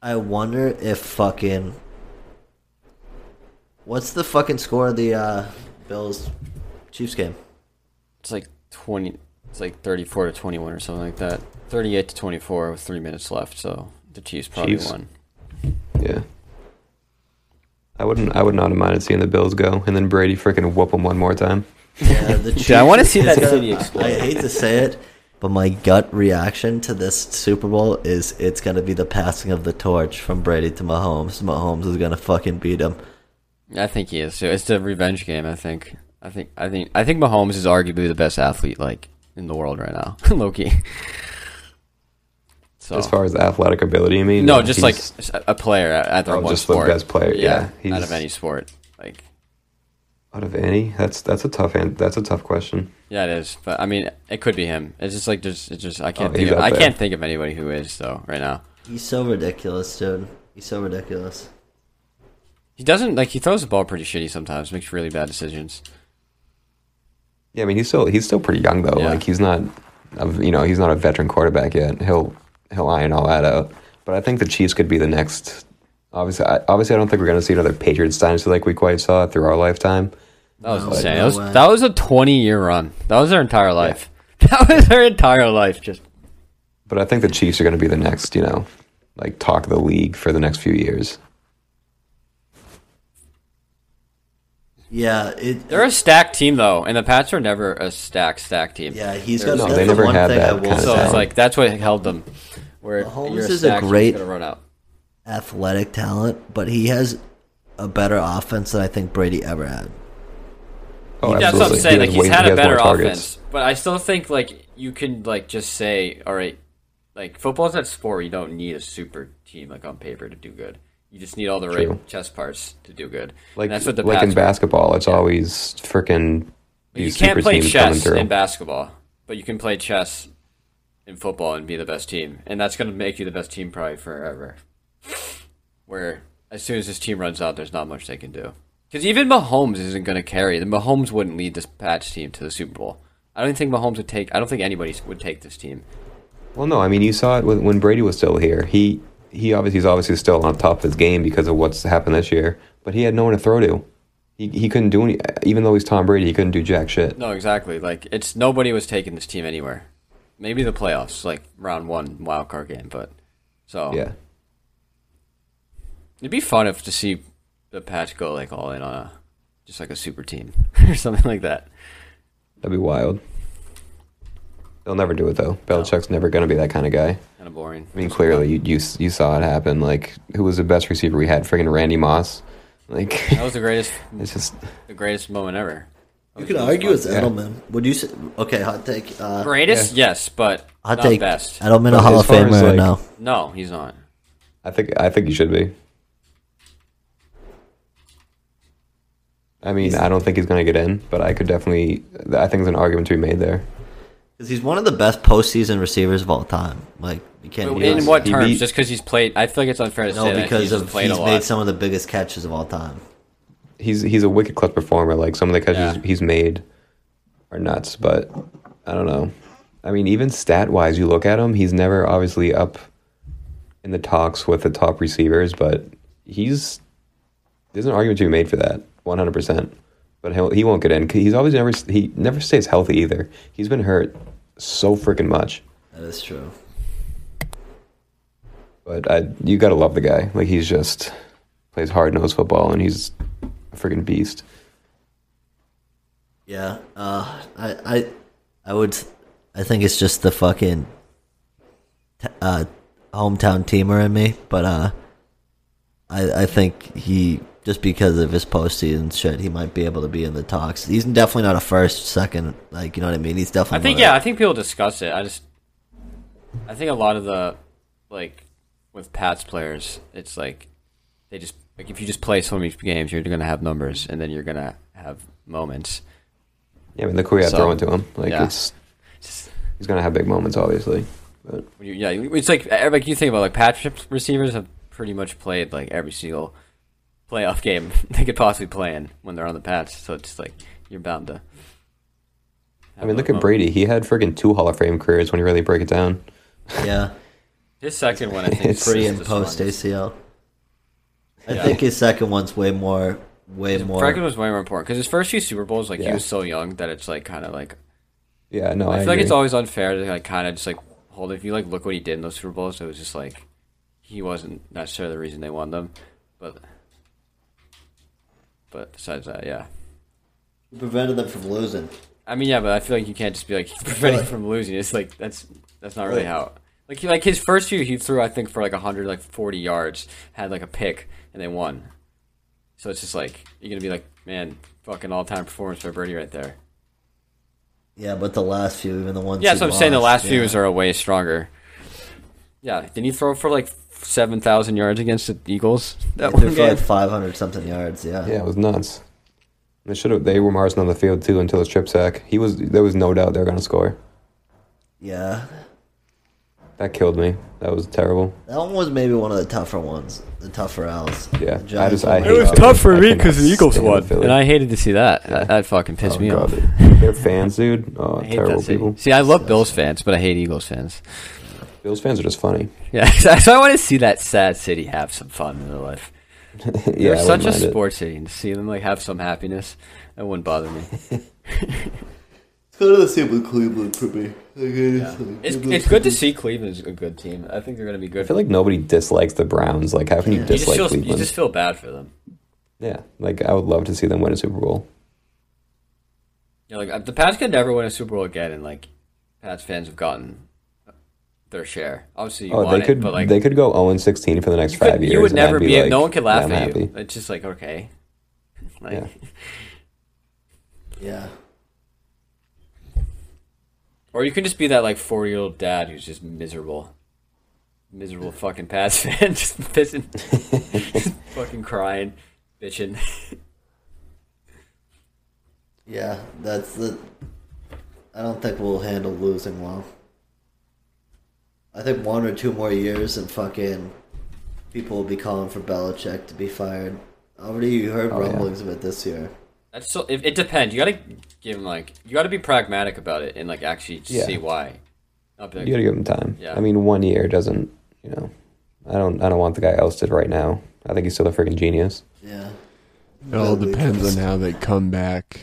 I wonder if fucking. What's the fucking score of the uh, Bills Chiefs game? It's like twenty. It's like thirty-four to twenty-one or something like that. Thirty-eight to twenty-four with three minutes left, so the Chiefs probably Chiefs. won. Yeah. I wouldn't. I would not have minded seeing the Bills go, and then Brady freaking whoop them one more time. Yeah, the Dude, I wanna see that city I- explode. I hate to say it, but my gut reaction to this Super Bowl is it's gonna be the passing of the torch from Brady to Mahomes. Mahomes is gonna fucking beat him. I think he is too. It's the revenge game. I think. I think. I think. I think Mahomes is arguably the best athlete like in the world right now. Loki. So As far as athletic ability, I mean, no, just like a player at, at their Oh, one just the sport. best player, yeah. out of any sport. Like out of any. That's that's a tough an- that's a tough question. yeah, it is. But I mean, it could be him. It's just like just it's just I can't Oh, think. Of, I there. can't think of anybody who is though right now. He's so ridiculous, dude. He's so ridiculous. He doesn't like he throws the ball pretty shitty sometimes. Makes really bad decisions. Yeah, I mean he's still he's still pretty young though. Yeah. Like he's not, you know, he's not a veteran quarterback yet. He'll he'll iron all that out. But I think the Chiefs could be the next. Obviously, I, obviously, I don't think we're going to see another Patriots dynasty like we quite saw through our lifetime. That was No, insane. no that was way. that was a twenty year run. That was their entire life. That was their entire life. Just But I think the Chiefs are going to be the next, you know, like talk of the league for the next few years. Yeah, it. they're a stacked team though, and the Pats are never a stacked stacked team. yeah, he's They're- got. No, they the never one had thing that I will kind of So it's like that's what held them. Where Mahomes a is a great- run out. athletic talent, but he has a better offense than I think Brady ever had. Oh, That's what I'm absolutely. saying. He Like he's way- had he a better offense, but I still think like you can like just say, all right, like football's that sport. where You don't need a super team like on paper to do good. You just need all the True. right chess parts to do good. Like and that's what the like in basketball, it's always freaking you can't play chess in basketball, but you can play chess in football and be the best team, and that's going to make you the best team probably forever. Where as soon as this team runs out, there's not much they can do. Because even Mahomes isn't going to carry. The Mahomes wouldn't lead this Pats team to the Super Bowl. I don't think Mahomes would take. I don't think anybody would take this team. Well, no, I mean you saw it when, when Brady was still here. He he obviously he's obviously still on top of his game because of what's happened this year. But he had no one to throw to. He he couldn't do any. Even though he's Tom Brady, he couldn't do jack shit. No, exactly. Like it's nobody was taking this team anywhere. Maybe the playoffs, like round one wild card game, but so Yeah, It'd be fun if to see the patch go like all in on a just like a super team or something like that. that'd be wild. They'll never do it though. Belichick's never going to be that kind of guy. Kind of boring. I mean, clearly you, you you saw it happen. Like who was the best receiver we had? Friggin' Randy Moss. Like That was the greatest, it's just the greatest moment ever. You could argue fun. it's Edelman. Would you say? Okay, hot take. Uh, greatest, yes, but hot not take. best. Edelman a But Hall as of far as, Famer or like- no? No, he's not. I think I think he should be. I mean, I don't think he's going to get in, but I could definitely. I think there's an argument to be made there. Because he's one of the best postseason receivers of all time. Like you can't. But do in what He terms? beat- just because he's played, I feel like it's unfair to say that. No, that because he's of played he's made lot. some of the biggest catches of all time. He's he's a wicked clutch performer. Like some of the catches Yeah. he's made are nuts, but I don't know. I mean, even stat wise, you look at him. He's never obviously up in the talks with the top receivers, but he's there's an argument to be made for that, one hundred percent. But he'll, he won't get in. He's always never he never stays healthy either. He's been hurt so freaking much. That is true. But I, you gotta love the guy. Like he's just plays hard nosed football, and he's a freaking beast. Yeah. Uh, I I I would. I think it's just the fucking t- uh, hometown teamer in me, but uh, I I think he just because of his postseason shit, he might be able to be in the talks. He's definitely not a first, second, like you know what I mean. He's definitely. I think yeah, of- I think people discuss it. I just, I think a lot of the, like, with Pats players, it's like they just like if you just play so many games, you're gonna have numbers, and then you're gonna have moments. Yeah, I mean, look who he had So, throwing to him. Like yeah. it's he's gonna have big moments, obviously. But you, yeah, it's like eh, like you think about like Pats receivers have pretty much played like every single playoff game they could possibly play in when they're on the Pats. So it's just like you're bound to. I mean, look at Brady. He had freaking two Hall of Fame careers when you really break it down. yeah, His second one, I think, It's is pre and post strongest. ACL. I Yeah. think his second one's way more, way more. Second was way more important because his first few Super Bowls, like he was so young that it's like kind of like Yeah, no, I, I feel like it's always unfair to like kind of just like hold. If you like look what he did in those Super Bowls, it was just like he wasn't necessarily the reason they won them, but but besides that, yeah, He prevented them from losing. I mean, yeah, but I feel like you can't just be like preventing from losing. It's like that's that's not really how. Like he, like his first few, he threw I think for like hundred like forty yards, had like a pick, and they won. So it's just like you're gonna be like, man, fucking all time performance by Birdie right there. Yeah, but the last few, even the ones. Yeah, so I'm saying the last few yeah. years are way stronger. Yeah, didn't he throw for like seven thousand yards against the Eagles that They threw one for like 500 something yards. Yeah. Yeah, it was nuts. They should have. They were marching on the field too until his strip sack. He was. There was no doubt they were going to score. Yeah. That killed me. That was terrible. That one was maybe one of the tougher ones, the tougher L's. Yeah, The I just- I hate It was Philly. tough for I me because the Eagles stand won, Philly. and I hated to see that. That, that fucking pissed Oh, me God. off. Their fans, dude. Oh, terrible people. See, I love Bills fans, but I hate Eagles fans. Bills fans are just funny. Yeah, so I want to see that sad city have some fun in their life. yeah, They're such a mind it. sports city, and to see them like have some happiness, that wouldn't bother me. It's kind of the same with Cleveland for me. It's, it's good to see Cleveland's a good team. I think they're going to be good. I feel like nobody dislikes the Browns. Like, how can you Yeah. you just dislike feel you Cleveland? just feel bad for them. Yeah, like I would love to see them win a Super Bowl. Yeah, like uh, the Pats could never win a Super Bowl again, and like Pats fans have gotten their share. Obviously, you Oh, want they could. it, but like they could go zero and sixteen for the next you, could- five years. you would never be be. like, no one could laugh yeah, I'm at happy. you. It's just like okay, like Yeah. Yeah. or you can just be that like forty year old dad who's just miserable, miserable fucking Pats fan, just pissing, just fucking crying, bitching. Yeah, that's the. I don't think we'll handle losing well. I think one or two more years and fucking people will be calling for Belichick to be fired. Already, you heard Oh, yeah. rumblings of it this year. That's so. It, it depends. You gotta give him like you gotta be pragmatic about it and like actually Yeah. see why. Like, You gotta give him time. Yeah. I mean, one year doesn't. You know, I don't. I don't want the guy ousted right now. I think he's still a freaking genius. Yeah. It all depends on how they come back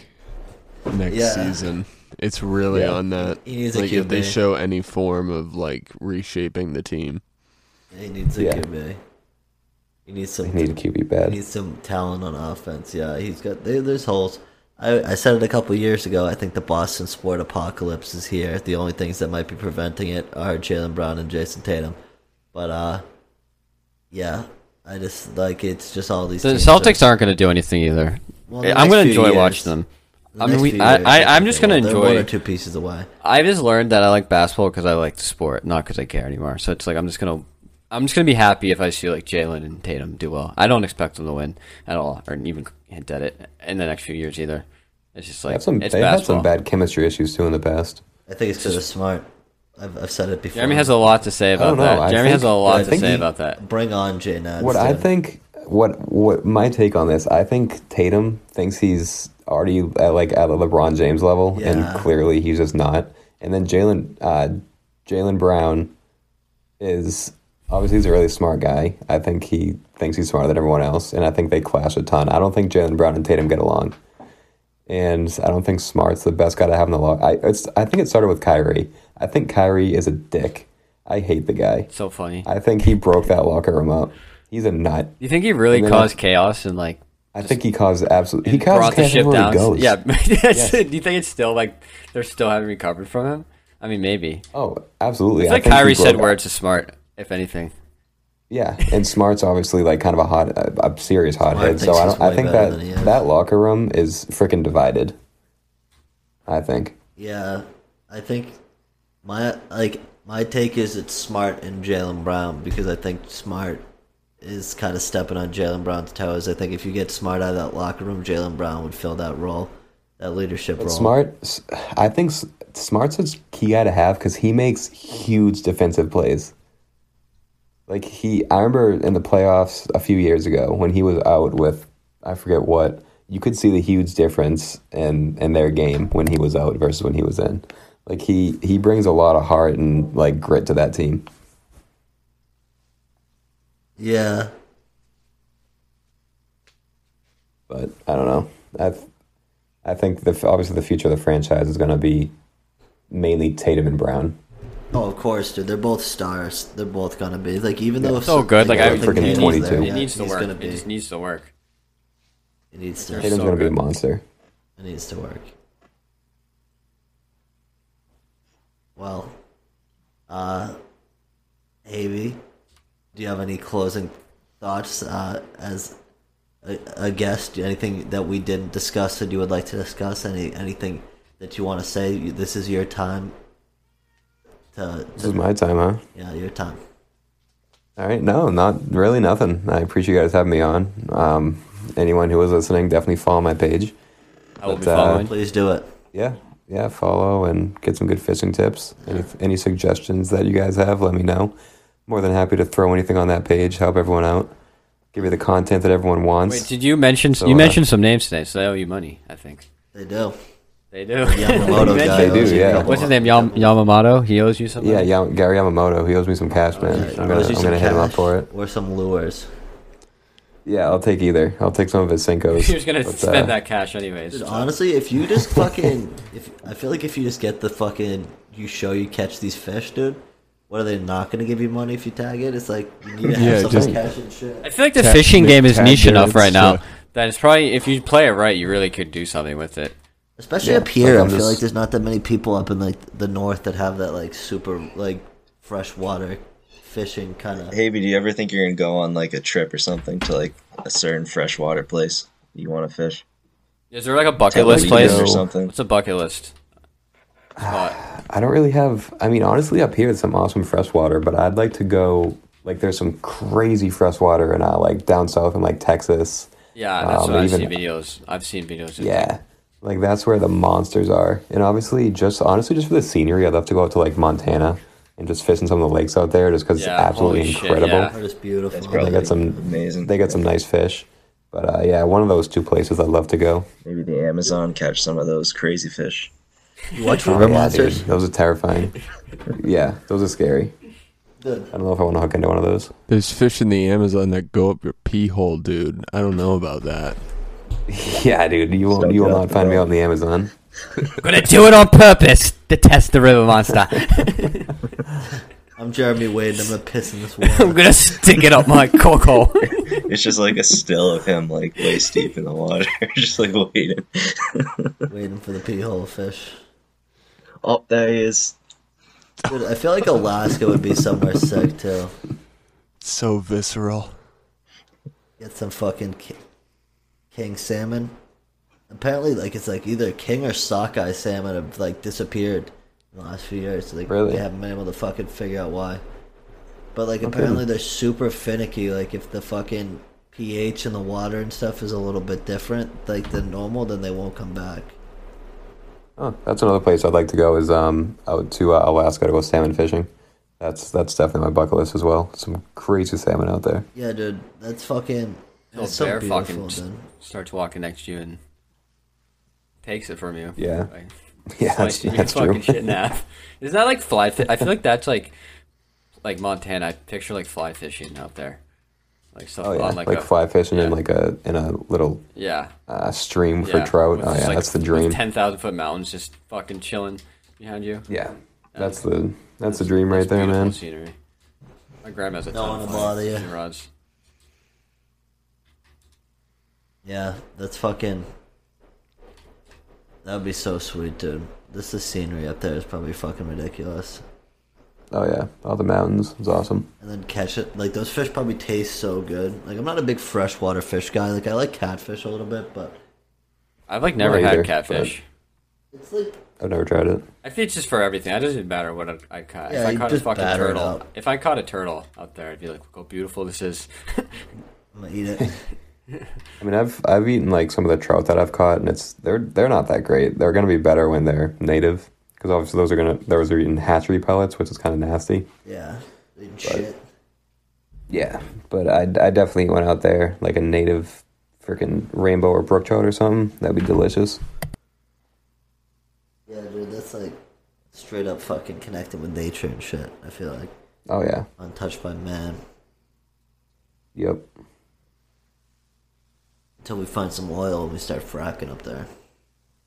next Yeah. season. It's really Yeah. on that. He needs a Like if they show any form of like reshaping the team. He needs a Yeah. QB. He needs some. They need a QB He needs some talent on offense. Yeah, he's got. There, there's holes. I, I said it a couple years ago. I think the Boston sport apocalypse is here. The only things that might be preventing it are Jaylen Brown and Jayson Tatum. But uh, yeah, I just like it's just all these. The Celtics are- aren't gonna do anything either. Well, the I'm gonna enjoy years- watching them. The I mean, next we- few I- years, I- think I'm just gonna enjoy They're one enjoy- or two pieces away. I just learned that I like basketball because I like the sport, not because I care anymore. So it's like I'm just gonna, I'm just gonna be happy if I see like Jaylen and Tatum do well. I don't expect them to win at all, or even hint at it in the next few years either. It's just like some. it's They had basketball. some bad chemistry issues too in the past. I think it's because they're smart. I've, I've said it before. Jeremy has a lot to say about don't know. that. I Jeremy has a lot to say he- about that. Bring on Jay Nads. What I think, what what my take on this, I think Tatum thinks he's already at like at the LeBron James level, Yeah. and clearly he's just not. And then Jaylen uh, Jaylen Brown is obviously he's a really smart guy. I think he thinks he's smarter than everyone else, and I think they clash a ton. I don't think Jaylen Brown and Tatum get along, and I don't think Smart's the best guy to have in the log. I it's I think it started with Kyrie. I think Kyrie is a dick. I hate the guy. So funny. I think he broke that locker room up. He's a nut. You think he really And then caused chaos and like I think he caused absolutely. He brought caused the chaos ship down? he goes. Yeah. Yes. Do you think it's still like they're still haven't recovered from him? I mean, maybe. Oh, absolutely. It's like think Kyrie said broke- words to smart, if anything. Yeah, and Smart's obviously like kind of a hot, a, a serious hothead. So I don't. I think that than he is. that locker room is freaking divided. I think. Yeah, I think my like my take is it's Smart and Jaylen Brown because I think Smart is kind of stepping on Jaylen Brown's toes. I think if you get Smart out of that locker room, Jaylen Brown would fill that role, that leadership role. Smart, I think Smart's a key guy to have because he makes huge defensive plays. Like he, I remember in the playoffs a few years ago when he was out with, I forget what. You could see the huge difference in in their game when he was out versus when he was in. Like he he brings a lot of heart and like grit to that team. Yeah, But I don't know. I I think the obviously the future of the franchise is going to be mainly Tatum and Brown. oh of course, dude. They're both stars. They're both gonna be like even though it's So good, like, I I- don't Freaking Tatum's 22. It yet, needs to work. Gonna It just needs to work. it needs to. Tatum's so going to be a monster. It needs to work. Well, uh, Avy, do you have any closing thoughts uh, as a, a guest? Anything that we didn't discuss that you would like to discuss? Any anything that you want to say? This is your time. To, This is my time, huh? yeah, your time. All right, no, not really nothing. I appreciate you guys having me on. Um, anyone who was listening, definitely follow my page. I will be But, uh, following. Please do it. Yeah, yeah, follow and get some good fishing tips. Any any suggestions that you guys have, let me know. More than happy to throw anything on that page, help everyone out, give you the content that everyone wants. Wait, did you mention? So, you uh, mentioned some names today, so they owe you money. I think They do. they do. Yamamoto guy. They do, owes you a yeah. What's his name? Yam- Yamamoto. He owes you something. yeah, Yam- Gary Yamamoto, he owes me some cash, man. Okay, I'm gonna I'm gonna hit him up for it. Or some lures. Yeah, I'll take either. I'll take some of his Senkos. You're just gonna But, spend uh, that cash anyways. Dude, honestly, if you just fucking, if I feel like if you just get the fucking, you show you catch these fish, dude. What are they not gonna give you money if you tag it? It's like you need to have Yeah, some just- cash and shit. I feel like the Tag- fishing game is niche enough right now that it's probably if you play it right, you really could do something with it. Especially Yeah, up here, like, I feel just- like there's not that many people up in like the north that have that like super like freshwater fishing kind of. Hey, do you ever think you're gonna go on like a trip or something to like a certain freshwater place you want to fish? Is there like a bucket Like list place Lido or or something? What's a bucket list? Spot? I don't really have. I mean, honestly, up here it's some awesome freshwater, but I'd like to go. Like, there's some crazy freshwater in uh, like down south in like Texas. Yeah, that's Um, what I even- seen videos. I've seen videos. of Yeah, like that's where the monsters are. And obviously, just honestly, just for the scenery, I'd love to go out to like Montana and just fish in some of the lakes out there, just because Yeah, it's absolutely holy shit, incredible. yeah. That is beautiful. That's They got some amazing. They got some nice fish. But uh, yeah, one of those two places I'd love to go. Maybe the Amazon catch some of those crazy fish. You watch Oh, river yeah, monsters? dude, those are terrifying. yeah, those are scary. I don't know if I want to hook into one of those. There's fish in the Amazon that go up your pee hole, dude. I don't know about that. Yeah, dude, you won't. Stop You will it, not find me on the Amazon. I'm gonna do it on purpose to test the river monster. I'm Jeremy Wade. I'm gonna piss in this water. I'm gonna stick it up my cock hole. It's just like a still of him like waist deep in the water, just like waiting. waiting for the pee hole fish. Oh, there he is. Dude, I feel like Alaska would be somewhere sick too. So visceral. Get some fucking ki- king salmon. Apparently, like it's like either king or sockeye salmon have like disappeared in the last few years. Like Really? they haven't been able to fucking figure out why. But like apparently they're super finicky. Like if the fucking pH in the water and stuff is a little bit different, like than normal, then they won't come back. Oh, that's another place I'd like to go. Is um out to uh, Alaska to go salmon fishing. That's that's definitely my bucket list as well. Some crazy salmon out there. Yeah, dude, that's fucking. That's so bear beautiful, fucking dude. starts walking next to you and takes it from you. Yeah. Like, Yeah, that's, that's fucking true. shit in half. Isn't that like fly? Fi- I feel like that's like like Montana. I picture like fly fishing out there, like stuff Oh yeah, on like, like, a fly fishing in like a in a little yeah. uh, stream for yeah, trout. with Oh yeah, like, that's the dream. Ten thousand foot mountains just fucking chilling behind you. Yeah, that's the that's the dream right there, man. Scenery. My grandma's a No ton of bother you. rods. Yeah, that's fucking. That would be so sweet, dude. This the scenery up there is probably fucking ridiculous. Oh yeah, all the mountains. It's awesome. And then catch it. Like those fish probably taste so good. Like I'm not a big freshwater fish guy. Like I like catfish a little bit, but I've like never Not had either, catfish. it's like I've never tried it. I think it's just for everything. It doesn't matter what I, I caught. Yeah, if I you caught a just fucking batter it turtle, if I caught a turtle out there, I'd be like, "Look how beautiful this is." I'm gonna eat it. I mean, I've I've eaten like some of the trout that I've caught, and it's they're they're not that great. They're gonna be better when they're native, because obviously those are gonna those are eating hatchery pellets, which is kind of nasty. yeah, eating shit. Yeah, but I I definitely went out there like a native freaking rainbow or brook trout or something. That'd be delicious. Yeah, dude, that's like straight up fucking connected with nature and shit. I feel like Oh yeah, untouched by man yep. until we find some oil and we start fracking up there.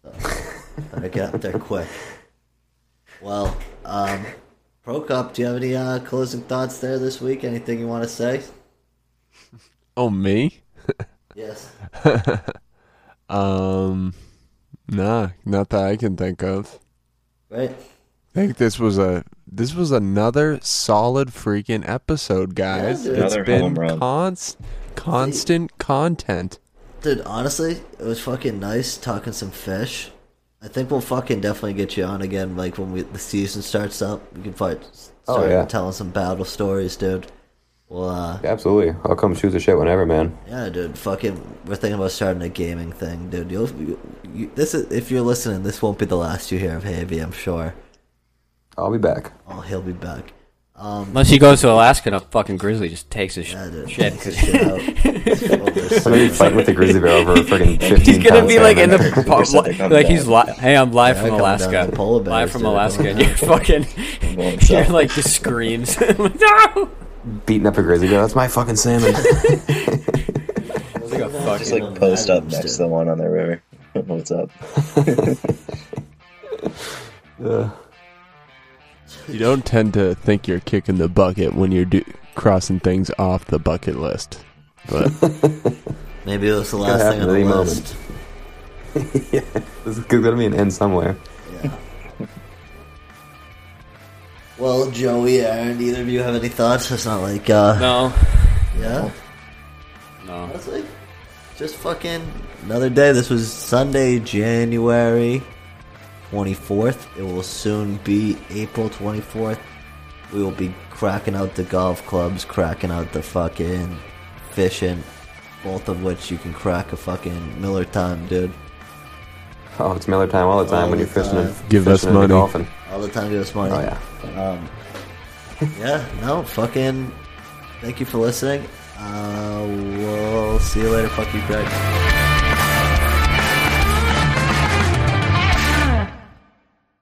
So, better get up there quick. Well, um, Pro Cup, do you have any uh, closing thoughts there this week? Anything you want to say? Oh me? Yes. Um, Nah, not that I can think of. Right? I think this was a this was another solid freaking episode, guys. dude. it's Another been const, constant content. Dude, honestly, it was fucking nice talking some fish. I think we'll fucking definitely get you on again, like when we the season starts up. We can fight, Oh, start yeah. telling some battle stories, dude. Well, uh, Absolutely. I'll come shoot the shit whenever, man. yeah, dude. Fucking, we're thinking about starting a gaming thing, dude. You'll, you, you, this is if you're listening, this won't be the last you hear of Havy, I'm sure. I'll be back. Oh, he'll be back. Um, Unless he goes to Alaska and a fucking grizzly just takes his yeah, dude. shit. Takes his shit out. Well, there's- I'm gonna be fighting with the grizzly bear over a freaking 15 He's gonna be like in the po- said like he's li- hey I'm live Yeah, from Alaska to polar live from dude. Alaska and you're fucking going you're south. like just screams no beating up a grizzly bear. That's my fucking salmon. like a fucking Just like post up next to the one on the river. What's up? Uh, You don't tend to think you're kicking the bucket when you're do- crossing things off the bucket list, but Maybe it was the last thing happen on the at any list. yeah, this is gonna be an end somewhere. Yeah. Well, Joey, Aaron, either of you have any thoughts? It's not like, uh, no yeah. no Honestly, just fucking another day. This was Sunday, January 24th. It will soon be April 24th. We will be cracking out the golf clubs, cracking out the fucking fishing, both of which you can crack a fucking Miller time, dude. Oh, it's Miller time all the time All when the you're fishing and. Give fishing us and money. golfing. All the time, give us money. Oh yeah. Um, yeah, no, fucking. Thank you for listening. Uh, we'll see you later. Fuck you, Greg.